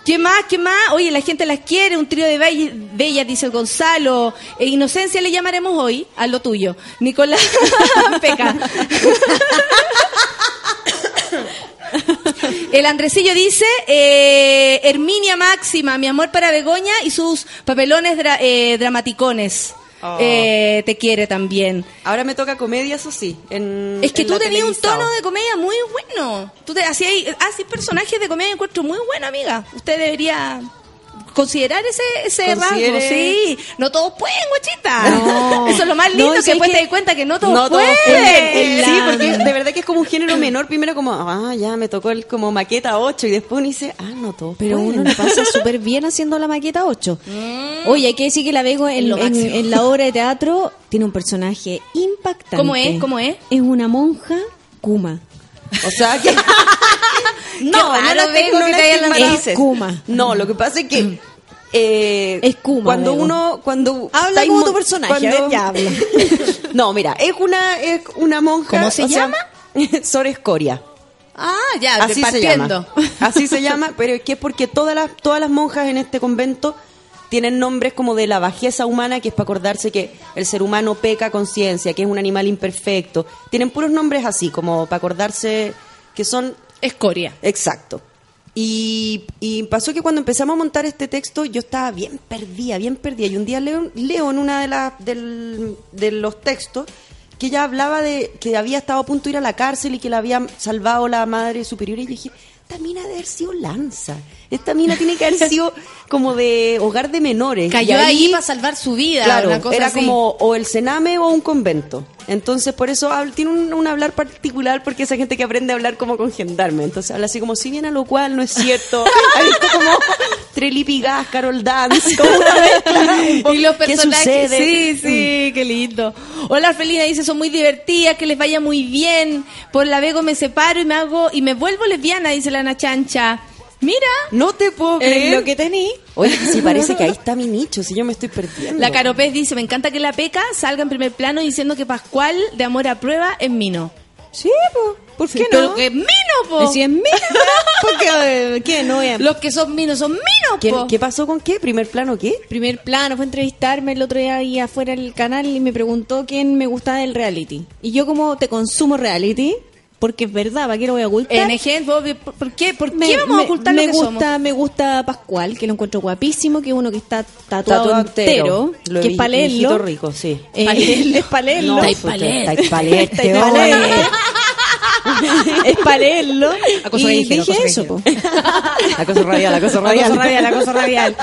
¿Qué más? ¿Qué más? Oye, la gente las quiere, un trío de bellas, dice el Gonzalo. E Inocencia le llamaremos hoy, a lo tuyo. Nicolás <laughs> Peca. El Andresillo dice, eh, Herminia Máxima, mi amor para Begoña y sus papelones dra- eh, dramaticones.
Oh.
Eh, te quiere también.
Ahora me toca comedia, eso sí. en-
Es que
en
tú tenías un tono de comedia muy bueno. Tú te hacías hacías personajes de comedia encuentro muy bueno, amiga. Usted debería considerar ese ese rasgo, sí. No todos pueden, guachita.
No. <laughs>
Eso es lo más lindo
No,
que después te das cuenta que no todos
No todos
pueden.
pueden.
En
Sí, porque de verdad que es como un género menor. Primero como, ah, ya me tocó el como maqueta 8 y después uno dice, ah, no todos
Pero
pueden.
uno lo pasa <laughs> súper bien haciendo la maqueta 8. Oye, hay que decir que la Vego en,
Mm. Lo
en- en la obra de teatro tiene un personaje impactante.
¿Cómo es? ¿Cómo es?
Es una monja Kuma.
O sea que... <laughs> no,
raro,
no la
Bego,
no
que te.
Es Kuma.
No, lo que pasa es que... eh,
Es Kuma,
Cuando uno... Cuando
Habla como
mo-
tu personaje, a ver, ya habla. <laughs>
no, mira, es una, es una monja...
¿Cómo se
sea,
llama? <laughs>
Sor Escoria.
Ah, ya,
Así se llama. Así se <laughs> llama, pero es que es porque todas las, todas las monjas en este convento tienen nombres como de la bajeza humana, que es para acordarse que el ser humano peca conciencia, que es un animal imperfecto. Tienen puros nombres así, como para acordarse que son
Escoria.
Exacto. Y, pasó que cuando empezamos a montar este texto yo estaba bien perdida, bien perdida. Y un día leo, leo en una de, las de los textos que ella hablaba de que había estado a punto de ir a la cárcel y que la había salvado la madre superior. Y dije, esta mina debe haber sido Lanza. Esta mina tiene que haber <laughs> sido como de hogar de menores.
Cayó
Y
ahí para salvar su vida.
Claro,
una cosa
era
así.
como o el cename o un convento. Entonces, por eso tiene un, un hablar particular, porque esa gente que aprende a hablar como con gendarme. Entonces, habla así como, si bien a lo cual no es cierto. <laughs> como Trelipi Gas, Carol Dance, <laughs> como una.
Y los
¿Qué
personajes, sí, sí, qué lindo. Hola, Felina dice, son muy divertidas, que les vaya muy bien. Por la Vego me separo y me hago y me vuelvo lesbiana, dice la Ana Chancha. Mira,
No te puedo creer.
lo que tení.
Oye, sí, <laughs> parece que ahí está mi nicho, si yo me estoy perdiendo.
La Caropés dice, me encanta que la peca salga en primer plano diciendo que Pascual de amor a prueba es Mino.
Sí, po. ¿por qué
Pero
no?
que es Mino, po.
Si es Mino, <laughs> porque, ¿qué? No voy a...
Los que son Minos son Minos,
¿Qué,
po.
qué pasó con qué? ¿Primer plano qué?
Primer plano fue a entrevistarme el otro día ahí afuera del canal y me preguntó quién me gustaba del reality. Y yo como te consumo reality, porque es verdad, ¿para qué lo voy a ocultar?
NG, vos, ¿por por qué? ¿Por
Me-
qué vamos a
me-
ocultar
me
lo que
gusta,
somos?
Me gusta Pascual, que lo encuentro guapísimo, que es uno que está tatuado,
Tatuado
entero,
Lo
que es leerlo.
rico, sí.
Eh, <laughs> es para leerlo.
No, este
pa'
hombre.
leer. <laughs> es para leerlo.
Acoso
y dije
acoso
eso, po.
Acoso radial, acoso radial.
Acoso radial, acoso radial.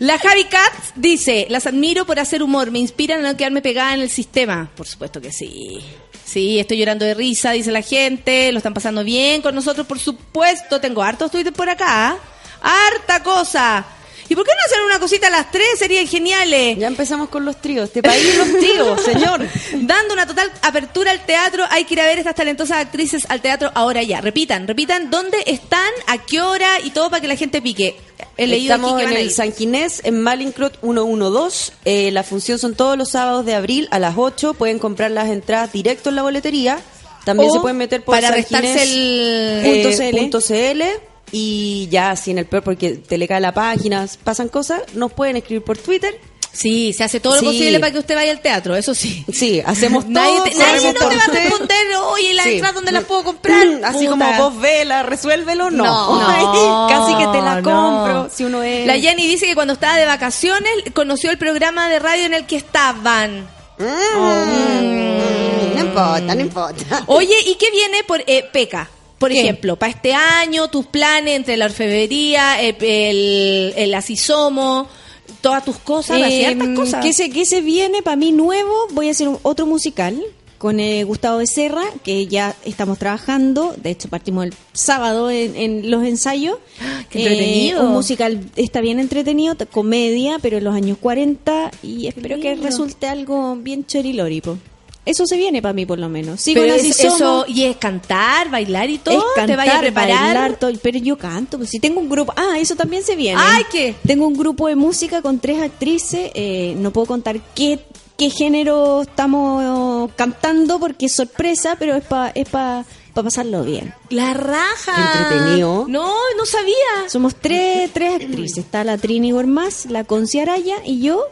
La Javi Katz dice, las admiro por hacer humor, me inspiran a no quedarme pegada en el sistema. Por supuesto que sí. Sí, estoy llorando de risa, dice la gente, lo están pasando bien con nosotros, por supuesto. Tengo hartos Twitter por acá. Harta cosa. ¿Y por qué no hacer una cosita a las tres? Serían geniales.
Ya empezamos con los tríos. Este país los tríos, <laughs> señor.
Dando una total apertura al teatro, hay que ir a ver estas talentosas actrices al teatro ahora ya. Repitan, repitan dónde están, a qué hora y todo para que la gente pique. He leído
Estamos
aquí que
en el. San Ginés, en Malincrot 112. Eh, la función son todos los sábados de abril a las 8. Pueden comprar las entradas directo en la boletería. También
O
se pueden meter por
para restarse el
eh,
punto CL.
punto CL. Y ya, así en el peor, porque te le cae la página, pasan cosas, nos pueden escribir por Twitter.
Sí, se hace todo lo posible para que usted vaya al teatro, eso sí.
Sí, hacemos <laughs> todo.
Nadie, te- nadie no te va a responder, oye, la
Sí.
dónde la puedo comprar. <clears throat>
Así
Puta.
como vos vela, resuélvelo, no. <laughs>
No,
Casi que te la
no.
compro. Si uno es.
La Jenny dice que cuando estaba de vacaciones conoció el programa de radio en el que estaban.
Mm, No importa, no importa.
Oye, ¿y qué viene por eh, Peca? Por ejemplo, para este año, tus planes entre la orfebrería, eh, el, el asisomo, todas tus cosas,
Eh,
hartas cosas.
¿qué, se, qué se viene para mí nuevo? Voy a hacer un- otro musical con eh, Gustavo Becerra, que ya estamos trabajando. De hecho, partimos el sábado en, en los ensayos. <gasps>
qué entretenido.
un musical está bien entretenido, comedia, pero en los años 40. Y espero que resulte algo bien chorilóripo. Eso se viene para mí, por lo menos. Sigo
Pero es- eso, y es cantar, bailar y todo,
Es cantar,
te vaya a preparar.
bailar, todo, pero yo canto, pues si tengo un grupo, ah, eso también se viene.
Ay, ¿qué?
Tengo un grupo de música con tres actrices, eh, no puedo contar qué, qué género estamos cantando porque es sorpresa, pero es para es pa, pa pasarlo bien.
La raja.
Entretenido.
No, no sabía.
Somos tres, tres actrices, está la Trini Gormaz, la Conci Araya y yo.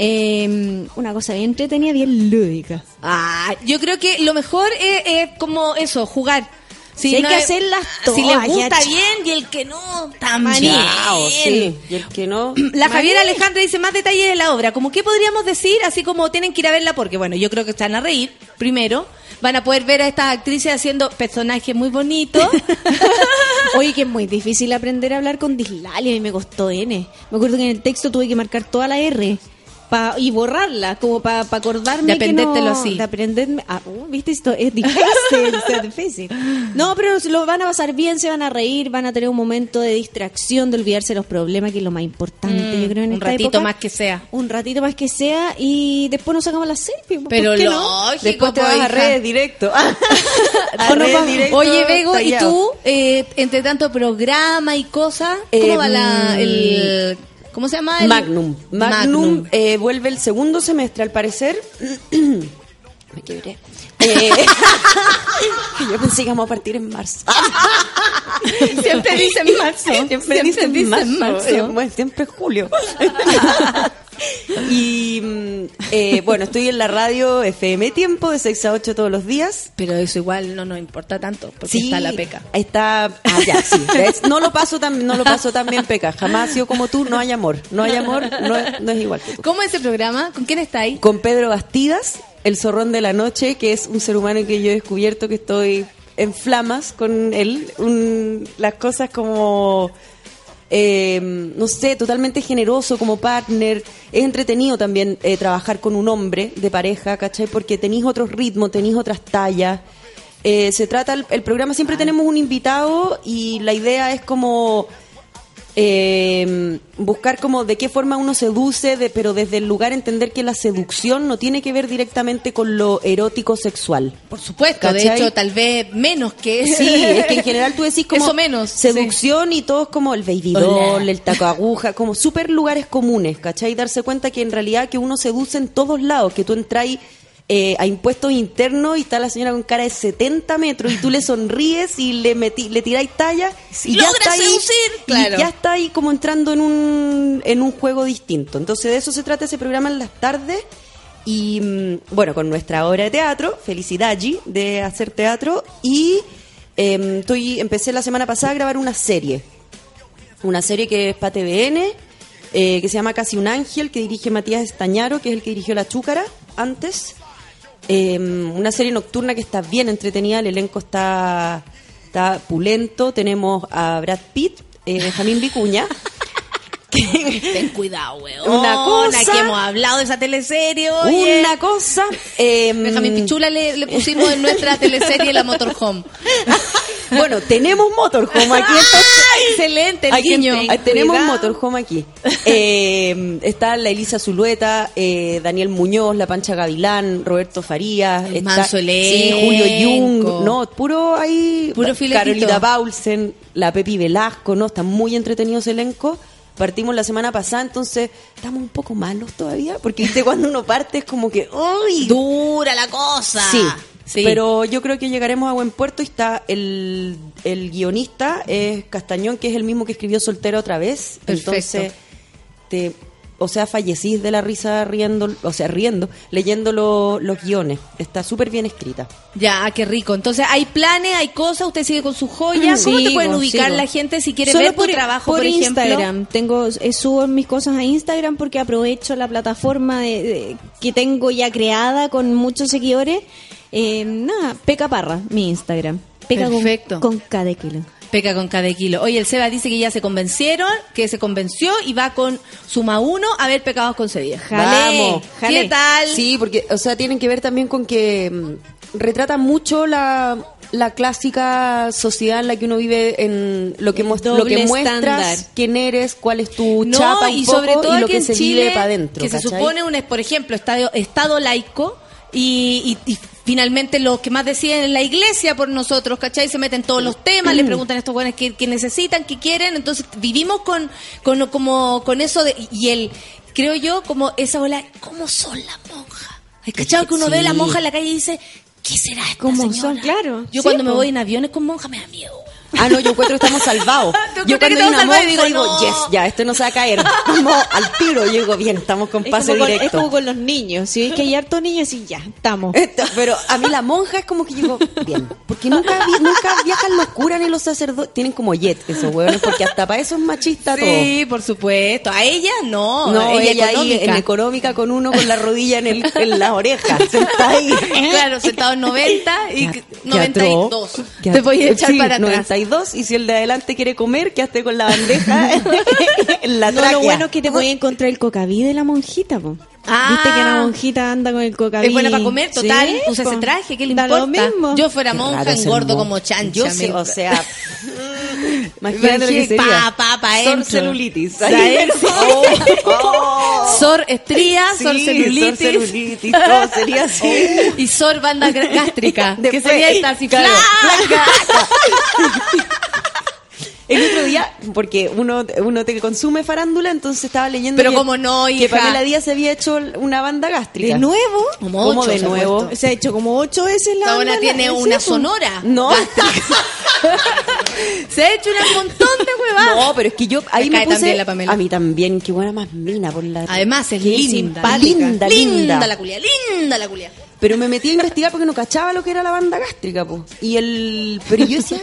Eh, una cosa bien entretenida, bien lúdica.
Ah, yo creo que lo mejor es, es como eso, jugar.
Sí, hay que hacerlas
Si le
todas,
gusta
ya,
bien y el que no, también.
Chao, sí. Y el que no. <clears throat>
La Javiera Alejandra dice más detalles de la obra. Como qué podríamos decir, así como tienen que ir a verla, porque bueno, yo creo que están a reír, primero. Van a poder ver a estas actrices haciendo personajes muy bonitos. <laughs> <laughs>
Oye, que es muy difícil aprender a hablar con dislalia y me costó N. Me acuerdo que en el texto tuve que marcar toda la R pa- y borrarla, como para acordarme.
De
que no-
aprendértelo así.
De aprenderme. ah, uh, Viste, esto es difícil, <laughs> es difícil. No, pero lo van a pasar bien, se van a reír, van a tener un momento de distracción, de olvidarse de los problemas, que es lo más importante,
Mm,
yo creo, en
un
esta
ratito
época.
más que sea.
Un ratito más que sea y después nos sacamos la selfie. ¿por
Pero
qué no?
lógico,
Después te
po,
vas a redes directo. <laughs> A
O nos
redes
vamos-
directo,
Oye, Bego, ¿y tú, eh, entre tanto programa y cosas, cómo
Eh,
va la,
mm,
el... ¿Cómo se llama? El-
Magnum. Magnum, eh, vuelve el segundo semestre, al parecer. <clears throat> Me quebré. Eh, <laughs> yo pensé que íbamos a partir en marzo. <laughs>
Siempre dicen marzo.
Siempre, dicen,
dicen
marzo.
marzo.
Eh, siempre es julio. <laughs> y mm, eh, bueno, estoy en la radio FM Tiempo de 6 a 8 todos los días.
Pero eso igual no nos importa tanto, porque está la peca.
Está, ah, ya, sí. ¿ves? No lo paso tan, no lo paso tan bien, Peca. Jamás ha sido como tú, no hay amor. No hay amor, no, es- no es igual que tú.
¿Cómo es ese programa? ¿Con quién está ahí?
Con Pedro Bastidas, el zorrón de la noche, que es un ser humano que yo he descubierto que estoy en flamas con él. Un- las cosas como, eh, no sé, totalmente generoso como partner. Es entretenido también eh, trabajar con un hombre de pareja, ¿cachai? Porque tenéis otros ritmos, tenéis otras tallas. Eh, se trata, el, el programa siempre tenemos un invitado y la idea es como eh, buscar como de qué forma uno seduce, de, pero desde el lugar entender que la seducción no tiene que ver directamente con lo erótico sexual.
Por supuesto, de hecho, tal vez menos que... <laughs>
Sí, es que en general tú decís como
Eso menos,
seducción y todo es como el baby
Hola.
doll, el taco aguja, como <laughs> súper lugares comunes, ¿cachai? Darse cuenta que en realidad que uno seduce en todos lados, que tú entras eh, a impuestos internos y está la señora con cara de 70 metros y tú le sonríes y le metí, le tiráis talla y ya está ahí,
seducir,
y
claro.
ya está ahí como entrando en un, en un juego distinto. Entonces de eso se trata ese programa en las tardes. Y mm, bueno, con nuestra obra de teatro, Felicidad allí, de hacer teatro. Y em, estoy, empecé la semana pasada a grabar una serie. Una serie que es para TVN, eh, que se llama Casi un Ángel, que dirige Matías Estañaro, que es el que dirigió La Chúcara antes. Em, una serie nocturna que está bien entretenida, el elenco está, está pulento. Tenemos a Brad Pitt, eh, Benjamín Vicuña. <laughs>
Ten cuidado, weón.
Una cosa-
que hemos hablado de esa teleserie, oye.
Una cosa. em,
Benjamín Pichula le, le pusimos en nuestra teleserie La Motorhome. <laughs>
Bueno, tenemos motorhome aquí. entonces-
Excelente, el guiño.
ahí tenemos
Cuidado.
motorhome aquí. Eh, está la Elisa Zulueta, eh, Daniel Muñoz, La Pancha Gavilán, Roberto Farías,
El
está, sí, Julio Jung, no, puro ahí,
Puro.
Carolina Paulsen, la Pepi Velasco, no, está muy entretenido ese elenco. Partimos la semana pasada, entonces estamos un poco malos todavía, porque viste <laughs> cuando uno parte es como que, ¡uy!
Dura la cosa.
Sí,
Sí.
pero yo creo que llegaremos a buen puerto y está el, el guionista, es Castañón, que es el mismo que escribió Soltera otra vez.
Perfecto.
Entonces, te, o sea, fallecís de la risa riendo, o sea, riendo, leyendo lo- los guiones. Está súper bien escrita.
Ya, qué rico. Entonces, hay planes, hay cosas, usted sigue con sus joyas. ¿Cómo te pueden ubicar
sigo.
la gente si quiere
Solo
ver
por,
tu trabajo, por,
por
ejemplo?
Instagram. Tengo, eh, subo mis cosas a Instagram porque aprovecho la plataforma de, de- que tengo ya creada con muchos seguidores. Eh, nada, Peca Parra, mi Instagram. Peca con-
Perfecto.
Con, cada kilo.
Peca con cada kilo. Oye, el Seba dice que ya se convencieron, que se convenció y va con Suma Uno a ver Pecados Concebidos.
Jale,
Vamos.
jale.
¿Qué tal?
Sí, porque, o sea, tienen que ver también con que mm, retrata mucho la, la clásica sociedad en la que uno vive, en lo que, muest- lo que muestras,
estándar.
quién eres, cuál es tu
No,
chapa un
y
poco,
sobre todo
y lo que
en
se
Chile,
vive para adentro.
que se supone un, por ejemplo, estado, estado laico y, y- y finalmente lo que más deciden es la iglesia por nosotros, ¿cachai? Se meten todos los temas, le preguntan a estos jóvenes qué, qué necesitan, qué quieren, entonces vivimos con, con, como, con eso de, y el, creo yo, como esa ola, ¿cómo son las monjas? ¿Hay cachado que uno ve a la monja en la calle y dice, ¿qué será esta
¿Cómo
señora?
son? Claro.
Yo
Sí,
cuando me voy en aviones con monja me da miedo.
Ah, no, yo encuentro que estamos salvados. <laughs>
¿Tú
yo cuando hay una
Y digo,
digo,
no.
yes, ya, esto no se va a caer. <laughs> Vamos al tiro. Yo digo, bien, estamos con
Es
pase
como, con, es
directo.
como con los niños. Si es que hay hartos niños, y ya, estamos.
Esto, Pero a mí la monja es como que digo, bien, porque nunca, vi- nunca viajan los curas ni los sacerdotes. Tienen como jet esos hueones, porque hasta para eso es machista
Sí, por supuesto. A ella no.
todo. No, ella, ahí
económica.
en económica con uno con la rodilla en, el, en las orejas, sentada ahí. <laughs>
Claro, sentado en 90 y
Qué- qué
92.
atroz. Qué
Te voy a echar
Sí,
para atrás.
92 y si el de adelante quiere comer, que esté con la bandeja <laughs> en la
No, lo bueno es que te voy a encontrar el cocaví de la monjita, po.
Ah.
Viste que la monjita anda con el cocaví.
Es buena para comer, total.
Sí,
usa ese traje, ¿qué le
Da
importa?
lo mismo.
Yo fuera
Qué
monja, engordo
monja.
como chancha.
Yo sé, o sea, <laughs> imagínate lo que sería.
Pa, pa, pa,
Sor
entro.
celulitis.
¿Sabes?
Oh, oh.
Sor estría, sor
Sí,
celulitis.
sor celulitis, todo sería así.
Y sor banda gástrica. <laughs> que sería esta así,
claro,
flaca. <laughs>
El otro día, porque uno, uno te consume farándula, entonces estaba leyendo
Pero
que,
cómo no,
que
hija.
Pamela Díaz se había hecho una banda gástrica.
¿De nuevo?
Como
¿Cómo
ocho,
de
se
nuevo?
Se ha hecho como ocho veces la
buena
banda,
tiene
¿sí,
una sonora.
No, <laughs>
Se ha hecho un montón de huevadas.
no, pero es que yo ahí
Me
me,
cae
puse,
también la Pamela.
a mí también, qué buena más mina por la
Además es linda.
linda, linda.
la culia, linda la culia.
Pero me metí a investigar porque no cachaba lo que era la banda gástrica, po. Y el pero yo decía,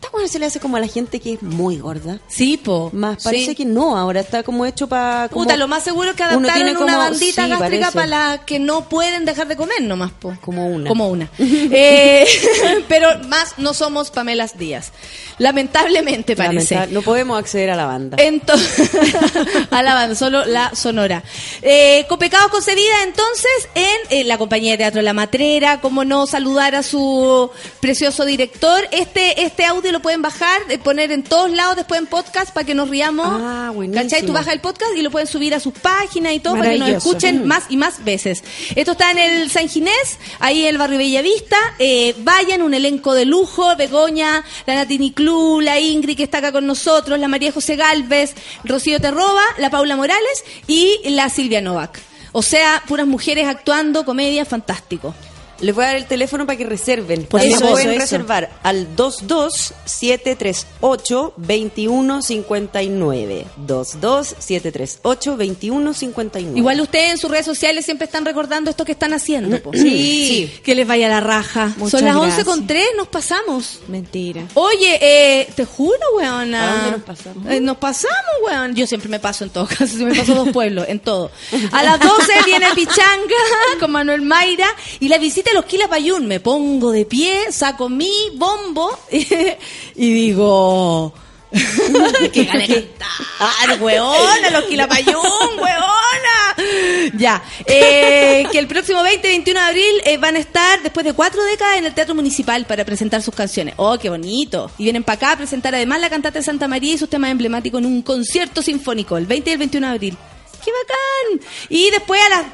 esta buena se le hace como a la gente que es muy gorda.
Sí, po.
Más parece
Sí.
que no, ahora está como hecho para
Puta, lo más seguro es que adaptaron
tiene
una bandita
sí,
gástrica para las que no pueden dejar de comer nomás, po.
Como una.
Como una. <laughs> Eh, <laughs> pero más no somos Pamelas Díaz. Lamentablemente parece.
No podemos acceder a la banda.
Entonces, <laughs> a la banda, solo la sonora. Eh, con Pecados Concebida, entonces, en eh, la compañía de teatro La Matrera, como no saludar a su precioso director. Este, este audio audio, lo pueden bajar, eh, poner en todos lados después en podcast para que nos riamos.
Ah, buenísimo.
¿Cachai? Tú bajas el podcast y lo pueden subir a sus páginas y todo para que nos escuchen más y más veces. Esto está en el San Ginés, ahí en el barrio Bellavista. Eh, vayan, un elenco de lujo, Begoña, la Natini Club, la Ingrid que está acá con nosotros, la María José Galvez, Rocío Terroba, la Paula Morales y la Silvia Novak. O sea, puras mujeres actuando, comedia, fantástico.
Les voy a dar el teléfono para que reserven.
Por favor.
pueden
Eso, eso.
reservar al 22-738-2159. 22-738-2159.
Igual ustedes en sus redes sociales siempre están recordando esto que están haciendo.
Sí.
Que les vaya la raja.
Muchas
Son las
gracias.
11 con 3, nos pasamos.
Mentira.
Oye, eh, te juro, weona.
¿A dónde nos pasamos?
Eh, nos pasamos, weón. Yo siempre me paso en todo caso, me paso dos pueblos, en todo. A las 12 <laughs> viene Pichanga con Manuel Mayra y la visita de los Quilapayún. Me pongo de pie, saco mi bombo <laughs> y digo... ¡Qué gana cantar! ¡Los Quilapayún, weona! Ya, eh, que el próximo 20-21 de abril eh, van a estar, después de cuatro décadas, en el Teatro Municipal para presentar sus canciones. ¡Oh, qué bonito! Y vienen para acá a presentar además la cantante de Santa María y sus temas emblemáticos en un concierto sinfónico, el 20 y el 21 de abril. ¡Qué bacán! Y después a las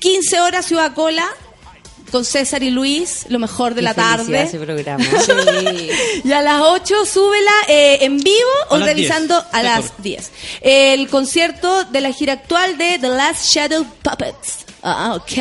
15 horas Ciudad Cola, con César y Luis, lo mejor de
Qué
la tarde.
ese programa. <laughs>
Y a las 8 súbela eh, en vivo
A
o
las
revisando
10,
a las 10. El concierto de la gira actual de The Last Shadow Puppets. Ah, ok.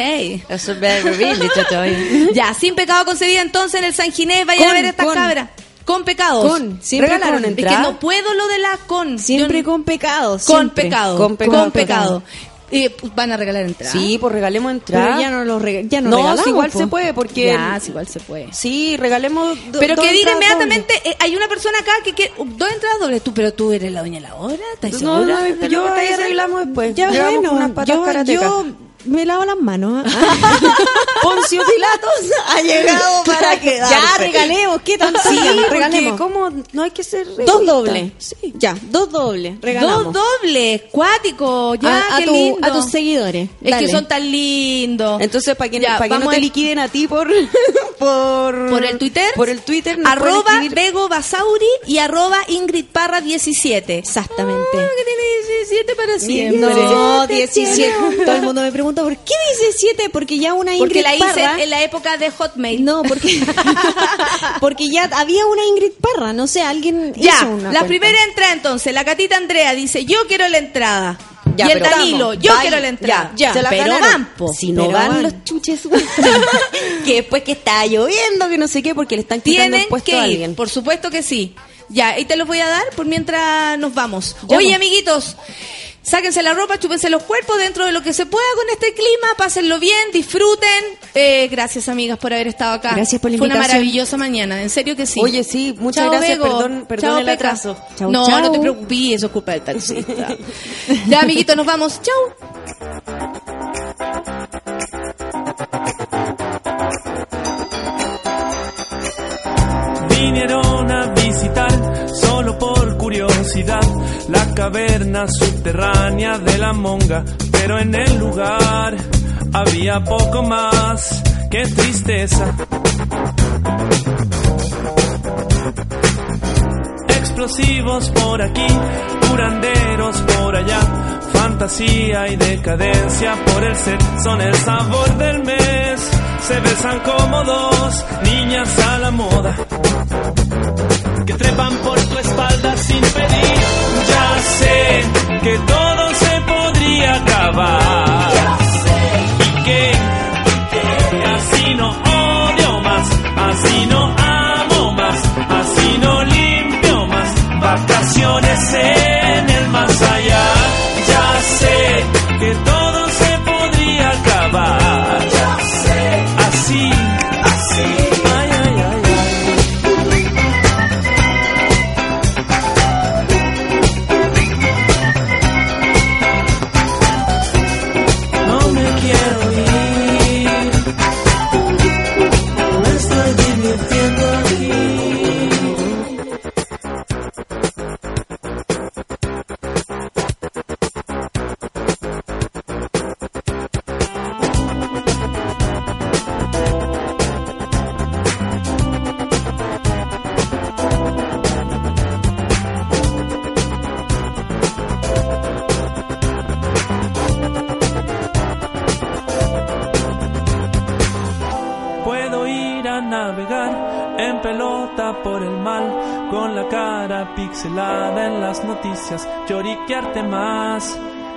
Eso es. <laughs>
Ya, sin pecado concebida entonces en el San Ginés, vayan a
Con,
ver esta
con.
cabra. Con pecados.
Con, siempre
Regalaron.
con
Es que
entrada.
no puedo lo de la con.
Siempre
Yo
con pecados.
con
siempre.
pecado.
Con
Con
pecado.
Eh, pues van a regalar entrada.
Sí, pues regalemos
Pero
entrada.
ya no lo rega- ya no,
No,
regalamos,
sí, igual
po.
se puede, porque...
Ya, igual se puede.
Sí, regalemos... do-
Pero que diga
entradas
inmediatamente, eh, hay una persona acá que quiere dos entradas dobles. Tú, pero tú eres la doña la hora, ¿estás.
No,
segura?
no,
de
yo ahí arreglamos después.
Ya bueno,
unas patas
yo me lavo las manos. ¿ah? <laughs>
Poncio Pilatos ha llegado para quedarse.
Ya, regalemos, ¿qué tanto?
Sí,
regalemos.
¿cómo? No hay que ser
Dos
egoísta.
dobles.
Sí.
Ya, dos dobles. Regalamos.
Dos dobles, cuático, ya,
a, a
qué
tu-
lindo.
a tus seguidores.
Es
Dale.
que son tan lindos.
Entonces, para que,
Ya,
para que no te liquiden a ti por... <laughs> por,
Por el Twitter.
Por el Twitter.
Arroba Bego Basauri y arroba Ingrid Parra 17.
Exactamente.
Ah, que tiene 17 para siempre.
No, 17. Todo el mundo me pregunta, ¿por qué 17? Porque ya una Ingrid
Porque la hice
Parra...
en la época de Hotmail.
No, porque <laughs> porque ya había una Ingrid Parra, no sé, alguien
Ya,
hizo una
la
cuenta.
primera entrada entonces. La catita Andrea dice, yo quiero la entrada.
Ya,
y el Danilo,
vamos,
yo quiero la entrada.
Ya, se la
pero van, po.
Si no
Pero
van
van.
los chuches. <laughs> que después que está lloviendo, que no sé qué, porque le están quitando
Tienen
el puesto
que
a alguien.
por supuesto que sí. Ya, ahí te los voy a dar por mientras nos vamos.
Ya,
Oye, amiguitos, sáquense la ropa, chúpense los cuerpos dentro de lo que se pueda con este clima, pásenlo bien, disfruten. Eh, gracias, amigas, por haber estado acá.
Gracias por la
Fue una
invitación.
maravillosa mañana, en serio que sí.
Oye, sí, muchas
Chao,
gracias.
Bego.
Perdón, perdón
Chao,
el atraso.
No, no te preocupes, eso es culpa del taxista. <laughs> ya, amiguitos, nos vamos. Chau.
La caverna subterránea de la monga, pero en el lugar había poco más que tristeza. Explosivos por aquí, curanderos por allá, fantasía y decadencia por el set son el sabor del mes. Se besan como dos niñas a la moda que trepan por así no odio más, así no amo más, así no limpio más. Vacaciones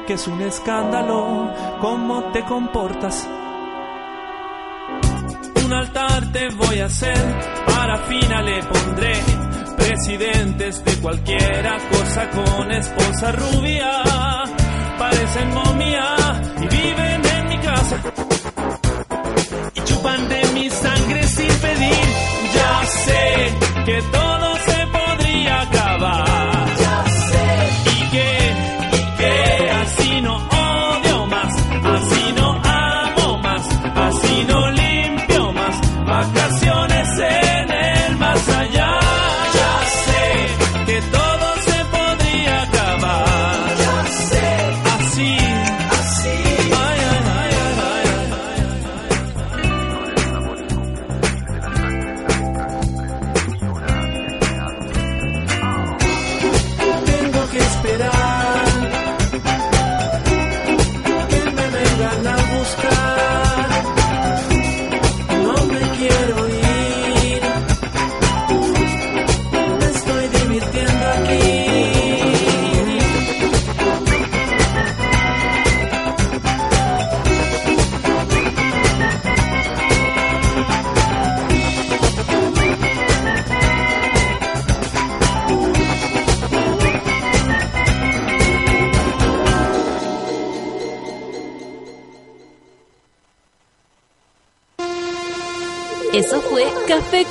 que es un escándalo, cómo te comportas. Un altar te voy a hacer, parafina le pondré, presidentes de cualquiera cosa con esposa rubia, parecen momia y viven en mi casa y chupan de mi sangre sin pedir. Ya sé que todo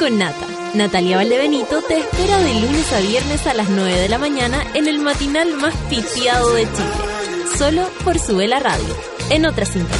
con Nata. Natalia Valdebenito te espera de lunes a viernes a las 9 de la mañana en el matinal más pitiado de Chile. Solo por Sube la Radio. En otra sintonía.